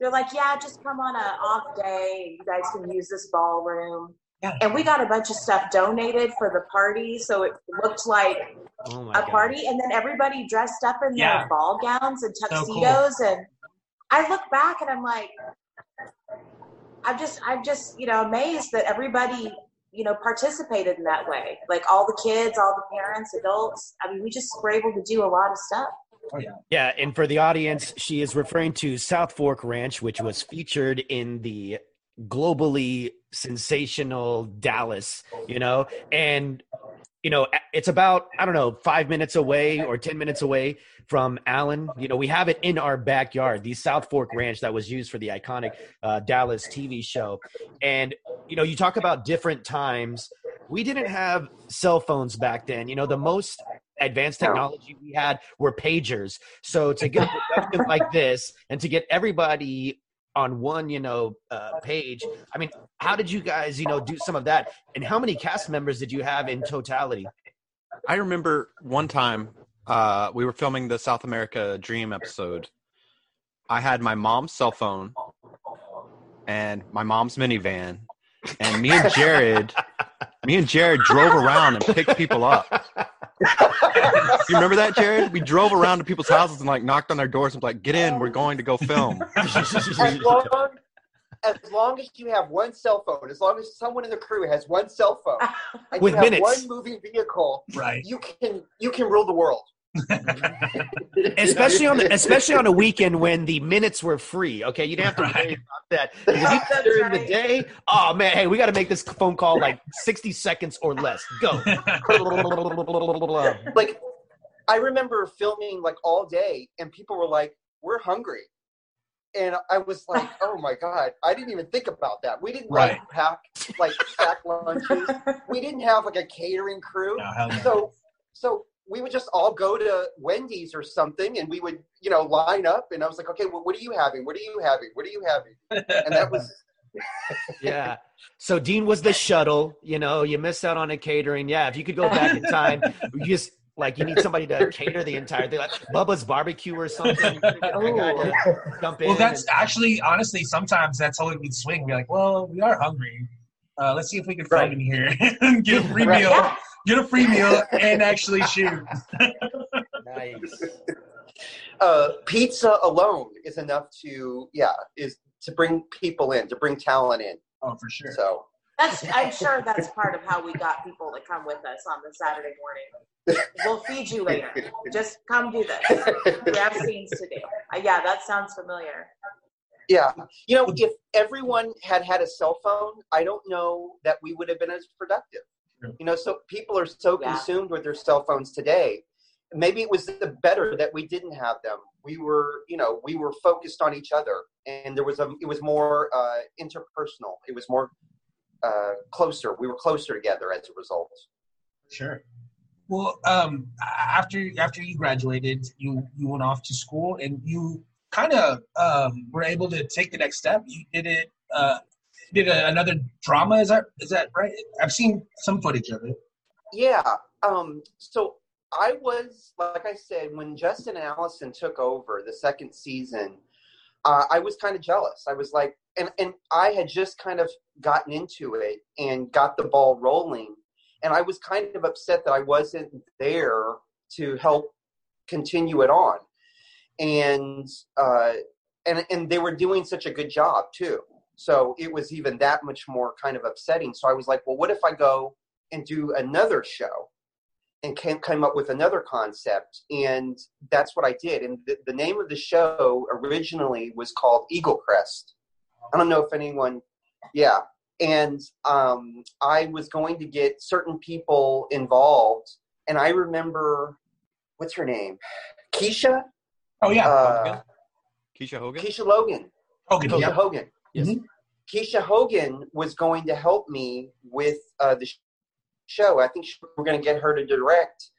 they're like yeah just come on a off day you guys can use this ballroom Yeah. and we got a bunch of stuff donated for the party so it looked like Oh my a God. party and then everybody dressed up in Yeah. their ball gowns and So cool. tuxedos and i look back and i'm like i'm just i'm just you know amazed that everybody you know participated in that way like all the kids all the parents adults i mean we just were able to do a lot of stuff yeah. Yeah, and for the audience, she is referring to South Fork Ranch, which was featured in the globally sensational Dallas, you know, and you know, it's about I don't know, 5 minutes away or 10 minutes away from Allen. You know, we have it in our backyard, the South Fork Ranch that was used for the iconic uh, Dallas TV show. And you know, you talk about different times. We didn't have cell phones back then. You know, the most advanced technology we had were pagers. So to get a production like this and to get everybody on one, you know, uh, page. I mean, how did you guys, you know, do some of that? And how many cast members did you have in totality? I remember one time uh, we were filming the South America Dream episode. I had my mom's cell phone and my mom's minivan, and me and Jared, me and Jared drove around and picked people up. you remember that, Jared? We drove around to people's houses and like knocked on their doors and was like, "Get in, we're going to go film." as long, as long as you have one cell phone, as long as someone in the crew has one cell phone, and With you have minutes. one moving vehicle, right? You can you can rule the world. especially on the, especially on a weekend when the minutes were free. Okay, you didn't have to worry about that. If you did that during the day, oh man, hey, we got to make this phone call like sixty seconds or less. Go. like I remember filming like all day, and people were like, "We're hungry," and I was like, "Oh my god!" I didn't even think about that. We didn't Right. like pack like pack lunches. we didn't have like a catering crew. hell no. So so we would just all go to Wendy's or something, and we would you know line up, and I was like, "Okay, well, what are you having? What are you having? What are you having?" And that was yeah. So Dean was the shuttle. You know, you missed out on a catering. Yeah, if you could go back in time, you just like you need somebody to cater the entire thing, like Bubba's barbecue or something. Oh. Jump in. Well, that's and- actually, honestly, sometimes that's how we'd swing. We're like, well, we are hungry. Uh, let's see if we can find in here and get a free Right. meal, Yeah. Get a free meal, and actually shoot. nice. uh, pizza alone is enough to yeah is to bring people in to bring talent in. Oh, for sure. So that's i'm sure that's part of how we got people to come with us on the saturday morning we'll feed you later just come do this we have scenes to do uh, yeah that sounds familiar yeah, you know, if everyone had had a cell phone, I don't know that we would have been as productive. You know, so people are so Yeah. consumed with their cell phones today. Maybe it was the better that we didn't have them. We were, you know, we were focused on each other, and there was a, it was more uh, interpersonal. It was more uh, closer. We were closer together as a result. Sure. Well, um, after after you graduated, you you went off to school, and you kind of um, were able to take the next step. You did it. Uh, did a, another drama. Is that is that right? I've seen some footage of it. Yeah. Um, so I was, like I said, when Justin and Allison took over the second season, uh, I was kind of jealous. I was like, and, and I had just kind of gotten into it and got the ball rolling. And I was kind of upset that I wasn't there to help continue it on. And, uh, and, and they were doing such a good job too. So it was even that much more kind of upsetting. So I was like, well, what if I go and do another show and came, came up with another concept. And that's what I did. And the, the name of the show originally was called Eagle Crest. I don't know if anyone, yeah. And um, I was going to get certain people involved. And I remember, what's her name? Keisha? Oh, yeah. Uh, Keisha Hogan. Keisha Logan. Hogan, Keisha yeah. Hogan. Yes. Mhm. Keisha Hogan was going to help me with uh, the show. I think we're going to get her to direct,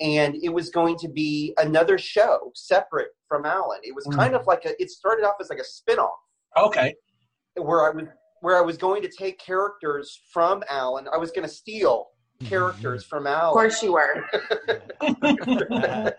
and it was going to be another show separate from Allen. It was kind of like a. It started off as like a spin-off Okay. where I was where I was going to take characters from Allen. I was going to steal characters from Allen. Of course you were.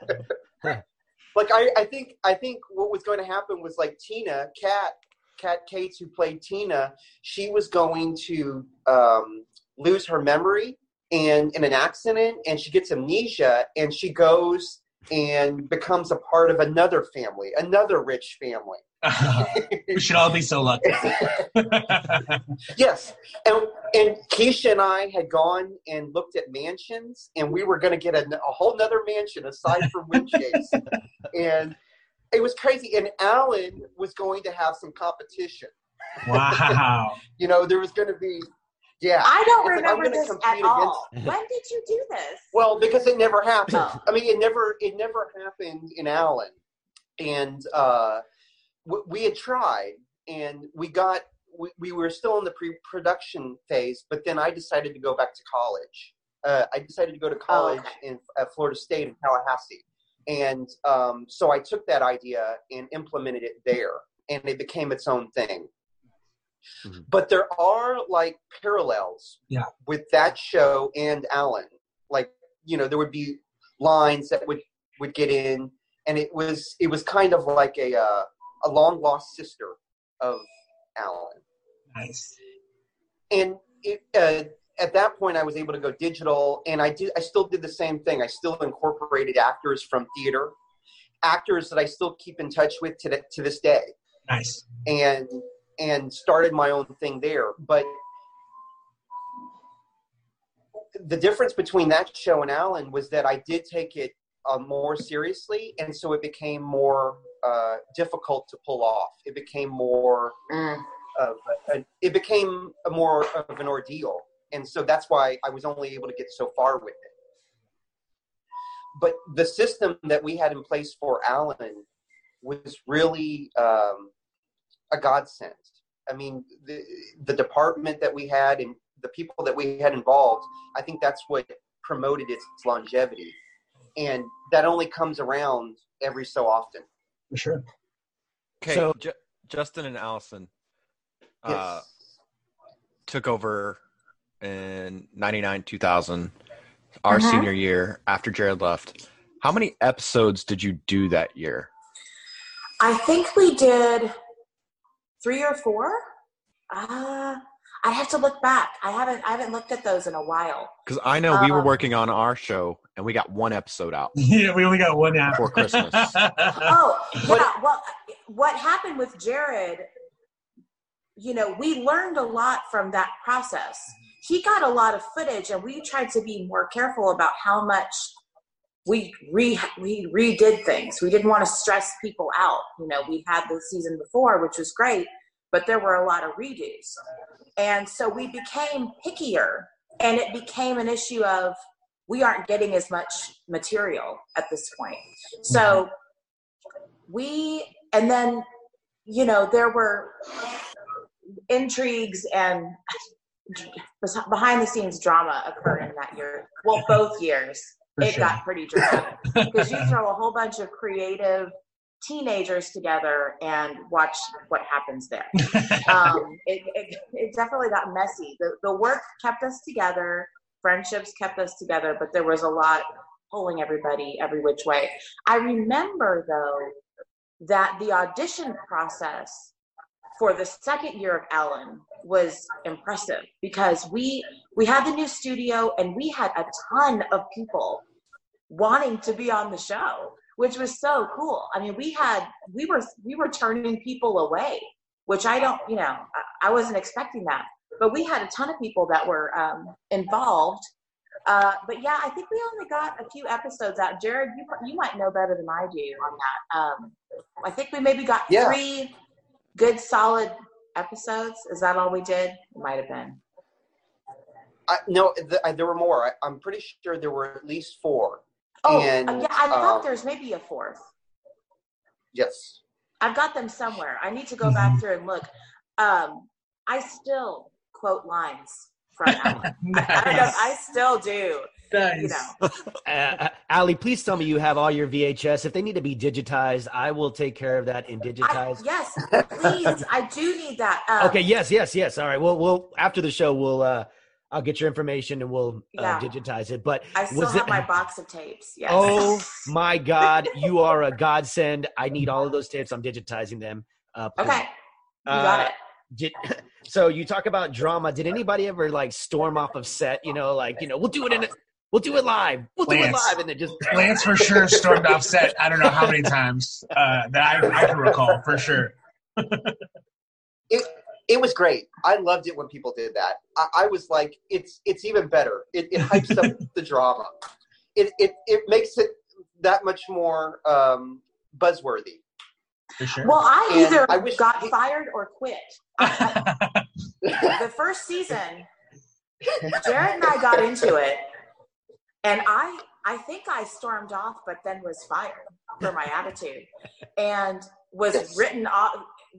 like I, I think I think what was going to happen was like Tina, Kat, Kat Cates, who played Tina, she was going to um, lose her memory and in an accident, and she gets amnesia, and she goes and becomes a part of another family, another rich family. we should all be so lucky. yes, and and Keisha and I had gone and looked at mansions, and we were going to get a, a whole nother mansion aside from Winchase, and it was crazy. And Allen was going to have some competition. wow. You know, there was going to be, yeah. I don't It's like, remember gonna this at all. against- When did you do this? Well, because it never happened. Oh. I mean, it never it never happened in Allen, and uh, we, we had tried, and we got we, we were still in the pre-production phase, but then I decided to go back to college. Uh, I decided to go to college in at Florida State in Tallahassee, and um, so I took that idea and implemented it there, and it became its own thing. But there are like parallels Yeah. with that show and Allen. Like you know, there would be lines that would would get in, and it was it was kind of like a uh, a long lost sister of Allen. Nice. And it, uh, at that point, I was able to go digital, and I did. I still did the same thing. I still incorporated actors from theater, actors that I still keep in touch with to, the, to this day Nice. and and started my own thing there. But the difference between that show and Allen was that I did take it uh, more seriously, and so it became more uh, difficult to pull off. It became more Mm. of a, it became a more of an ordeal, and so that's why I was only able to get so far with it. But the system that we had in place for Allen was really um, a godsend. I mean, the, the department that we had and the people that we had involved, I think that's what promoted its longevity. And that only comes around every so often. For sure. Okay, So- Ju- Justin and Allison uh, Yes. took over in 99 2000 our Uh-huh. senior year after jared left how many episodes did you do that year I think we did three or four. Uh, I have to look back. I haven't I haven't looked at those in a while. because i know we were Um, working on our show and we got one episode out Yeah, we only got one app. Before Christmas. Oh, yeah. Well, what happened with Jared, you know, we learned a lot from that process. He got a lot of footage, and we tried to be more careful about how much we re we redid things. We didn't want to stress people out. You know, we had the season before, which was great, but there were a lot of redos, and so we became pickier, and it became an issue of we aren't getting as much material at this point. So mm-hmm. we and then you know there were intrigues and behind the scenes drama occurred in that year. Well both years. For it sure. got pretty dramatic. Because you throw a whole bunch of creative teenagers together and watch what happens there. Um, it, it, it definitely got messy. The, the work kept us together. Friendships kept us together but there was a lot pulling everybody every which way. I remember though that the audition process for the second year of Ellen was impressive because we we had the new studio and we had a ton of people wanting to be on the show, which was so cool. I mean, we had we were we were turning people away, which I don't, you know, I, I wasn't expecting that. But we had a ton of people that were um, involved. Uh, but yeah, I think we only got a few episodes out. Jared, you you might know better than I do on that. Um, I think we maybe got Yeah. three good solid episodes. Is that all we did? It might have been. I, no, th- I, there were more. I, I'm pretty sure there were at least four. Oh, and, yeah, I thought um, there's maybe a fourth. Yes. I've got them somewhere. I need to go back through and look. Um, I still quote lines from Allen. I, I don't. I still do. You know. Uh, Ali, please tell me you have all your VHS. If they need to be digitized, I will take care of that and I, digitize. yes, please. I do need that. Um, okay, yes, yes, yes. All right. Well, we'll after the show, we'll uh, I'll get your information and we'll uh, digitize it. But I still was have it- my box of tapes. Yes. Oh my God, you are a godsend. I need all of those tapes. I'm digitizing them. Uh. Okay. You got Uh, it. Did, so you talk about drama. Did anybody ever like storm off of set? You know, like you know, we'll do it in, a, we'll do it live, we'll do it Lance. live, and then just Lance for sure stormed off set. I don't know how many times uh, that I, I can recall for sure. It it was great. I loved it when people did that. I, I was like, it's it's even better. It, it hypes up the drama. It, it it makes it that much more um, buzzworthy. For sure. Well, I And either I wish- got fired or quit. the first season, Jared and I got into it, and I I think I stormed off, but then was fired for my attitude, and was Yes. written off.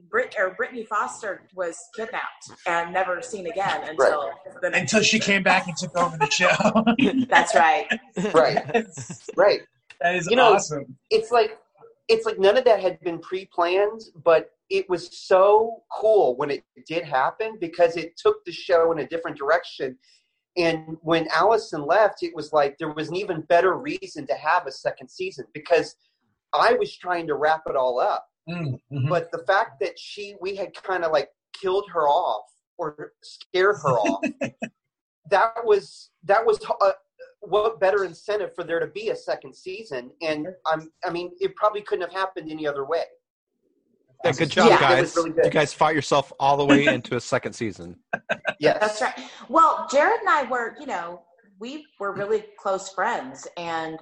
Brit or Brittany Foster was kidnapped and never seen again until the next Until she came back and took over the show. That's right. Right. right. That is You know, awesome. It's like it's like none of that had been pre-planned, but it was so cool when it did happen because it took the show in a different direction. And when Allison left, it was like there was an even better reason to have a second season because I was trying to wrap it all up. Mm, mhm. But the fact that she we had kind of like killed her off or scared her off, that was that was uh, what better incentive for there to be a second season? And I'm I mean it probably couldn't have happened any other way. Yeah, good job, Yeah, guys. really good. You guys fought yourself all the way into a second season. Yes, That's right. Well, Jared and I were, you know, we were really close friends, and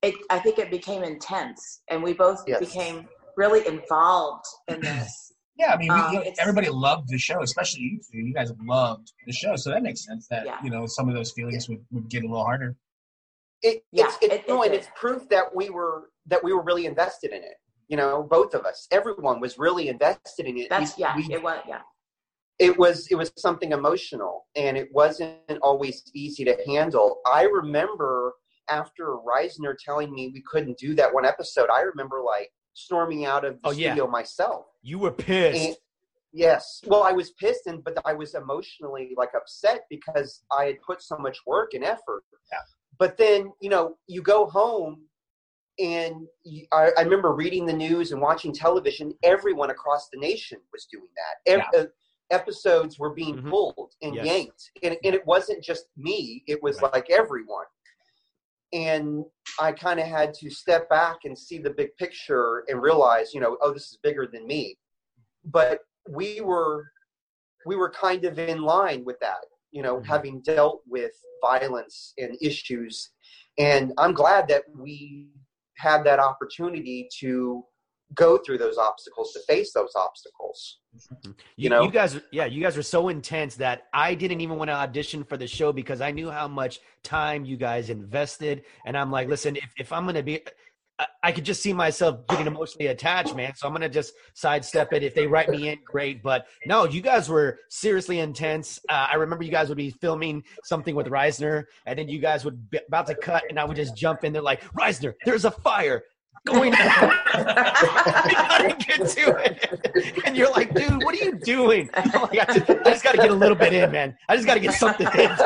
it, I think it became intense, and we both Yes. became really involved in this. Yeah, I mean, we, Um, you everybody loved the show, especially you two. You guys loved the show, so that makes sense that Yeah. you know some of those feelings would, would get a little harder. It, Yeah, it's it's it- no, it and it's proof that we were that we were really invested in it. You know, both of us, everyone was really invested in it. That's We- yeah, we it was yeah. it was it was something emotional and it wasn't always easy to handle i remember after reisner telling me we couldn't do that one episode i remember like storming out of the Oh, yeah. studio myself you were pissed. and, yes well i was pissed and but i was emotionally like upset because i had put so much work and effort Yeah. but then you know you go home and I, I remember reading the news and watching television everyone across the nation was doing that Ev- uh, episodes were being Mhm. pulled and Yes. yanked and, and it wasn't just me it was Right. like everyone and i kind of had to step back and see the big picture and realize you know oh this is bigger than me but we were we were kind of in line with that you know Mhm. having dealt with violence and issues and i'm glad that we had that opportunity to go through those obstacles to face those obstacles You, you know? you guys, yeah, you guys were so intense that I didn't even want to audition for the show because I knew how much time you guys invested. And I'm like, listen, if, if I'm gonna be, I, could just see myself getting emotionally attached, man. So I'm gonna just sidestep it. If they write me in, great. But no, you guys were seriously intense. Uh, I remember you guys would be filming something with Reisner, and then you guys would be about to cut, and I would just jump in there like, Reisner, there's a fire going on. gotta get to it. And you're like, dude, what are you doing? I just, I just gotta get a little bit in, man. I just gotta get something in.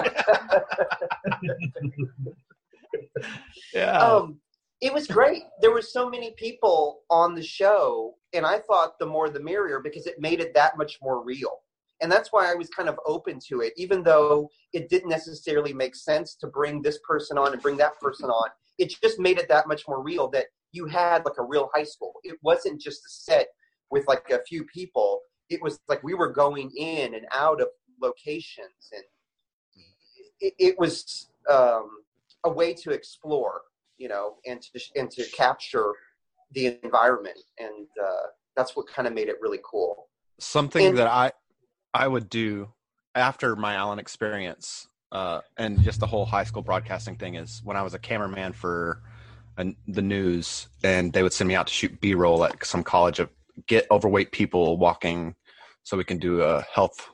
yeah. um, it was great. There were so many people on the show, and I thought the more the merrier because it made it that much more real. And that's why I was kind of open to it, even though it didn't necessarily make sense to bring this person on and bring that person on. It just made it that much more real that you had like a real high school. It wasn't just a set with like a few people. It was like we were going in and out of locations, and it, it was um, a way to explore, you know, and to and to capture the environment, and uh, that's what kind of made it really cool. Something And- that I I would do after my Allen experience uh, and just the whole high school broadcasting thing is when I was a cameraman for an, the news, and they would send me out to shoot B-roll at some college of get overweight people walking, so we can do a health.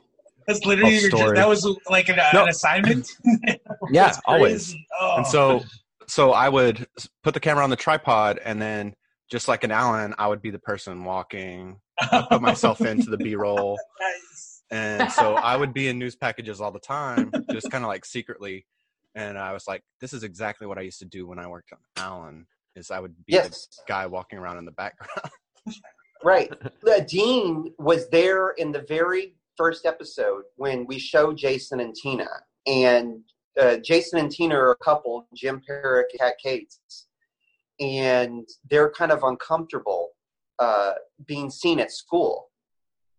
That's literally health your, that was like an, No. an assignment. Yeah, always. Oh. And so, so I would put the camera on the tripod, and then just like an Allen, I would be the person walking, I'd put myself into the B-roll, and so I would be in news packages all the time, just kind of like secretly. And I was like, this is exactly what I used to do when I worked on Allen. Is I would be Yes. the guy walking around in the background. Right. The Dean was there in the very first episode when we show Jason and Tina. And uh, Jason and Tina are a couple, Jim Parrack and Kat Cates. And they're kind of uncomfortable uh, being seen at school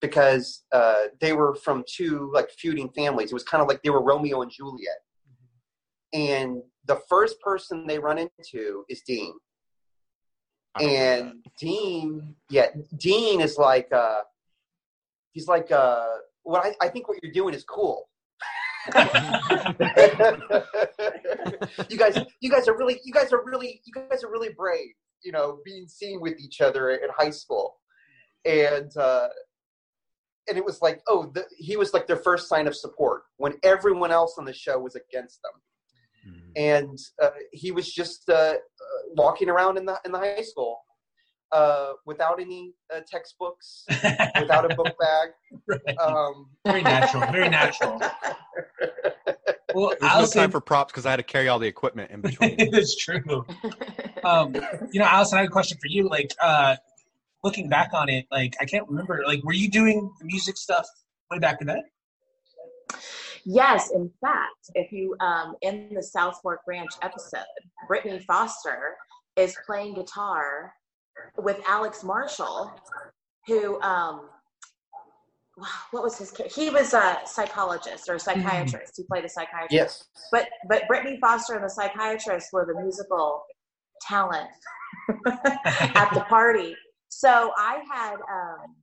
because uh, they were from two like feuding families. It was kind of like they were Romeo and Juliet. And the first person they run into is Dean and Dean, yeah, Dean is like, uh, he's like, uh, what I, I think what you're doing is cool. you guys, you guys are really, you guys are really, you guys are really brave. You know, being seen with each other in high school, and uh, and it was like, oh, the, he was like their first sign of support when everyone else on the show was against them. And uh, he was just uh, uh, walking around in the in the high school uh, without any uh, textbooks, without a book bag. Um, very natural, very natural. Well, There was no Allison, time for props because I had to carry all the equipment in between. it's true. Um, you know, Allison, I have a question for you. Like, uh, looking back on it, like I can't remember. Like, were you doing the music stuff way back in then? Yes, in fact, if you um, in the South Fork Ranch episode, Brittany Foster is playing guitar with Alex Marshall, who um, what was his? cha- He was a psychologist or a psychiatrist. He played a psychiatrist. Yes. But but Brittany Foster and the psychiatrist were the musical talent at the party. So I had um,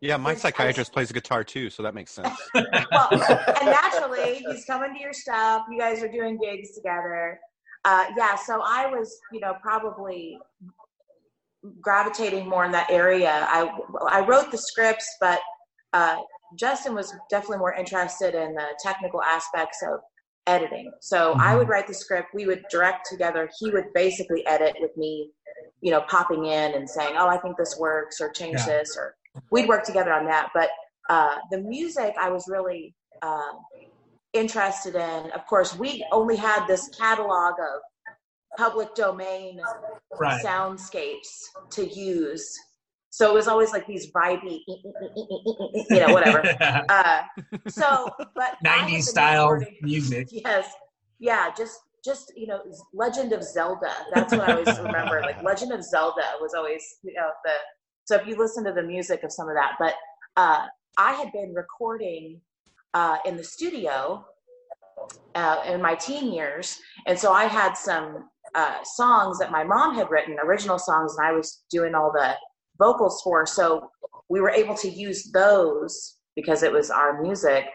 Yeah, my psychiatrist plays guitar too, so that makes sense. well, and naturally, he's coming to your stuff. You guys are doing gigs together. Uh, yeah, so I was, you know, probably gravitating more in that area. I I wrote the scripts, but uh, Justin was definitely more interested in the technical aspects of editing. So I would write the script. We would direct together. He would basically edit with me, you know, popping in and saying, "Oh, I think this works," or "Change Yeah. this," or we'd work together on that. But uh, the music, I was really uh, interested in. Of course, we only had this catalog of public domain Right. soundscapes to use. So it was always like these vibey, you know, whatever. Uh, so, but I 90s style recording- music. Yes, yeah, just just you know, Legend of Zelda. That's what I always remember. Like Legend of Zelda was always you know the. So if you listen to the music of some of that, but uh, I had been recording uh, in the studio uh, in my teen years, and so I had some uh, songs that my mom had written, original songs, and I was doing all the vocals for. So we were able to use those because it was our music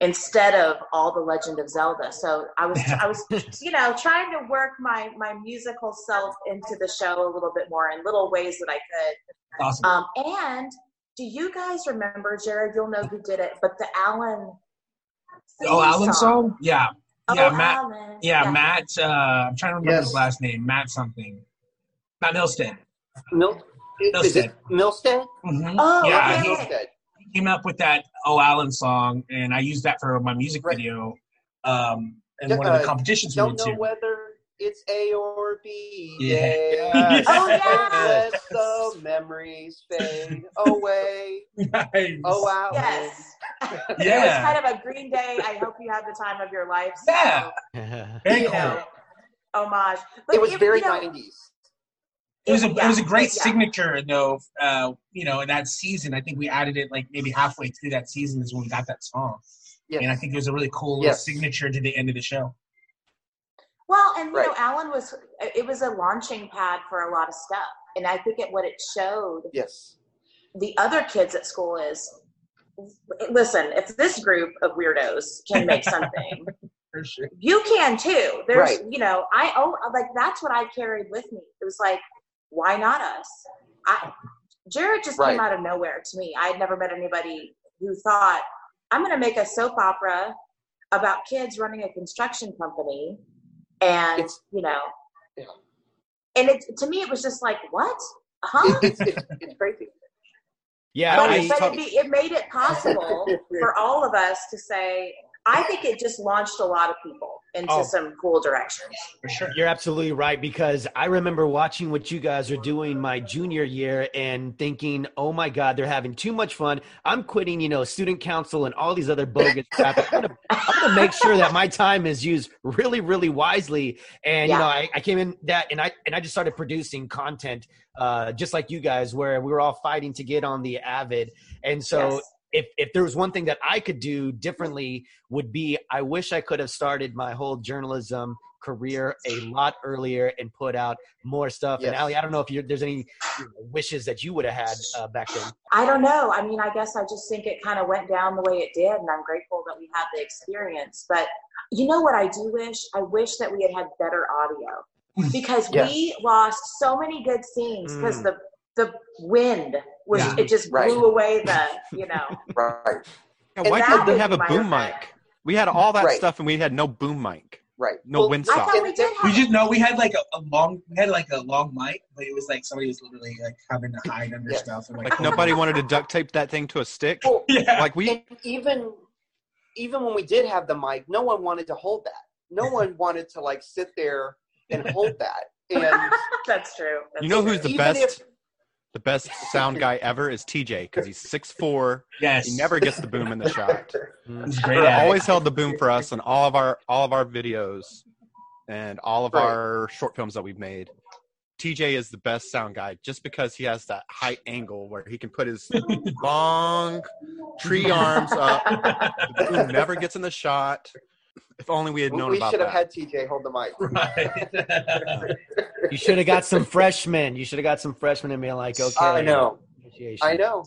instead of all the Legend of Zelda. So I was, I was, you know, trying to work my my musical self into the show a little bit more in little ways that I could. Awesome. Um, and do you guys remember, Jared? You'll know who did it, but the Allen. Oh, Allen song? Yeah. Oh, Yeah, Matt. Allen. Yeah, Yeah. Matt. Uh, I'm trying to remember Yes. his last name. Matt something. Matt Milstead. Mil- is it Milstead? Mhm. Oh, yeah, okay. he Milstead. came up with that Oh Allen song, and I used that for my music video. Um, and one of the Uh, competitions we Don't went know to. whether it's A or B. Yeah. day. Oh, yes. Let the memories fade away. Nice. Oh, Allen. Yes. It was kind of a Green Day. I hope you have the time of your life. Yeah. Very you cool. know, homage. But It was if- very you know, 90s. It was a it was a great yeah. signature though. Uh, you know, in that season, I think we added it like maybe halfway through that season is when we got that song. Yes. And I think it was a really cool Yes. signature to the end of the show. Well, and you Right. know, Allen was it was a launching pad for a lot of stuff, and I think it what it showed Yes. the other kids at school is listen, if this group of weirdos can make something, sure. you can too. There's, Right. you know, I oh, like that's what I carried with me. It was like, why not us? I Jared just Right. came out of nowhere to me. I had never met anybody who thought I'm going to make a soap opera about kids running a construction company, and It's- you know, Yeah. and it to me it was just like, what? Huh? It's, it's, it's crazy. Yeah, but I, it, but it, be, it made it possible for all of us to say, I think it just launched a lot of people into Oh. some cool directions. For sure. You're absolutely right because I remember watching what you guys are doing my junior year and thinking, "Oh my God, they're having too much fun. I'm quitting, you know, student council and all these other bogus crap. I'm gonna, make sure that my time is used really, really wisely." And you know, I, I came in that and I and I just started producing content, uh, just like you guys, where we were all fighting to get on the Avid. And so Yes. If if there was one thing that I could do differently would be I wish I could have started my whole journalism career a lot earlier and put out more stuff. And Yes. Ali, I don't know if you there's any you know, wishes that you would have had uh, back then. I don't know. I mean, I guess I just think it kind of went down the way it did, and I'm grateful that we had the experience. But you know what I do wish? I wish that we had had better audio because Yes. we lost so many good scenes because Mm. the the wind was Yeah. it just Right. blew away the you know Right. Yeah, And why that couldn't they have a boom regret. mic? We had all that Right. stuff and we had no boom mic, Right. no Well, wind I thought we did We just know we had like a, a long, we had like a long mic, but it was like somebody was literally like having to hide under Yes. stuff. And, Like nobody wanted to duct tape that thing to a stick. Well, Yeah. Like we, and even even when we did have the mic, no one wanted to hold that. No one wanted to like sit there and hold that. And that's true. That's you know true. who's the Even best? if- the best sound guy ever is TJ because he's six four. yes. He never gets the boom in the shot. He's great He at it. always held the boom for us on all of our all of our videos and all of Right. our short films that we've made. TJ is the best sound guy just because he has that high angle where he can put his long tree arms up. The boom never gets in the shot. If only we had known we about should have had TJ hold the mic. Right. You should have got some freshmen. You should have got some freshmen and be like, okay, I know. I know.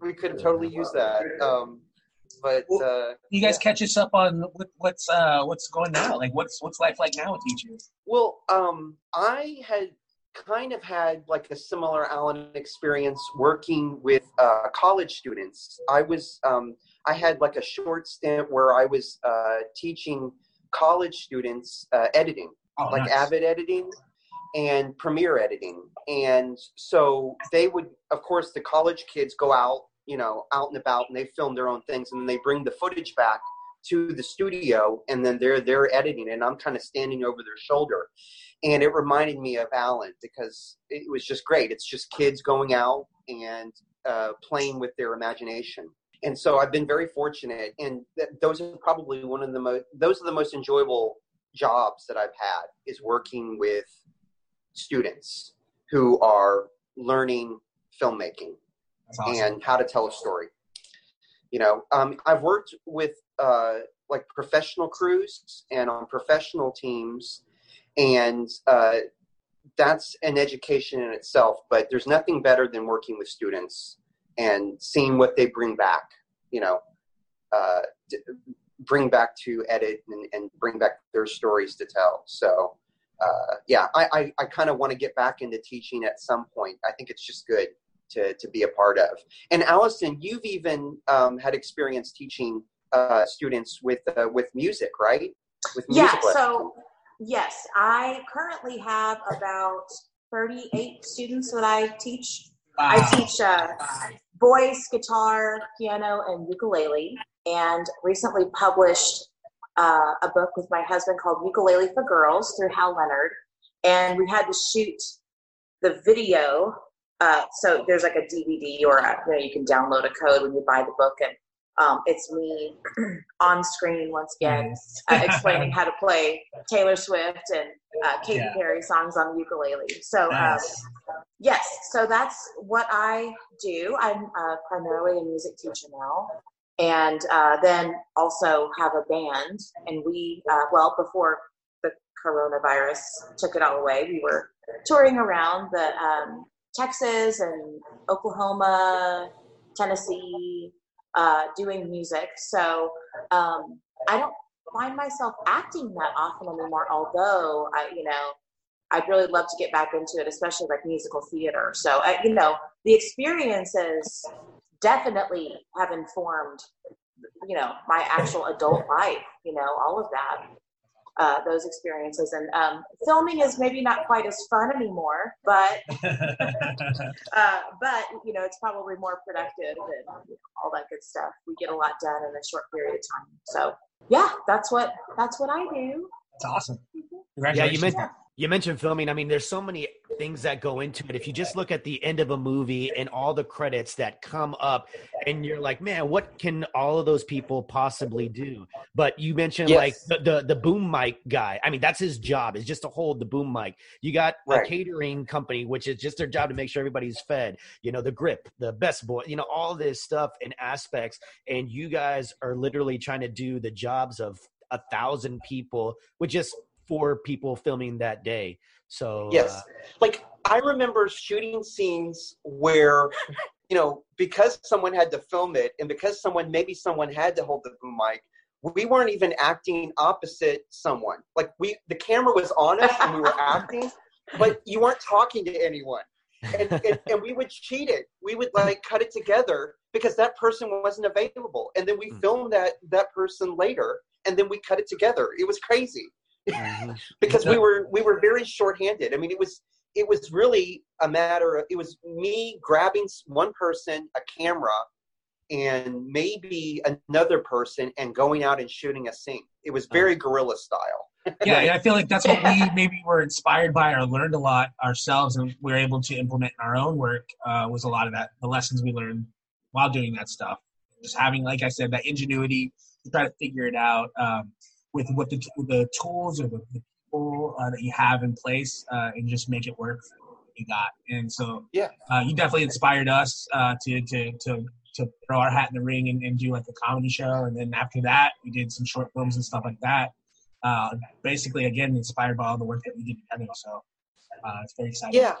We could have totally used that. Um, but uh, you guys catch us up on what, what's uh what's going now? Like what's what's life like now with teachers? Well, um, I had kind of had like a similar Allen experience working with uh, college students. I was um, I had like a short stint where I was uh, teaching college students uh, editing, Oh, like nice. Avid editing and Premiere editing, and so they would, of course, the college kids go out, you know, out and about, and they film their own things, and then they bring the footage back to the studio and then they're they're editing and I'm kind of standing over their shoulder. And it reminded me of Allen because it was just great. It's just kids going out and uh, playing with their imagination and so I've been very fortunate and th- those are probably one of the most those are the most enjoyable jobs that I've had is working with students who are learning filmmaking awesome. and how to tell a story. You know, um, I've worked with uh, like professional crews and on professional teams, and uh, that's an education in itself. But there's nothing better than working with students and seeing what they bring back. You know, uh, d- bring back to edit and, and bring back their stories to tell. So. Uh, yeah, I, I, I kind of want to get back into teaching at some point. I think it's just good to, to be a part of. And Allison, you've even um, had experience teaching uh, students with uh, with music, right? With Yeah, music lessons. so yes, I currently have about 38 students that I teach. I teach uh, voice, guitar, piano, and ukulele, and recently published uh, a book with my husband called Ukulele for Girls through Hal Leonard. And we had to shoot the video. Uh, so there's like a DVD or a, you know, you can download a code when you buy the book, and um, it's me on screen once again uh, explaining how to play Taylor Swift and uh, Katy Yeah. Perry songs on the ukulele. So um, yes, so that's what I do. I'm uh, primarily a music teacher now, and uh, then also have a band. And we, uh, well, before the coronavirus took it all away, we were touring around the um, Texas and Oklahoma, Tennessee, uh, doing music. So um, I don't find myself acting that often anymore. Although I, you know, I'd really love to get back into it, especially like musical theater. So you know, the experiences definitely have informed, you know, my actual adult life. You know, all of that. Uh, those experiences and um, filming is maybe not quite as fun anymore, but uh, but you know it's probably more productive and all that good stuff. We get a lot done in a short period of time. So yeah, that's what that's what I do. It's awesome. Yeah, you mentioned you mentioned filming. I mean, there's so many things that go into it. If you just look at the end of a movie and all the credits that come up, and you're like, man, what can all of those people possibly do? But you mentioned Yes. like the, the the boom mic guy. I mean, that's his job is just to hold the boom mic. You got a catering company, which is just their job to make sure everybody's fed. You know, the grip, the best boy. You know, all this stuff and aspects, and you guys are literally trying to do the jobs of a thousand people with just four people filming that day. So Yes. uh, Like I remember shooting scenes where, you know, because someone had to film it and because someone maybe someone had to hold the boom mic, we weren't even acting opposite someone. Like we the camera was on us and we were acting, but you weren't talking to anyone. And, and, and we would cheat it. We would like cut it together because that person wasn't available. And then we filmed that that person later and then we cut it together. It was crazy because we were we were very shorthanded. I mean, it was it was really a matter of it was me grabbing one person, a camera, and maybe another person, and going out and shooting a scene. It was very guerrilla style. yeah, and I feel like that's what we maybe were inspired by or learned a lot ourselves, and we are able to implement in our own work. Uh, was a lot of that the lessons we learned while doing that stuff. Just having, like I said, that ingenuity to try to figure it out um, with what the the tools or the, the people uh, that you have in place, uh, and just make it work. For what you got, and so yeah, uh, you definitely inspired us uh, to to to to throw our hat in the ring and, and do like a comedy show, and then after that, we did some short films and stuff like that uh, basically again inspired by all the work that we did together. So uh, it's very exciting. Yeah.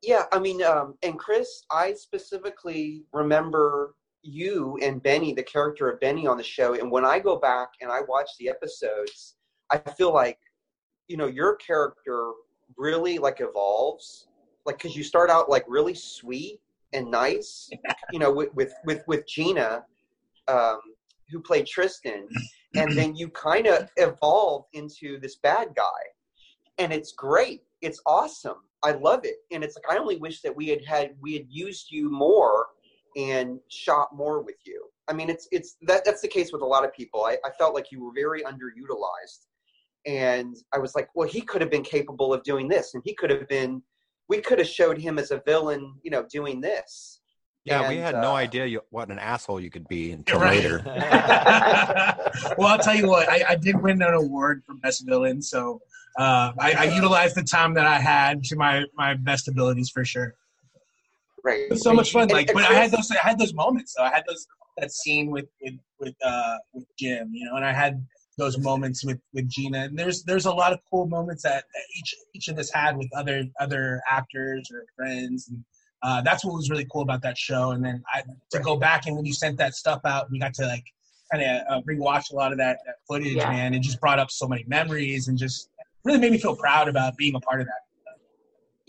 Yeah, I mean, um, and Chris, I specifically remember you and Benny, the character of Benny on the show. And when I go back and I watch the episodes, I feel like, you know, your character really like evolves. Like, cause you start out like really sweet and nice, you know, with, with, with, with Gina, um, who played Tristan. And then you kind of evolve into this bad guy and it's great. It's awesome. I love it. And it's like I only wish that we had had we had used you more and shot more with you. I mean, it's it's that that's the case with a lot of people. I, I felt like you were very underutilized, and I was like, well, he could have been capable of doing this, and he could have been. We could have showed him as a villain, you know, doing this. Yeah, we And, had no uh, idea you, what an asshole you could be until Right. later. well, I'll tell you what, I, I did win an award for best villain, so uh, I, I utilized the time that I had to my my best abilities for sure. Right. It was so much fun. Like, and but I had those I had those moments. So I had those that scene with with with uh with Jim, you know, and I had those moments with with Gina. And there's there's a lot of cool moments that, that each each of us had with other other actors or friends and. Uh, that's what was really cool about that show, and then I, to go back and when you sent that stuff out, we got to like kind of uh, rewatch a lot of that, that footage, Yeah. man. It just brought up so many memories and just really made me feel proud about being a part of that.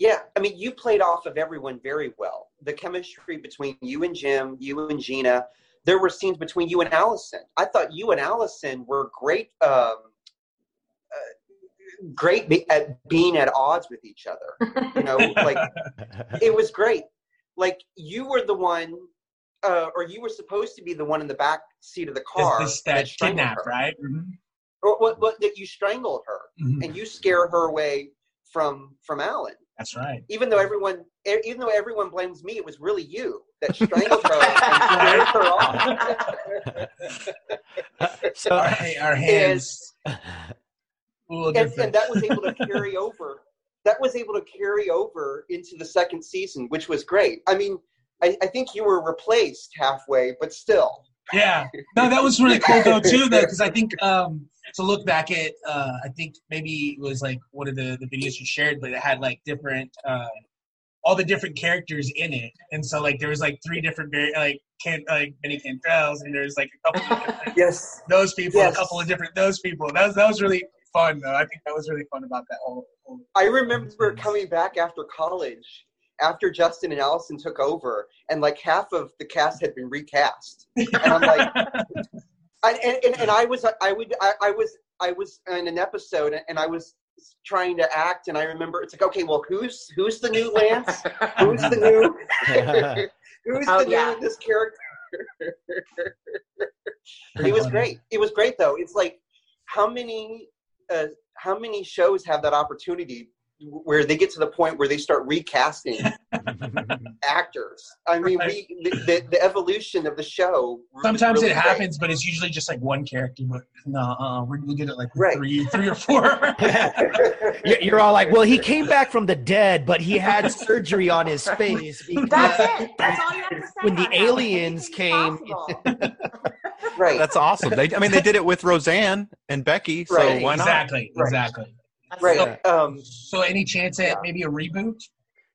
Yeah, I mean, you played off of everyone very well. The chemistry between you and Jim, you and Gina. There were scenes between you and Allison. I thought you and Allison were great, um, uh, great be- at being at odds with each other. You know, like it was great. Like you were the one, uh, or you were supposed to be the one in the back seat of the car This, that her. right? Mhm. Or what, what, that you strangled her Mhm. and you scare her away from from Allen That's right. even though everyone e- even though everyone blames me it was really you that strangled her and her off so Our, our hands. a little and, and that was able to carry over that was able to carry over into the second season which was great i mean i, I think you were replaced halfway but still Yeah. No, that was really cool though too, though, because I think um to look back at uh I think maybe it was like one of the, the videos you shared, but it had like different uh all the different characters in it. And so like there was like three different vari- like can like many Cantrells and there's like a couple of different yes those people, Yes. a couple of different those people. That was that was really fun though. I think that was really fun about that whole, whole I remember coming back after college, after Justin and Allison took over, and like half of the cast had been recast, and I'm like, I, and, and, and I was I would I, I was I was in an episode, and I was trying to act, and I remember it's like, okay, well, who's who's the new Lance? Who's the new? who's Oh, the yeah. new this character? it was great. It was great though. It's like how many uh, how many shows have that opportunity where they get to the point where they start recasting actors. I mean, we the, the, the evolution of the show. Sometimes really it great. happens, but it's usually just like one character. But no, uh, we're we did it like Right. three, three or four. You're you're all like, well, he came back from the dead, but he had surgery on his face. That's it. That's all you have to say. When the aliens came, right? That's awesome. They, I mean, they did it with Roseanne and Becky, so Right. why not? exactly, Right. exactly. Right. Um, So, any chance at maybe a reboot?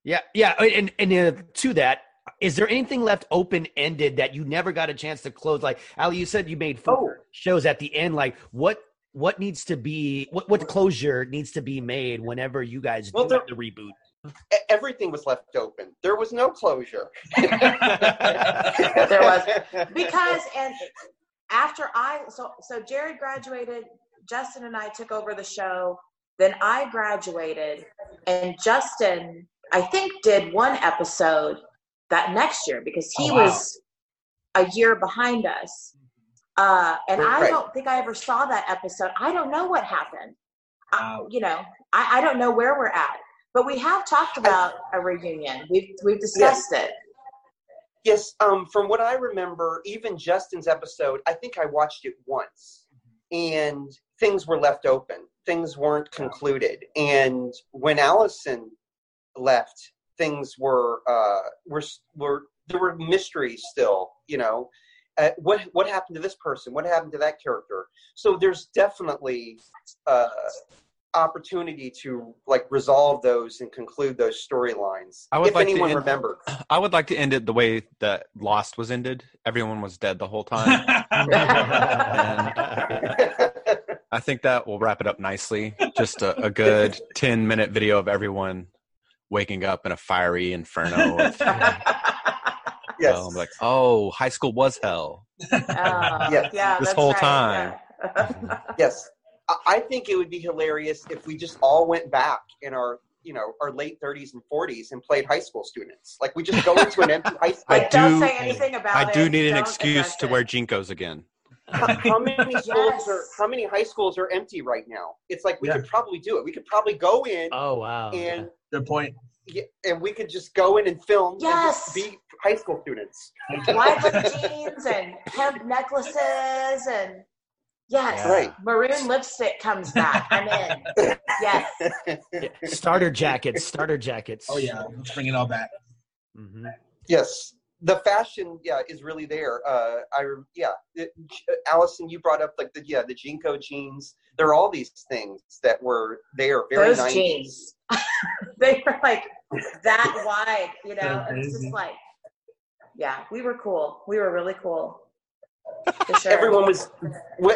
Yeah, yeah, and and uh, to that, is there anything left open ended that you never got a chance to close? Like Ali, you said you made four shows at the end. Like what what needs to be what what closure needs to be made whenever you guys Well, do there- the reboot? everything was left open. There was no closure. there was because and after I so so Jared graduated, Justin and I took over the show. Then I graduated, and Justin I think did one episode that next year because he Oh, wow. was a year behind us. Uh, and I don't think I ever saw that episode. I don't know what happened. I, you know, I, I don't know where we're at. But we have talked about a reunion. We've we've discussed it. Yes, um, from what I remember, even Justin's episode, I think I watched it once, and things were left open. Things weren't concluded, and when Allison left, things were uh, were were there were mysteries still. You know, uh, what what happened to this person? What happened to that character? So there's definitely uh, opportunity to like resolve those and conclude those storylines. I would If like anyone end- remembers. I would like to end it the way that Lost was ended. Everyone was dead the whole time. I think that will wrap it up nicely. Just a, a good 10 minute video of everyone waking up in a fiery inferno. Of, Yes. well, I'm like, oh, high school was hell. Uh, Yes. yeah, This whole right, time. yeah. Yes, I- I think it would be hilarious if we just all went back in our, you know, our late 30s and 40s and played high school students. Like we just go into an empty high school. I But don't do- say anything about I it. do need an Don't excuse to wear JNCOs again. How, how many schools are? How many high schools are empty right now? It's like we Yeah. could probably do it. We could probably go in Oh wow! and Good point. yeah, and we could just go in and film Yes. and just be high school students. Wide leg jeans and hemp necklaces and yes, Yeah. Right. maroon lipstick comes back. I'm in. Yes. Yeah, starter jackets, starter jackets. Oh yeah, let's bring it all back. hmm Yes, the fashion, yeah, is really there. Uh, I yeah, it, Allison, you brought up like the yeah the JNCO jeans. There are all these things that were there very Those 90s. jeans. they were like that wide, you know. It's just like yeah, we were cool. We were really cool. Sure. Everyone was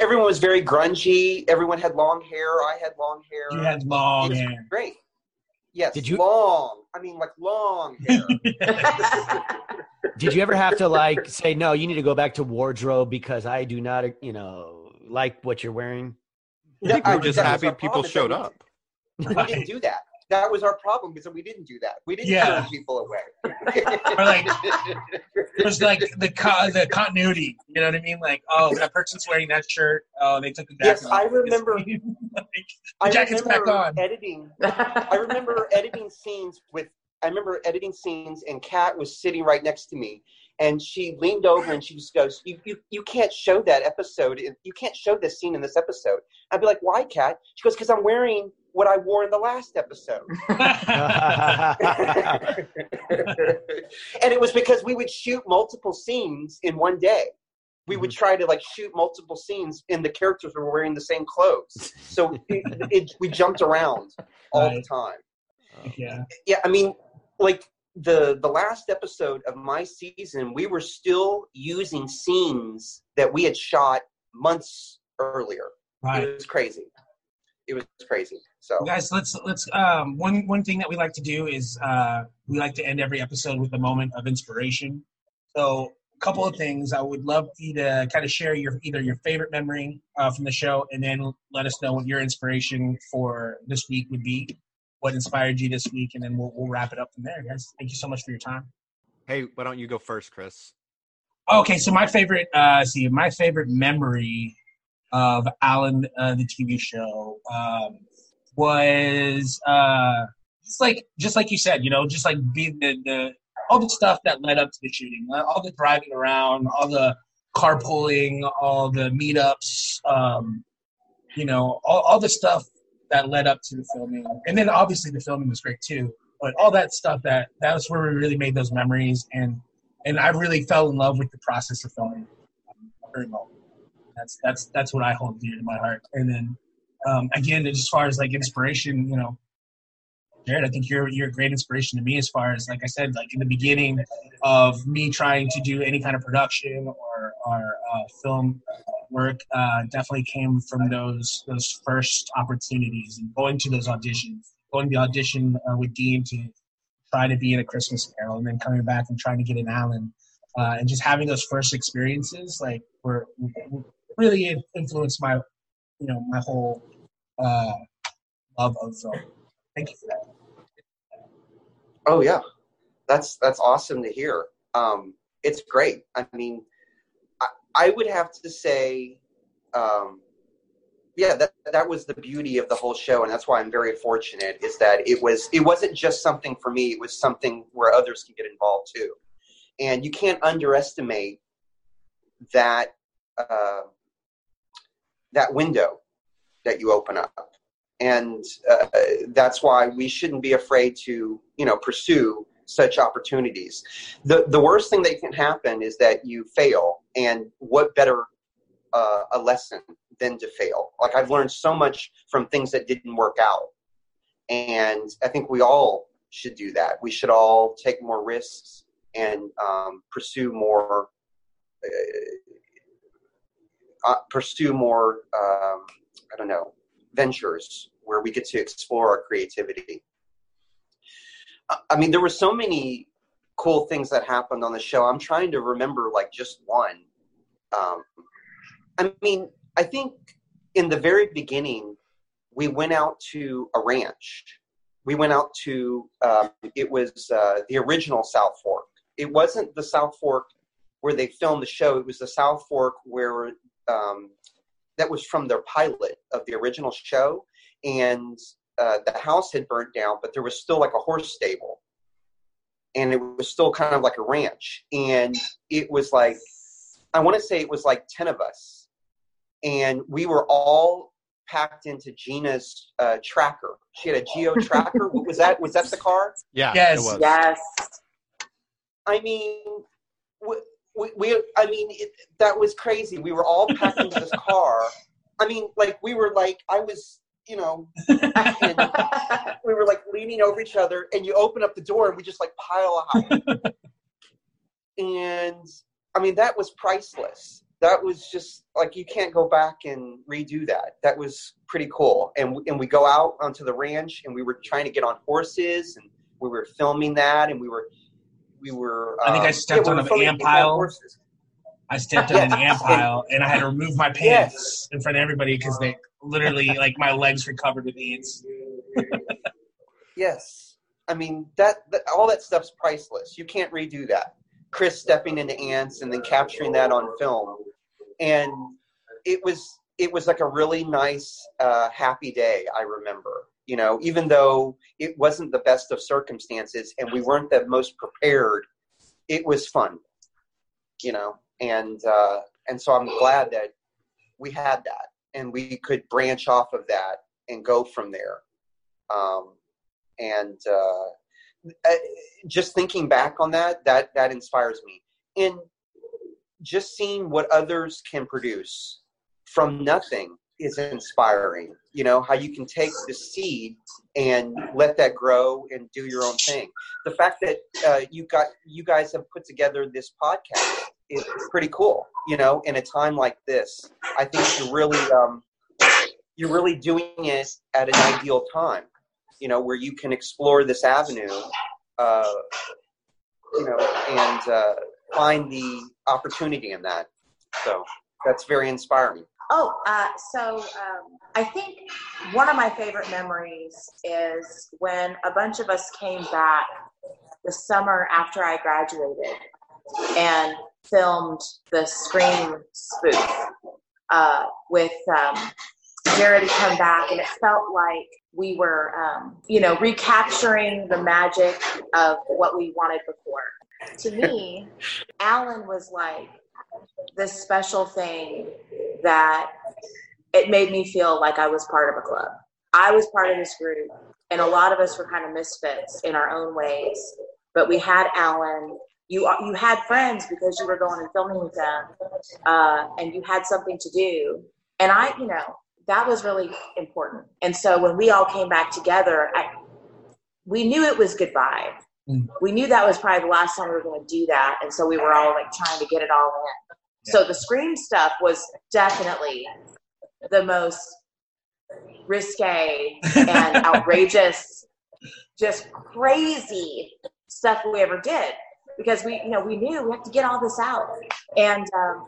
everyone was very grungy. Everyone had long hair. I had long hair. You had long It's hair. Great. Yes. Did you- long? I mean, like long hair. Did you ever have to like say no? You need to go back to wardrobe because I do not, you know, like what you're wearing. I think we I- were just happy people showed up. We didn't do that. That was our problem because we didn't do that. We didn't Yeah. turn people away. Or like there's like the co- the continuity. You know what I mean? Like, oh, that person's wearing that shirt. Oh, they took the jacket Yes. I remember- like, the I jacket's back remember on. editing. I remember editing scenes with. I remember editing scenes, and Kat was sitting right next to me, and she leaned over and she just goes, "You, you, you can't show that episode. You can't show this scene in this episode." I'd be like, "Why, Kat?" She goes, "Because I'm wearing what I wore in the last episode." and it was because we would shoot multiple scenes in one day. we would mhm. try to like shoot multiple scenes, and the characters were wearing the same clothes. So it, it, we jumped around all the time. Yeah. Yeah, I mean, like the the last episode of my season, we were still using scenes that we had shot months earlier. Right. It was crazy. It was crazy. So guys let's let's um one one thing that we like to do is uh we like to end every episode with a moment of inspiration so a couple of things i would love you to kind of share your either your favorite memory uh, from the show and then let us know what your inspiration for this week would be what inspired you this week and then we'll, we'll wrap it up from there guys thank you so much for your time Hey, why don't you go first, Chris? Okay, so my favorite, uh, see, my favorite memory of Allen, uh, the TV show, um, was uh, just like just like you said, you know, just like be the, the all the stuff that led up to the shooting, uh, all the driving around, all the carpooling, all the meetups, um, you know, all, all the stuff that led up to the filming, and then obviously the filming was great too. But all that stuff that that was where we really made those memories, and and I really fell in love with the process of filming um, very well. That's that's that's what I hold dear to my heart. And then um, again, as far as like inspiration, you know, Jared, I think you're you're a great inspiration to me as far as like I said, like in the beginning of me trying to do any kind of production or or uh, film work, uh, definitely came from those those first opportunities and going to those auditions, going to the audition uh, with Dean to try to be in a Christmas Carol, and then coming back and trying to get an Allen, uh, and just having those first experiences like were really influenced my you know my whole uh, love of film. Thank you for that. Oh yeah, that's that's awesome to hear. Um, it's great. I mean, I, I would have to say, um, yeah, that that was the beauty of the whole show, and that's why I'm very fortunate. Is that it was it wasn't just something for me; it was something where others can get involved too, and you can't underestimate that uh, that window that you open up. And uh, that's why we shouldn't be afraid to you know pursue such opportunities. The the worst thing that can happen is that you fail. And what better uh, a lesson than to fail? Like i've learned so much from things that didn't work out. And i think we all should do that. We should all take more risks and um, pursue more uh, uh, pursue more um, i don't know ventures where we get to explore our creativity. I- mean, there were so many cool things that happened on the show. I'm trying to remember like just one. Um, I mean, I think in the very beginning, we went out to a ranch. We went out to um, it was uh, the original South Fork. It wasn't the South Fork where they filmed the show. It was the South Fork where um, that was from their pilot of the original show, and uh, the house had burnt down, but there was still like a horse stable, and it was still kind of like a ranch, and it was like I want to say it was like ten of us, and we were all packed into Gina's uh, tracker. She had a Geo tracker. Was that? Was that the car? Yeah, Yes. it was. Yes. I mean, we, we, we I mean, it, that was crazy. We were all packed into this car. I mean, like we were like, I was, you know, we were like leaning over each other, and you open up the door, and we just like pile out. and I mean, that was priceless. That was just like you can't go back and redo that. That was pretty cool. And and we go out onto the ranch, and we were trying to get on horses, and we were filming that, and we were we were. I think I um, stepped yeah, on an ant pile. I stepped on an ant pile and I had to remove my pants Yes. in front of everybody because they literally like my legs were covered with ants. Yes, I mean that, that all that stuff's priceless. You can't redo that. Chris stepping into ants and then capturing that on film, and it was it was like a really nice, uh, happy day. I remember, you know, even though it wasn't the best of circumstances and we weren't the most prepared, it was fun, you know, and uh, and so I'm glad that we had that and we could branch off of that and go from there. Um, and uh, just thinking back on that, that that inspires me. And just seeing what others can produce from nothing is inspiring. You know how you can take the seed and let that grow and do your own thing. The fact that uh, you got you guys have put together this podcast is pretty cool. You know, in a time like this, I think you're really um, you're really doing it at an ideal time. You know, where you can explore this avenue. Uh, you know, and uh, find the opportunity in that. So that's very inspiring. Oh, uh, so um, I think one of my favorite memories is when a bunch of us came back the summer after I graduated and filmed the Scream spoof uh, with um, Jared had come back, and it felt like we were, um, you know, recapturing the magic of what we wanted before. To me, Allen was like this special thing that it made me feel like I was part of a club. I was part of this group, and a lot of us were kind of misfits in our own ways. But we had Allen. You you had friends because you were going and filming with them, uh, and you had something to do. And I, you know, that was really important. And so when we all came back together, I, we knew it was goodbye. We knew that was probably the last time we were going to do that, and so we were all like trying to get it all in. So the scream stuff was definitely the most risque and outrageous, just crazy stuff we ever did because we, you know, we knew we have to get all this out, and um,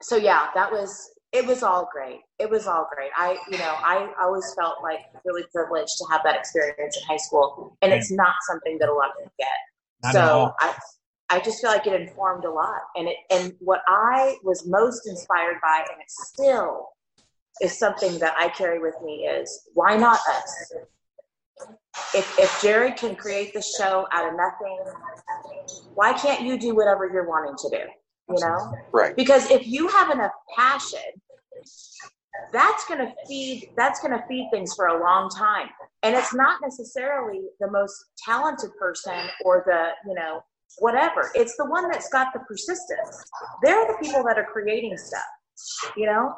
so yeah, that was it was all great. It was all great. I, you know, I always felt like really privileged to have that experience in high school, and it's not something that a lot of people get. Not so. I, I just feel like it informed a lot, and it, and what I was most inspired by, and it still is something that I carry with me is why not us? If if Jerry can create the show out of nothing, why can't you do whatever you're wanting to do? You know, Right. because if you have enough passion that's going to feed that's going to feed things for a long time. And it's not necessarily the most talented person or the you know whatever. It's the one that's got the persistence. They're the people that are creating stuff you know?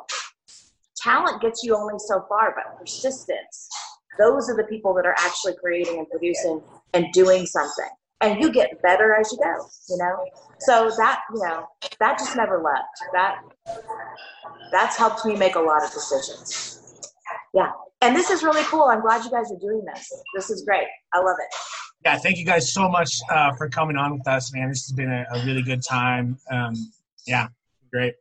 Talent gets you only so far but persistence those are the people that are actually creating and producing and doing something and you get better as you go you know? So that you know that just never left. That that's helped me make a lot of decisions. Yeah. And this is really cool. I'm glad you guys are doing this. This is great. I love it. Yeah, thank you guys so much uh, for coming on with us, man. This has been a, a really good time. Um, yeah, great.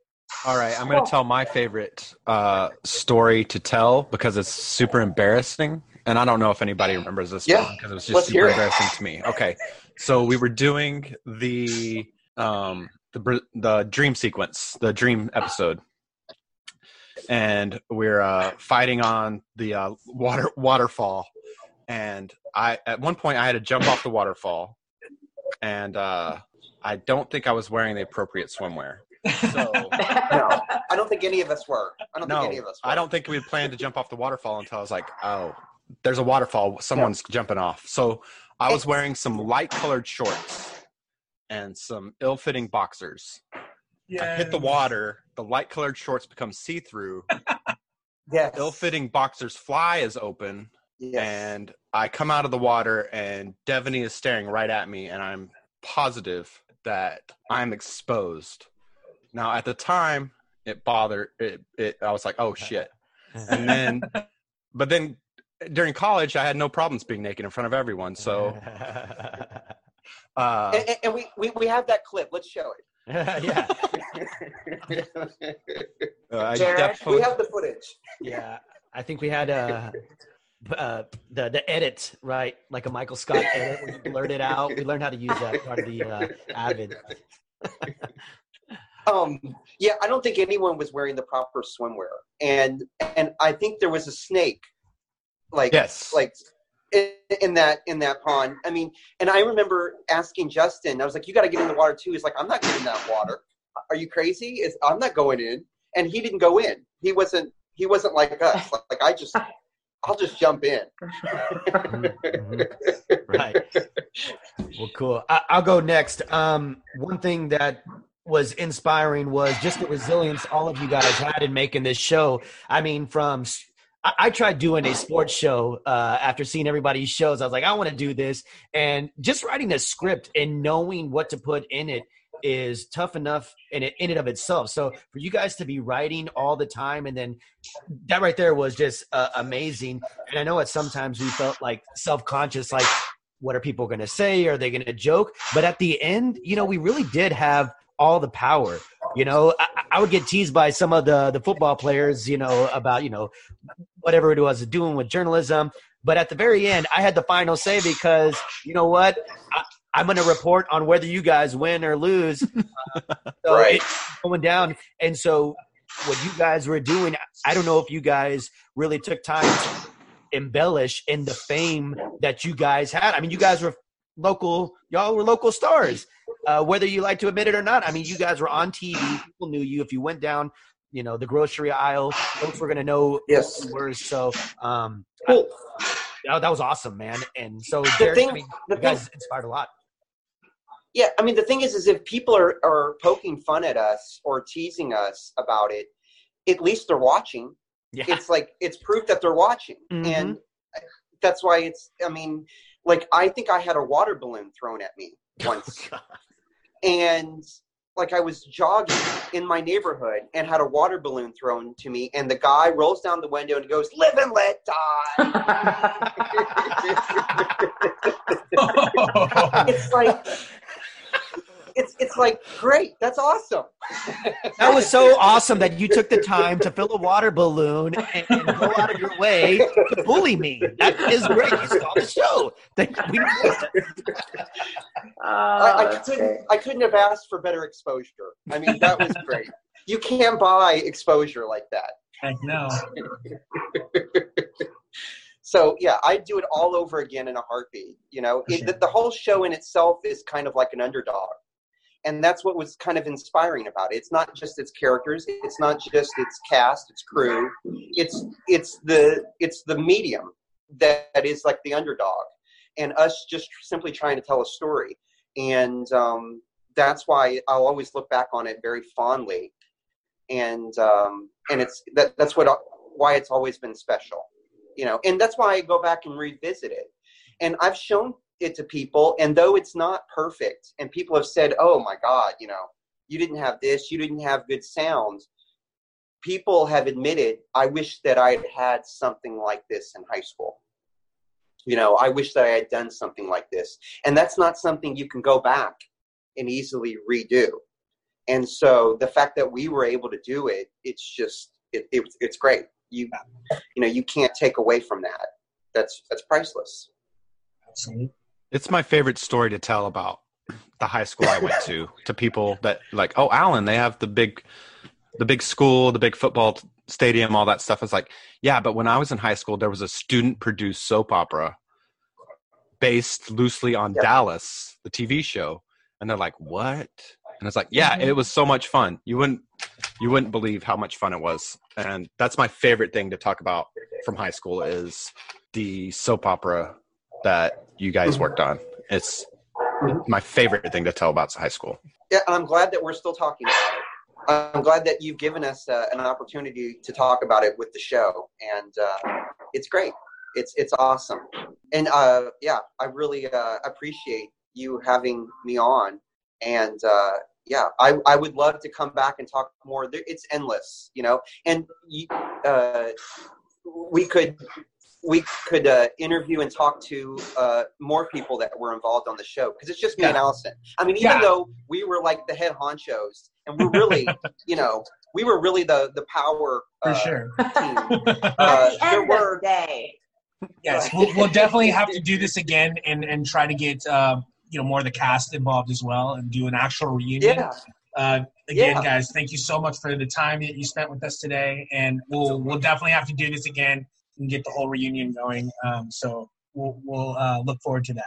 All right, I'm going to tell my favorite uh, story to tell because it's super embarrassing, and I don't know if anybody remembers this Yeah, one because it was just let's super embarrassing to me. Okay, so we were doing the um, the the dream sequence, the dream episode, and we're uh, fighting on the uh, water waterfall, and I at one point I had to jump off the waterfall, and uh, I don't think I was wearing the appropriate swimwear. So no, I don't think any of us were. I don't no, think any of us were. I don't think we had planned to jump off the waterfall until I was like, oh, there's a waterfall. Someone's jumping off. So I was wearing some light colored shorts and some ill fitting boxers. I hit the water. The light colored shorts become see through. Yes. Ill fitting boxers fly is open. And I come out of the water, and Devaney is staring right at me, and I'm positive that I'm exposed. Now, at the time, it bothered it. it I was like, "Oh shit!" And then, but then during college, I had no problems being naked in front of everyone. So, uh, and, and- and we, we, we have that clip. Let's show it. yeah. uh, Jared, we have the footage. Yeah, I think we had uh, uh, the the edit right, like a Michael Scott edit where you blurt it out. We learned how to use that part of the uh, Avid. Um, yeah, I don't think anyone was wearing the proper swimwear, and and I think there was a snake, like yes, like in, in that in that pond. I mean, and I remember asking Justin, I was like, "You got to get in the water too." He's like, "I'm not getting in that water. Are you crazy? Is I'm not going in." And he didn't go in. He wasn't. He wasn't like us. Like, like I just, I'll just jump in. right. Well, cool. I, I'll go next. Um, one thing that was inspiring was just the resilience all of you guys had in making this show. I mean, from I, tried doing a sports show uh, after seeing everybody's shows. I was like, I want to do this, and just writing a script and knowing what to put in it is tough enough in it in and of itself. So for you guys to be writing all the time, and then that right there was just uh, amazing. And I know at sometimes we felt like self conscious, like what are people going to say? Are they going to joke? But at the end, you know, we really did have all the power. You know, I, I would get teased by some of the the football players, you know, about you know whatever it was doing with journalism. But at the very end, I had the final say because you know what, I, I'm going to report on whether you guys win or lose. Uh, so Right. it's going down, and so what you guys were doing, I don't know if you guys really took time to embellish in the fame that you guys had. I mean, you guys were local, y'all were local stars, uh, whether you like to admit it or not. I mean, you guys were on TV. People knew you. If you went down, you know, the grocery aisle, folks were going to know Yes. were. So, um, Cool. that, that was awesome, man. And so, The thing- I mean, the you guys inspired a lot. Yeah, I mean the thing is, is if people are are poking fun at us or teasing us about it, at least they're watching. Yeah. It's like it's proof that they're watching, Mhm. and that's why it's. I mean, like I think I had a water balloon thrown at me once, and like I was jogging in my neighborhood and had a water balloon thrown to me, and the guy rolls down the window and goes, "Live and let die." it's like. It's, it's like great that's awesome That was so awesome that you took the time to fill a water balloon and, and go out of your way to bully me. That is great. You saw the show. That we ah, I, I couldn't I couldn't have asked for better exposure. I mean, that was great. You can't buy exposure like that. Heck no. So yeah, I'd do it all over again in a heartbeat. You know, it, the, the whole show in itself is kind of like an underdog, and that's what was kind of inspiring about it. It's not just its characters, it's not just its cast, its crew. It's it's the it's the medium that, that is like the underdog, and us just simply trying to tell a story. And um, that's why I'll always look back on it very fondly, and um, and it's that that's what why it's always been special you know and that's why i go back and revisit it and i've shown it to people and though it's not perfect and people have said oh my god you know you didn't have this you didn't have good sound people have admitted i wish that i had had something like this in high school. You know i wish that i had done something like this. And that's not something you can go back and easily redo. And so the fact that we were able to do it it's just it, it, it's great. You you know you can't take away from that. That's that's priceless. Absolutely. It's my favorite story to tell about the high school I went to to people that like, oh, Allen, they have the big, the big school, the big football t- stadium, all that stuff. It's like, yeah, but when I was in high school, there was a student-produced soap opera based loosely on Dallas, the TV show, and they're like, what? And it's like, yeah, it mm-hmm. was so much fun. You wouldn't, you wouldn't believe how much fun it was, and that's my favorite thing to talk about from high school is the soap opera that you guys worked on. It's my favorite thing to tell about high school. yeah and i'm glad that we're still talking about it. I'm glad that you've given us uh, an opportunity to talk about it with the show and uh, it's great. It's it's awesome. And uh, yeah i really uh, appreciate you having me on and uh, yeah I, I would love to come back and talk more. It's endless you know? And you, uh, we could we could uh, interview and talk to uh, more people that were involved on the show because it's just me and Allison. I mean, even Yeah. though we were like the head honchos, and we're really, you know, we were really the the power For uh, sure. team. At Uh, the there end were of the day, Yes, we'll, we'll definitely have to do this again and, and try to get um, you know more of the cast involved as well and do an actual reunion. yeah. Uh, again, Yeah. guys, thank you so much for the time that you spent with us today, and we'll we'll definitely have to do this again and get the whole reunion going. Um, so we'll we'll uh, look forward to that.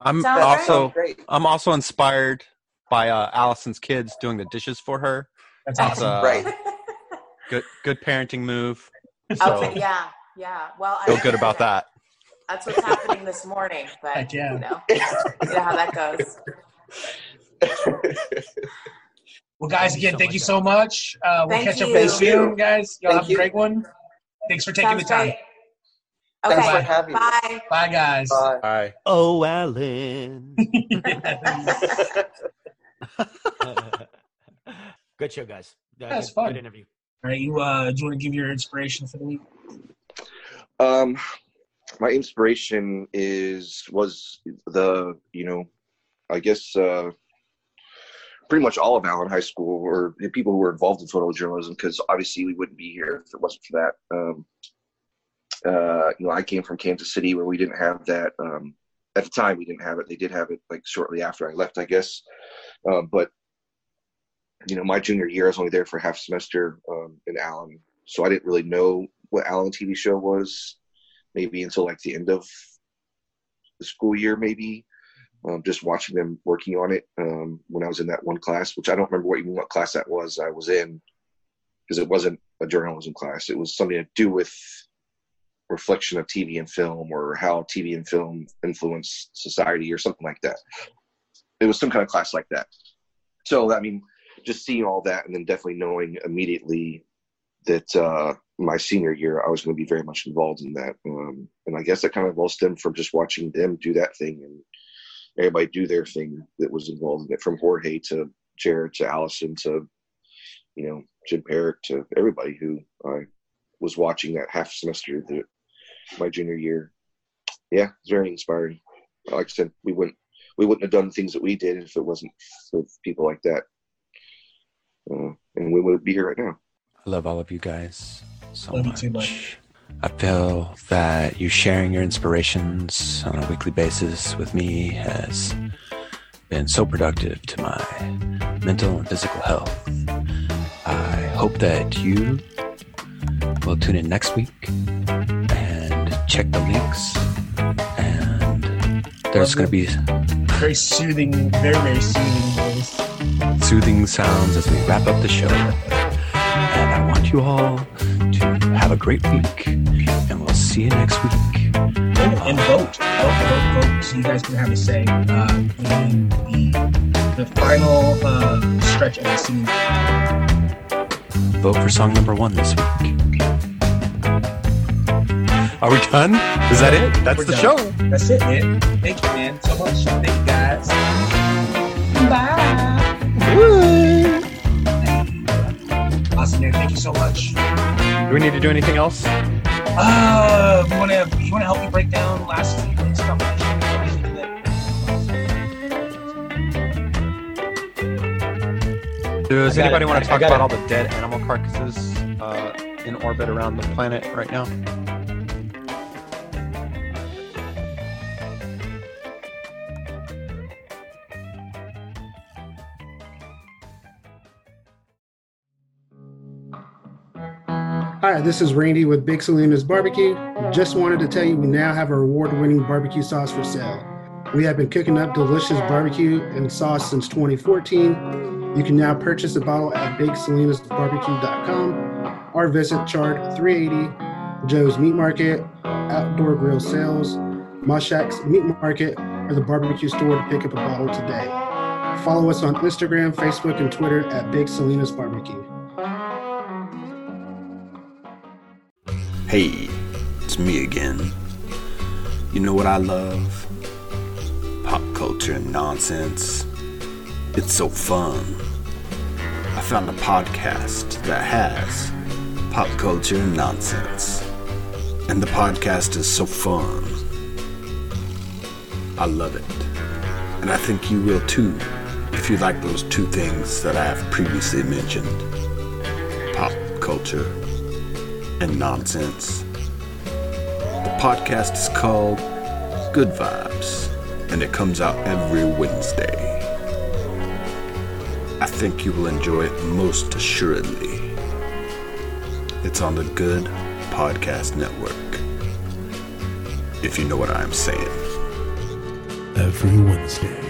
I'm Sounds also great. I'm also inspired by uh, Allison's kids doing the dishes for her. That's It's awesome. a Right. good good parenting move. So okay, yeah, yeah. Well, I feel good about that. That's what's happening this morning, but Heck yeah. you know, you know how that goes. Well, guys, again, thank you so much. Uh, we'll Thank catch up you. very soon, guys. Y'all Thank have you. a great one. Thanks for taking Sounds the time. great. Thanks Okay. for having me. Bye. Bye, guys. Bye. Bye. Oh, Alan. Good show, guys. Uh, That's good, fun. Good interview. All right, you uh, do you want to give your inspiration for the week? Um, my inspiration is was the you know, I guess uh, pretty much all of Allen High School or the people who were involved in photojournalism because obviously we wouldn't be here if it wasn't for that. Um, uh, you know, I came from Kansas City where we didn't have that. Um, at the time, we didn't have it. They did have it like shortly after I left, I guess. Um, but you know, my junior year, I was only there for half semester um, in Allen, so I didn't really know what Allen TV show was. Maybe until like the end of the school year, maybe. Um, just watching them working on it um, when I was in that one class, which I don't remember what even what class that was. I was in because it wasn't a journalism class. It was something to do with reflection of TV and film or how TV and film influence society or something like that. It was some kind of class like that. So I mean, just seeing all that and then definitely knowing immediately that uh, my senior year I was going to be very much involved in that. Um, and I guess that kind of all stemmed from just watching them do that thing and everybody do their thing that was involved in it, from Jorge to Jared to Allison to you know Jim Parrack to everybody who I was watching that half semester that my junior year. Yeah, it's very inspiring. Like I said, we wouldn't we wouldn't have done things that we did if it wasn't for people like that. Uh, and we would be here right now. I love all of you guys so Love you much. I feel that you sharing your inspirations on a weekly basis with me has been so productive to my mental and physical health. I hope that you will tune in next week and check the links. And there's going to be Very soothing, very very soothing voice. soothing sounds as we wrap up the show. And you all to have a great week, and we'll see you next week. And vote, vote, vote, vote, so you guys can have a say uh, in the the final uh, stretch of the season. Vote for song number one this week. Are we done? Is that it? That's We're the done. show. That's it, man. Thank you, man, so much. Thank you, guys. Bye. Awesome, Thank you so much. Do we need to do anything else? Uh, you want to you want to help me break down last week's competition? Does anybody it. want to talk about it. all the dead animal carcasses uh, in orbit around the planet right now? Hi, this is Randy with Big Salinas Barbecue. Just wanted to tell you we now have our award winning barbecue sauce for sale. We have been cooking up delicious barbecue and sauce since 2014. You can now purchase a bottle at BigSalinasBarbecue.com or visit Chart 380, Joe's Meat Market, Outdoor Grill Sales, Mushak's Meat Market, or the barbecue store to pick up a bottle today. Follow us on Instagram, Facebook, and Twitter at Big Salinas Barbecue. Hey, it's me again. You know what I love? Pop culture and nonsense. It's so fun. I found a podcast that has pop culture and nonsense. And the podcast is so fun. I love it. And I think you will too if you like those two things that I have previously mentioned pop culture and nonsense. The podcast is called Good Vibes, and it comes out every Wednesday. I think you will enjoy it most assuredly. It's on the Good Podcast Network. If you know what I'm saying. Every Wednesday,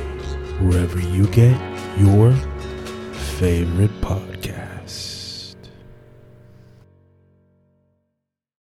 wherever you get your favorite podcast.